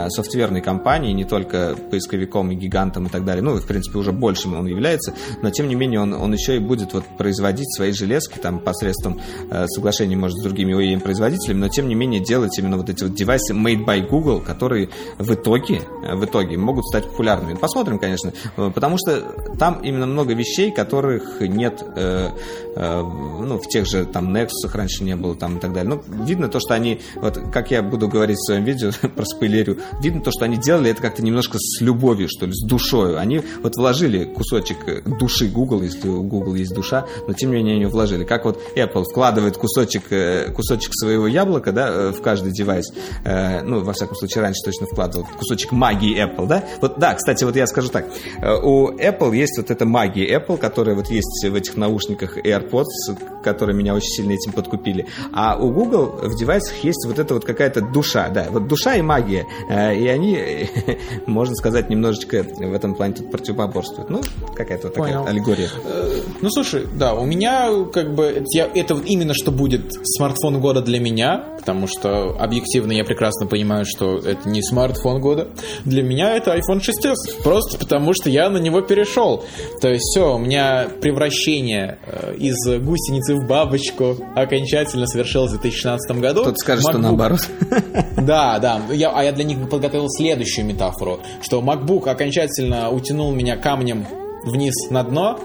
софтверной компанией, не только поисковиком и гигантом и так далее, ну, в принципе, уже большим он является, но тем не менее он, он еще и будет вот производить свои железки там посредством соглашений, может, с другими OEM-производителями, но тем не менее делать именно вот эти вот девайсы made made by Google, которые в итоге, в итоге могут стать популярными. Посмотрим, конечно, потому что там именно много вещей, которых нет э, э, ну, в тех же там Nexus раньше не было там и так далее. Ну, видно то, что они, вот как я буду говорить в своем видео [LAUGHS] про спойлерю, видно то, что они делали это как-то немножко с любовью, что ли, с душой. Они вот вложили кусочек души Google, если у Google есть душа, но тем не менее они вложили. Как вот Apple вкладывает кусочек, э, кусочек своего яблока, да, э, в каждый девайс, э, ну, во всяком случае, раньше точно вкладывал кусочек магии Apple, да? Вот, да, кстати, вот я скажу так. Э, у Apple есть вот эта магия Apple, которая вот есть в этих наушниках AirPods, которые меня очень сильно этим подкупили. А у Google в девайсах есть вот эта вот какая-то душа, да, вот душа и магия. Э, и они, [LAUGHS] можно сказать, немножечко в этом плане тут противоборствуют. Ну, какая-то вот такая Понял. аллегория. Э, ну, слушай, да, у меня как бы я, это именно что будет смартфон года для меня, потому что объективно я прекрасно понимаю, что это не смартфон года. Для меня это iPhone 6s. Просто потому, что я на него перешел. То есть все, у меня превращение э, из гусеницы в бабочку окончательно совершилось в 2016 году. Тут скажет, MacBook... что наоборот. [LAUGHS] Да, да. Я, а я для них подготовил следующую метафору, что MacBook окончательно утянул меня камнем вниз на дно,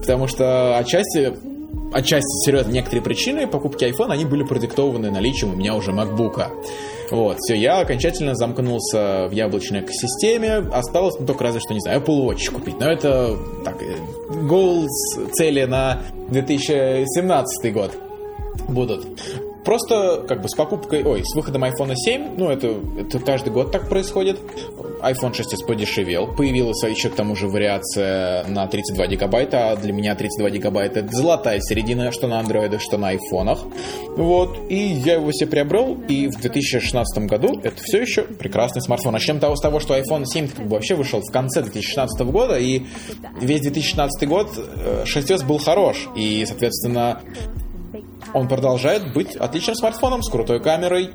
потому что отчасти отчасти, серьезно, некоторые причины покупки iPhone, они были продиктованы наличием у меня уже MacBook. Вот, все, я окончательно замкнулся в яблочной экосистеме, осталось ну, только разве что, не знаю, Apple Watch купить, но это так, э, goals, цели на 2017 год будут. Просто как бы с покупкой, ой, с выходом iPhone 7, ну это, это каждый год так происходит. iPhone 6s подешевел, появилась еще к тому же вариация на 32 гигабайта, а для меня 32 гигабайта это золотая середина, что на андроидах, что на айфонах. Вот, и я его себе приобрел, и в 2016 году это все еще прекрасный смартфон. Начнем того, с того, что iPhone 7 как бы вообще вышел в конце 2016 года, и весь 2016 год 6s э, был хорош, и, соответственно, он продолжает быть отличным смартфоном с крутой камерой,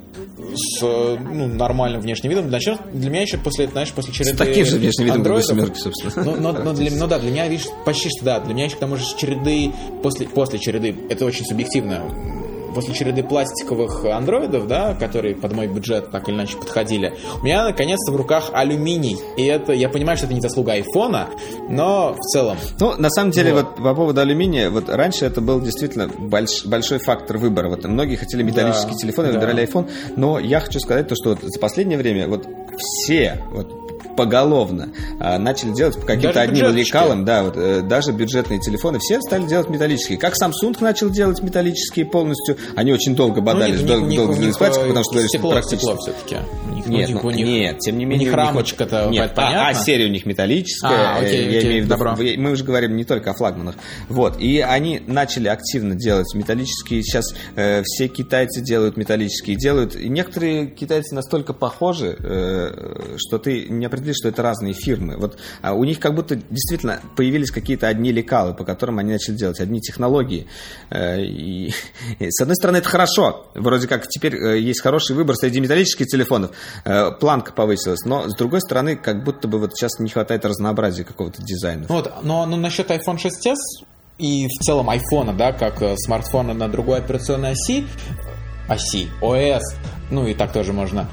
с ну, нормальным внешним видом. Для, для меня еще после, знаешь, после череды С таким же внешним видом, как семерки, собственно. Ну, но, но для, ну да, для меня, видишь, почти что да. Для меня еще к тому же череды, после, после череды, это очень субъективно после череды пластиковых андроидов, да, которые под мой бюджет так или иначе подходили, у меня наконец-то в руках алюминий. И это, я понимаю, что это не заслуга айфона, но в целом. Ну, на самом деле, вот, вот по поводу алюминия, вот раньше это был действительно больш, большой фактор выбора. Вот многие хотели металлические да, телефоны, да. выбирали iPhone, но я хочу сказать то, что вот за последнее время вот все вот поголовно а, начали делать по каким-то одним лекалам, да, вот э, даже бюджетные телефоны, все стали делать металлические. Как Samsung начал делать металлические полностью, они очень долго бодались, ну, долго, долго них, пластик, потому что говорили, что практически... Стекло все-таки. Нет, ну, них, нет, тем не менее... У них рамочка-то нет, а, а серия у них металлическая, а, окей, я окей, имею в виду, добро. мы уже говорим не только о флагманах. Вот, и они начали активно делать металлические, сейчас э, все китайцы делают металлические, делают, и некоторые китайцы настолько похожи, э, что ты не определишь определить, что это разные фирмы. Вот а у них как будто действительно появились какие-то одни лекалы, по которым они начали делать, одни технологии. Э, и, [LAUGHS] и, с одной стороны, это хорошо. Вроде как теперь э, есть хороший выбор среди металлических телефонов. Э, планка повысилась. Но, с другой стороны, как будто бы вот сейчас не хватает разнообразия какого-то дизайна. Вот, но, но насчет iPhone 6s и в целом айфона, да, как смартфона на другой операционной оси, оси, ОС, ну и так тоже можно.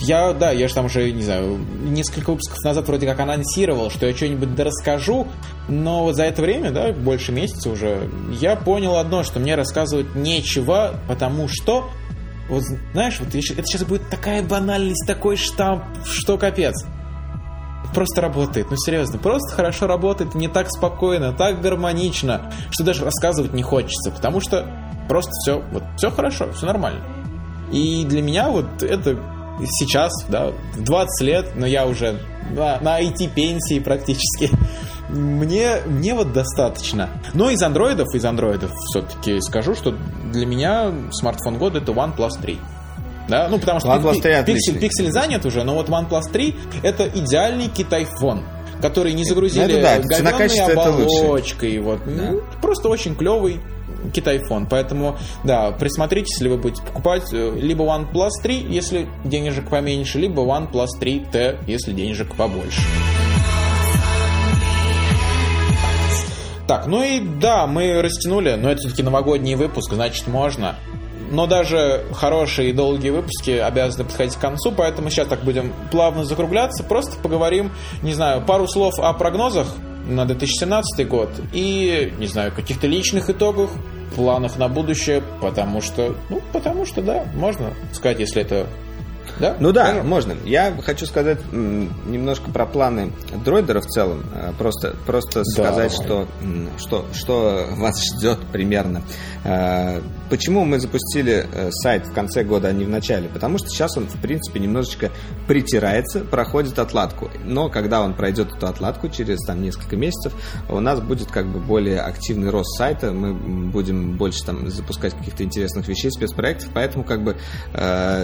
Я, да, я же там уже, не знаю, несколько выпусков назад вроде как анонсировал, что я что-нибудь расскажу, но за это время, да, больше месяца уже, я понял одно, что мне рассказывать нечего, потому что, вот знаешь, вот это сейчас будет такая банальность, такой штамп, что капец. Просто работает, ну серьезно, просто хорошо работает, не так спокойно, так гармонично, что даже рассказывать не хочется, потому что просто все, вот все хорошо, все нормально. И для меня вот это сейчас, да, в 20 лет, но я уже на, на IT-пенсии практически, мне, мне вот достаточно. Но из андроидов, из андроидов все-таки скажу, что для меня смартфон года это OnePlus 3. Да? Ну, потому что OnePlus 3 пиксель, пиксель занят уже, но вот OnePlus 3 это идеальный китайфон который не загрузили ну, да, говенной оболочкой. Вот. Да. Ну, просто очень клевый китайфон. Поэтому, да, присмотритесь, если вы будете покупать э, либо OnePlus 3, если денежек поменьше, либо OnePlus 3T, если денежек побольше. Так, ну и да, мы растянули, но это все-таки новогодний выпуск, значит можно. Но даже хорошие и долгие выпуски обязаны подходить к концу, поэтому сейчас так будем плавно закругляться. Просто поговорим, не знаю, пару слов о прогнозах на 2017 год и, не знаю, каких-то личных итогах, планах на будущее, потому что, ну, потому что, да, можно сказать, если это да? Ну да, Скажем? можно. Я хочу сказать немножко про планы дроидера в целом. Э, просто, просто да, сказать, что, что, что вас ждет примерно. Э, почему мы запустили э, сайт в конце года, а не в начале? Потому что сейчас он, в принципе, немножечко притирается, проходит отладку. Но когда он пройдет эту отладку через там, несколько месяцев, у нас будет как бы более активный рост сайта. Мы будем больше там запускать каких-то интересных вещей, спецпроектов. Поэтому как бы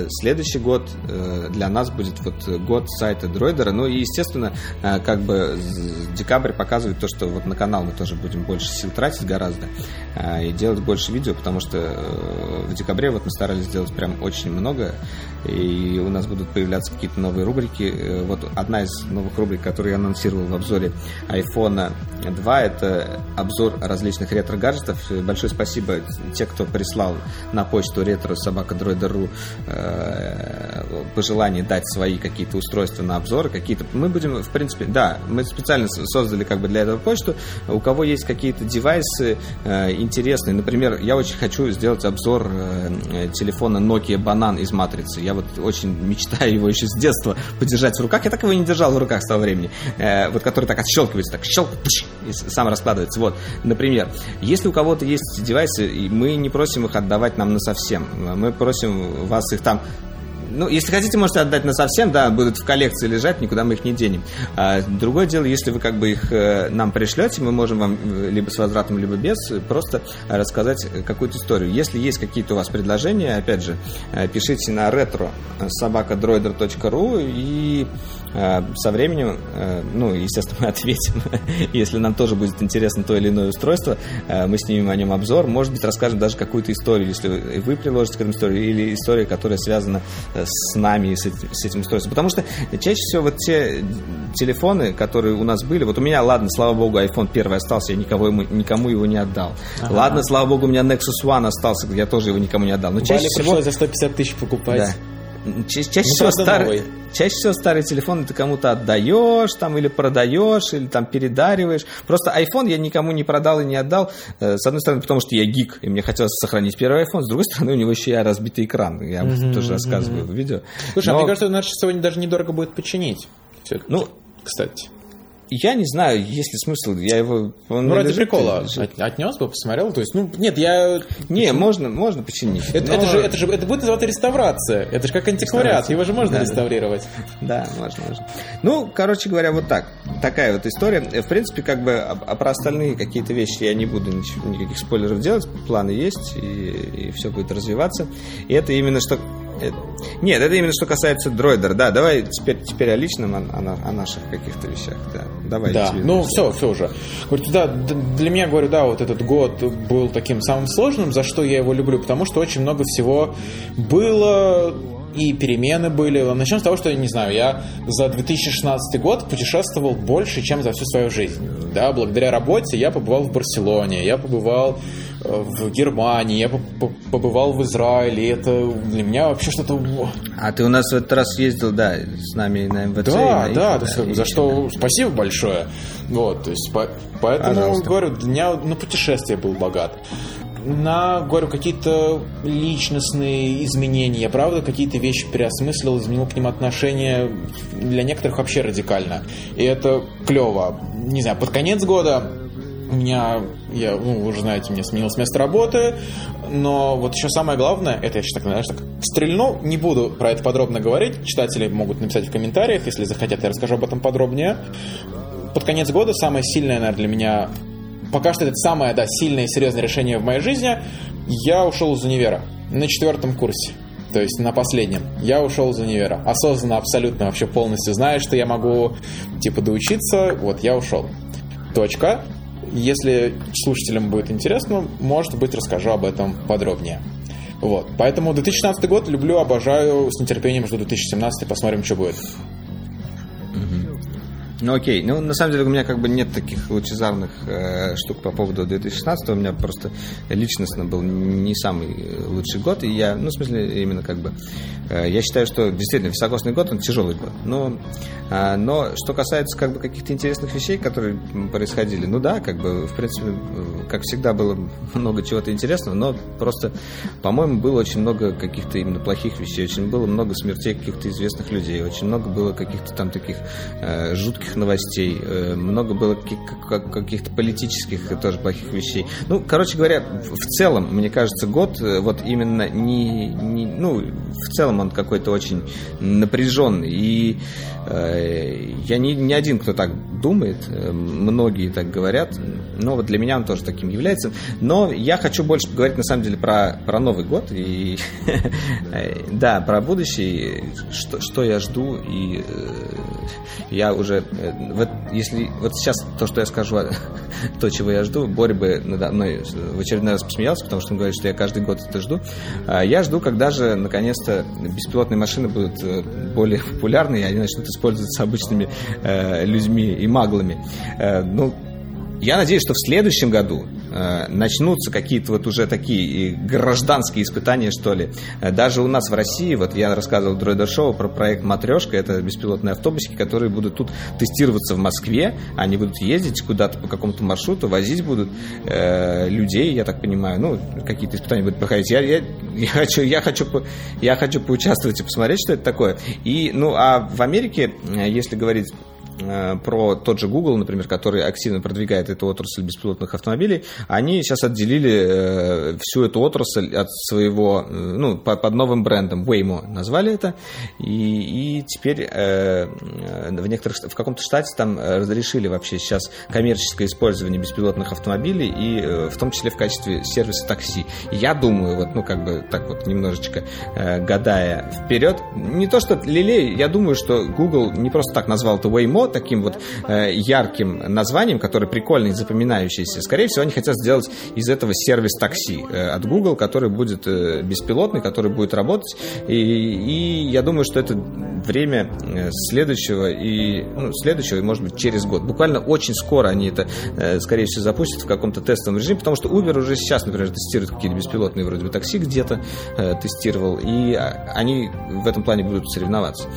следующий год Э, для нас будет вот год сайта Дроидера. Ну и, естественно, э, как бы декабрь показывает то, что вот на канал мы тоже будем больше сил тратить гораздо э, и делать больше видео, потому что в декабре вот мы старались сделать прям очень много, и у нас будут появляться какие-то новые рубрики. Вот одна из новых рубрик, которую я анонсировал в обзоре iPhone 2, это обзор различных ретро-гаджетов. Большое спасибо те, кто прислал на почту ретро собака дроидер.ру пожелание дать свои какие-то устройства на обзоры, какие-то... Мы будем, в принципе, да, мы специально создали как бы для этого почту. У кого есть какие-то девайсы э, интересные, например, я очень хочу сделать обзор э, телефона Nokia Банан из Матрицы. Я вот очень мечтаю его еще с детства подержать в руках. Я так его не держал в руках с того времени. Э, вот который так отщелкивается, так щелк, и сам раскладывается. Вот, например, если у кого-то есть девайсы, мы не просим их отдавать нам на совсем. Мы просим вас их там ну, если хотите, можете отдать на совсем, да, будут в коллекции лежать, никуда мы их не денем. А другое дело, если вы как бы их э, нам пришлете, мы можем вам э, либо с возвратом, либо без, просто рассказать какую-то историю. Если есть какие-то у вас предложения, опять же, э, пишите на retro собакадроидер.ру и со временем, ну, естественно, мы [LAUGHS] ответим, если нам тоже будет интересно то или иное устройство, мы снимем о нем обзор, может быть, расскажем даже какую-то историю, если вы приложите к этому историю, или история, которая связана с нами и с этим, устройством. Потому что чаще всего вот те телефоны, которые у нас были, вот у меня, ладно, слава богу, iPhone первый остался, я никого ему, никому его не отдал. Ага. Ладно, слава богу, у меня Nexus One остался, я тоже его никому не отдал. Но чаще всего... за 150 тысяч покупать. Да. Чаще, чаще, всего старый, чаще всего старый телефон ты кому-то отдаешь там или продаешь, или там передариваешь. Просто iPhone я никому не продал и не отдал. Э, с одной стороны, потому что я гик, и мне хотелось сохранить первый iPhone. С другой стороны, у него еще и разбитый экран. Я mm-hmm, тоже рассказываю mm-hmm. в видео. Слушай, Но... а мне кажется, наш сегодня даже недорого будет починить. Ну, кстати. Я не знаю, есть ли смысл, я его... ну, ради прикола от, отнес бы, посмотрел, то есть, ну, нет, я... Не, можно, можно починить. Это, но... это, же, это же, это будет называться реставрация, это же как антиквариат, его же можно да, реставрировать. Да. да, можно, можно. Ну, короче говоря, вот так, такая вот история. В принципе, как бы, а, а про остальные какие-то вещи я не буду ничего, никаких спойлеров делать, планы есть, и, и все будет развиваться. И это именно что Это... Нет, это именно что касается дроидер. Да, давай теперь, теперь о личном, о, о, о наших каких-то вещах. Да, давай. Да, ну все, все уже. Говорю, да, для меня, говорю, да, вот этот год был таким самым сложным, за что я его люблю, потому что очень много всего было, и перемены были. Начнем с того, что, я не знаю, я за 2016 год путешествовал больше, чем за всю свою жизнь. Да, благодаря работе я побывал в Барселоне, я побывал э, в Германии, я побывал в Израиле, это для меня вообще что-то... А ты у нас в этот раз ездил, да, с нами на МВЦ? Да, на да, да, за что да. спасибо большое. Вот, то есть, по, поэтому, Пожалуйста. говорю, дня на путешествие был богат на, говорю, какие-то личностные изменения. Правда, какие-то вещи переосмыслил, изменил к ним отношение для некоторых вообще радикально. И это клево. Не знаю, под конец года у меня, я, ну, вы уже знаете, мне сменилось место работы, но вот еще самое главное, это я сейчас так, знаешь, так стрельну, не буду про это подробно говорить, читатели могут написать в комментариях, если захотят, я расскажу об этом подробнее. Под конец года самое сильное, наверное, для меня пока что это самое, да, сильное и серьезное решение в моей жизни. Я ушел из универа на четвертом курсе. То есть на последнем. Я ушел из универа. Осознанно, абсолютно, вообще полностью знаю, что я могу, типа, доучиться. Вот, я ушел. Точка. Если слушателям будет интересно, может быть, расскажу об этом подробнее. Вот. Поэтому 2016 год люблю, обожаю, с нетерпением жду 2017, посмотрим, что будет. Ну окей, ну на самом деле у меня как бы нет таких лучезарных э, штук по поводу 2016, у меня просто личностно был не самый лучший год, и я, ну в смысле именно как бы, э, я считаю, что действительно високосный год, он тяжелый год, но, э, но что касается как бы каких-то интересных вещей, которые происходили, ну да, как бы в принципе, как всегда было много чего-то интересного, но просто, по-моему, было очень много каких-то именно плохих вещей, очень было много смертей каких-то известных людей, очень много было каких-то там таких э, жутких политических новостей, э, много было каких-то политических тоже плохих вещей. Ну, короче говоря, в целом, мне кажется, год э, вот именно не, не ну, в целом он какой-то очень напряженный. И э, я не, не один, кто так думает, э, многие так говорят, но вот для меня он тоже таким является. Но я хочу больше поговорить на самом деле про, про Новый год и [LAUGHS] да, про будущее, что, что я жду и я уже Э, вот если вот сейчас то, что я скажу, [LAUGHS] то, чего я жду, Боря бы надо мной в очередной раз посмеялся, потому что он говорит, что я каждый год это жду. А я жду, когда же наконец-то беспилотные машины будут э, более популярны, и они начнут использоваться обычными э, людьми и маглами. Э, ну, я надеюсь, что в следующем году э, начнутся какие-то вот уже такие гражданские испытания, что ли. Э, даже у нас в России, вот я рассказывал Дроидер Шоу про проект «Матрешка», это беспилотные автобусики, которые будут тут тестироваться в Москве, они будут ездить куда-то по какому-то маршруту, возить будут э, людей, я так понимаю, ну, какие-то испытания будут проходить. Я, я, я, хочу, я, хочу, я хочу поучаствовать и посмотреть, что это такое. И, ну, а в Америке, э, если говорить про тот же Google, например, который активно продвигает эту отрасль беспилотных автомобилей, они сейчас отделили э, всю эту отрасль от своего, э, ну, под новым брендом Waymo назвали это, и, и теперь в некоторых, в каком-то штате там разрешили вообще сейчас коммерческое использование беспилотных автомобилей и в том числе в качестве сервиса такси. Я думаю, вот, ну, как бы так вот немножечко гадая вперед, не то что лилей, я думаю, что Google не просто так назвал это Waymo, таким вот э, ярким названием, которое прикольное и запоминающееся. Скорее всего, они хотят сделать из этого сервис такси э, от Google, который будет э, беспилотный, который будет работать. И, и я думаю, что это время э, следующего и ну, следующего, и может быть через год. Буквально очень скоро они это, э, скорее всего, запустят в каком-то тестовом режиме, потому что Uber уже сейчас, например, тестирует какие-то беспилотные вроде бы такси где-то э, тестировал, и а, они в этом плане будут соревноваться.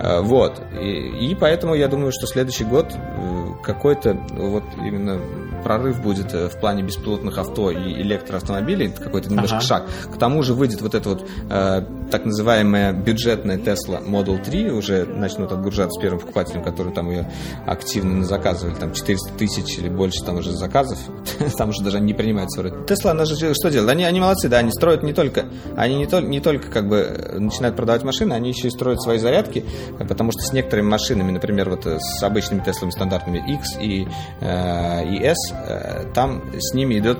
Э, вот. И, и поэтому я думаю, что следующий год э, какой-то вот именно прорыв будет э, в плане беспилотных авто и электроавтомобилей, какой-то немножко ага. шаг. К тому же выйдет вот эта вот э, так называемая бюджетная Tesla Model 3, уже начнут отгружаться первым покупателем, который там ее активно заказывали, там 400 тысяч или больше там уже заказов, [LAUGHS] там уже даже не принимаются вроде. Tesla, она же что делает? Они, они молодцы, да, они строят не только, они не, то, не только как бы начинают продавать машины, они еще и строят свои зарядки, потому что с некоторыми машинами, например, вот с обычными Теслами стандартными, X и, э, и S, э, там с ними идет,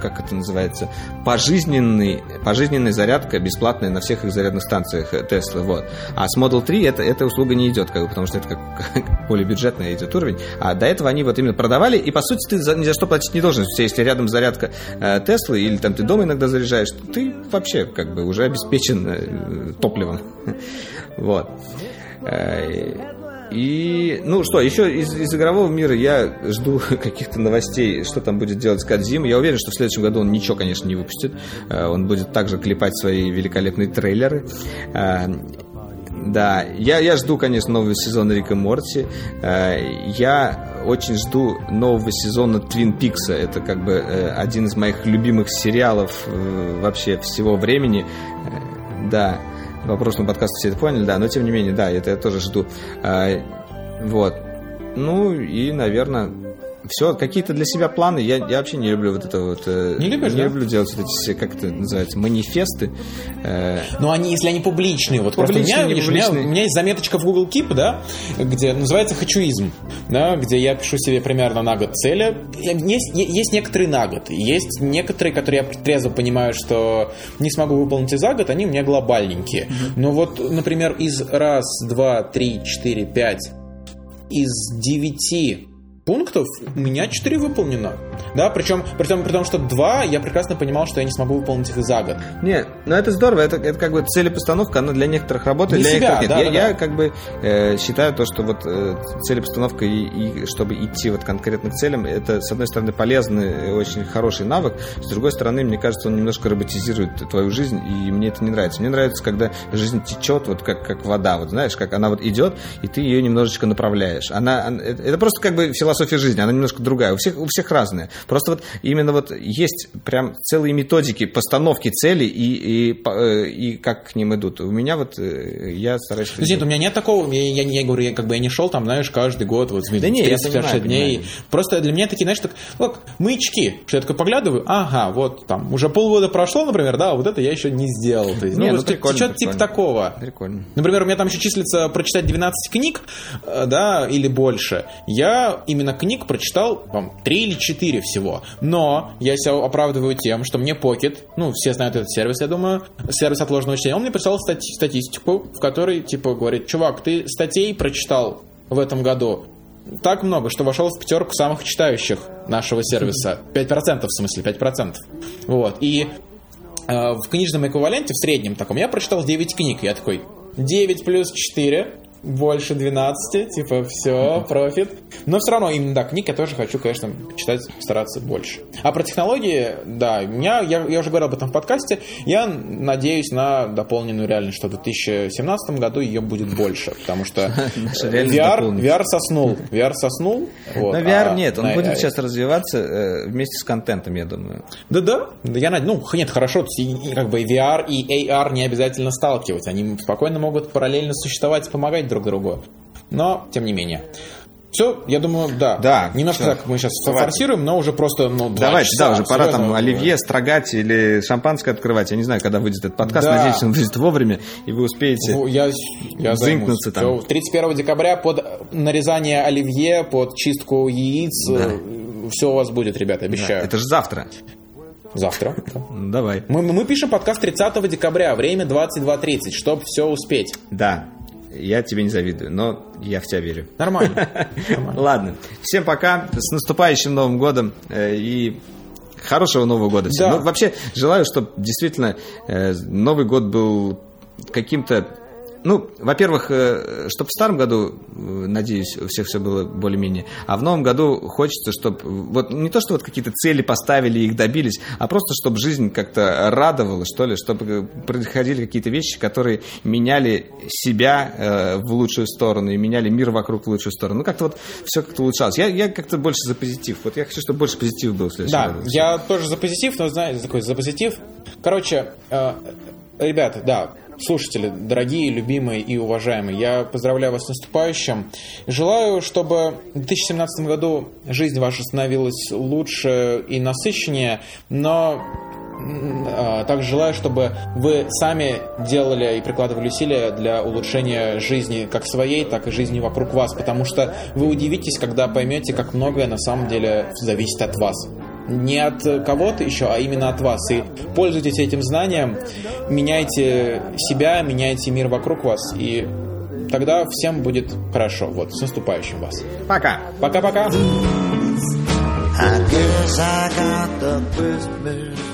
как это называется, пожизненный, пожизненная зарядка бесплатная на всех их зарядных станциях Tesla. Вот. А с Model 3 это, эта услуга не идет, как бы, потому что это как, как [LAUGHS] более бюджетный идет уровень. А до этого они вот именно продавали, и по сути ты за, ни за что платить не должен. Если рядом зарядка э, Tesla или там ты дома иногда заряжаешь, ты вообще как бы уже обеспечен э, топливом. [LAUGHS] Вот. Э, и, ну что, еще из, из игрового мира я жду [LAUGHS] каких-то новостей, что там будет делать Кадзима. Я уверен, что в следующем году он ничего, конечно, не выпустит. Э, он будет также клепать свои великолепные трейлеры. Э, да, я, я жду, конечно, новый сезон Рика Морти. Я очень жду нового сезона Твин Пикса. Это как бы один из моих любимых сериалов вообще всего времени. Да по прошлому подкасту все это поняли, да, но тем не менее, да, это я тоже жду. А, вот. Ну и, наверное, все, какие-то для себя планы. Я, я вообще не люблю вот это вот. Э, не любишь, Не да? люблю делать вот эти все, как это называется, манифесты. Э, Но они, если они публичные, вот просто у Публичные, меня, видишь, у меня, публичные. у меня есть заметочка в Google Keep, да, где называется «Хочуизм», да, где я пишу себе примерно на год цели. Есть, есть некоторые на год, есть некоторые, которые я трезво понимаю, что не смогу выполнить и за год, они у меня глобальненькие. Но вот, например, из раз, два, три, четыре, пять, из девяти пунктов у меня 4 выполнено. Да, причем, при том, при том, что 2 я прекрасно понимал, что я не смогу выполнить их за год. Не, ну это здорово, это, это как бы целепостановка, она для некоторых работает, Для для, себя, некоторых нет. да, я, да, я да. как бы э, считаю то, что вот э, целепостановка и, и чтобы идти вот конкретно к целям, это с одной стороны полезный, очень хороший навык, с другой стороны, мне кажется, он немножко роботизирует твою жизнь, и мне это не нравится. Мне нравится, когда жизнь течет, вот как, как вода, вот знаешь, как она вот идет, и ты ее немножечко направляешь. Она, это просто как бы философия жизни, она немножко другая, у всех, у всех разная. Просто вот именно вот есть прям целые методики постановки целей и, и, э, и как к ним идут. У меня вот э, я стараюсь... Ну, нет, у меня нет такого, я, я, я говорю, я как бы я не шел там, знаешь, каждый год, вот, Да не, я 36 понимаю, дней. понимаю. Просто для меня такие, знаешь, так, вот, маячки, что я такой поглядываю, ага, вот там, уже полгода прошло, например, да, вот это я еще не сделал. То есть, Не, ну, ну, прикольно, что-то типа такого. Прикольно. Например, у меня там еще числится прочитать 12 книг, э, да, или больше. Я именно книг прочитал, по 3 или 4 всего. Но я себя оправдываю тем, что мне Pocket, ну, все знают этот сервис, я думаю, сервис отложенного чтения, он мне прислал стати- статистику, в которой, типа, говорит, чувак, ты статей прочитал в этом году так много, что вошел в пятерку самых читающих нашего сервиса. 5% в смысле, 5%. Вот. И э, в книжном эквиваленте, в среднем таком, я прочитал 9 книг. Я такой, 9 плюс 4, больше 12, типа, все, профит. Но все равно, именно, да, книг я тоже хочу, конечно, читать, стараться больше. А про технологии, да, меня, я, я уже говорил об этом в подкасте, я надеюсь на дополненную реальность, что в 2017 году ее будет больше, потому что [LAUGHS] реальность VR. VR соснул, VR соснул. вот, Но VR а нет, он на- будет сейчас развиваться э, вместе с контентом, я думаю. да-да, да я над- ну, нет, хорошо, как бы VR и AR не обязательно сталкиваться, они спокойно могут параллельно существовать и помогать друг другу, но, тем не менее. Все, я думаю, да. Да, Немножко всё. так мы сейчас форсируем, но уже просто, ну, Давайте, часа, да, уже пора там оливье строгать или шампанское открывать. Я не знаю, когда выйдет этот подкаст. Да. Надеюсь, он выйдет вовремя, и вы успеете. Я, я займусь. Зынкнуться там. Всё, 31 декабря под нарезание оливье, под чистку яиц. Все у вас будет, ребята, Да, обещаю. это же завтра. Завтра. да. Ну, Давай. Мы, мы пишем подкаст 30 декабря, время 22.30, чтобы все успеть. Да, я тебе не завидую, но я в тебя верю. Нормально. [LAUGHS] Нормально. Ладно, всем пока, с наступающим Новым годом э, и хорошего Нового года всем. Да. Ну, вообще, желаю, чтобы действительно э, Новый год был каким-то... Ну, во-первых, чтобы в старом году, э, надеюсь, у всех все было более-менее, а в новом году хочется, чтобы вот не то, что вот какие-то цели поставили и их добились, а просто, чтобы жизнь как-то радовала, что ли, чтобы происходили какие-то вещи, которые меняли себя э, в лучшую сторону и меняли мир вокруг в лучшую сторону. Ну, как-то вот все как-то улучшалось. Я, я как-то больше за позитив. Вот я хочу, чтобы больше позитива был в следующем Да, году. я тоже за позитив, но знаете, такой за позитив. Короче, э, ребята, да, слушатели, дорогие, любимые и уважаемые, я поздравляю вас с наступающим. Желаю, чтобы в 2017 году жизнь ваша становилась лучше и насыщеннее, но а, также желаю, чтобы вы сами делали и прикладывали усилия для улучшения жизни как своей, так и жизни вокруг вас, потому что вы удивитесь, когда поймете, как многое на самом деле зависит от вас не от кого-то еще, а именно от вас. И пользуйтесь этим знанием, меняйте себя, меняйте мир вокруг вас, и тогда всем будет хорошо. Вот, с наступающим вас. Пока. Пока-пока. I guess I got the Christmas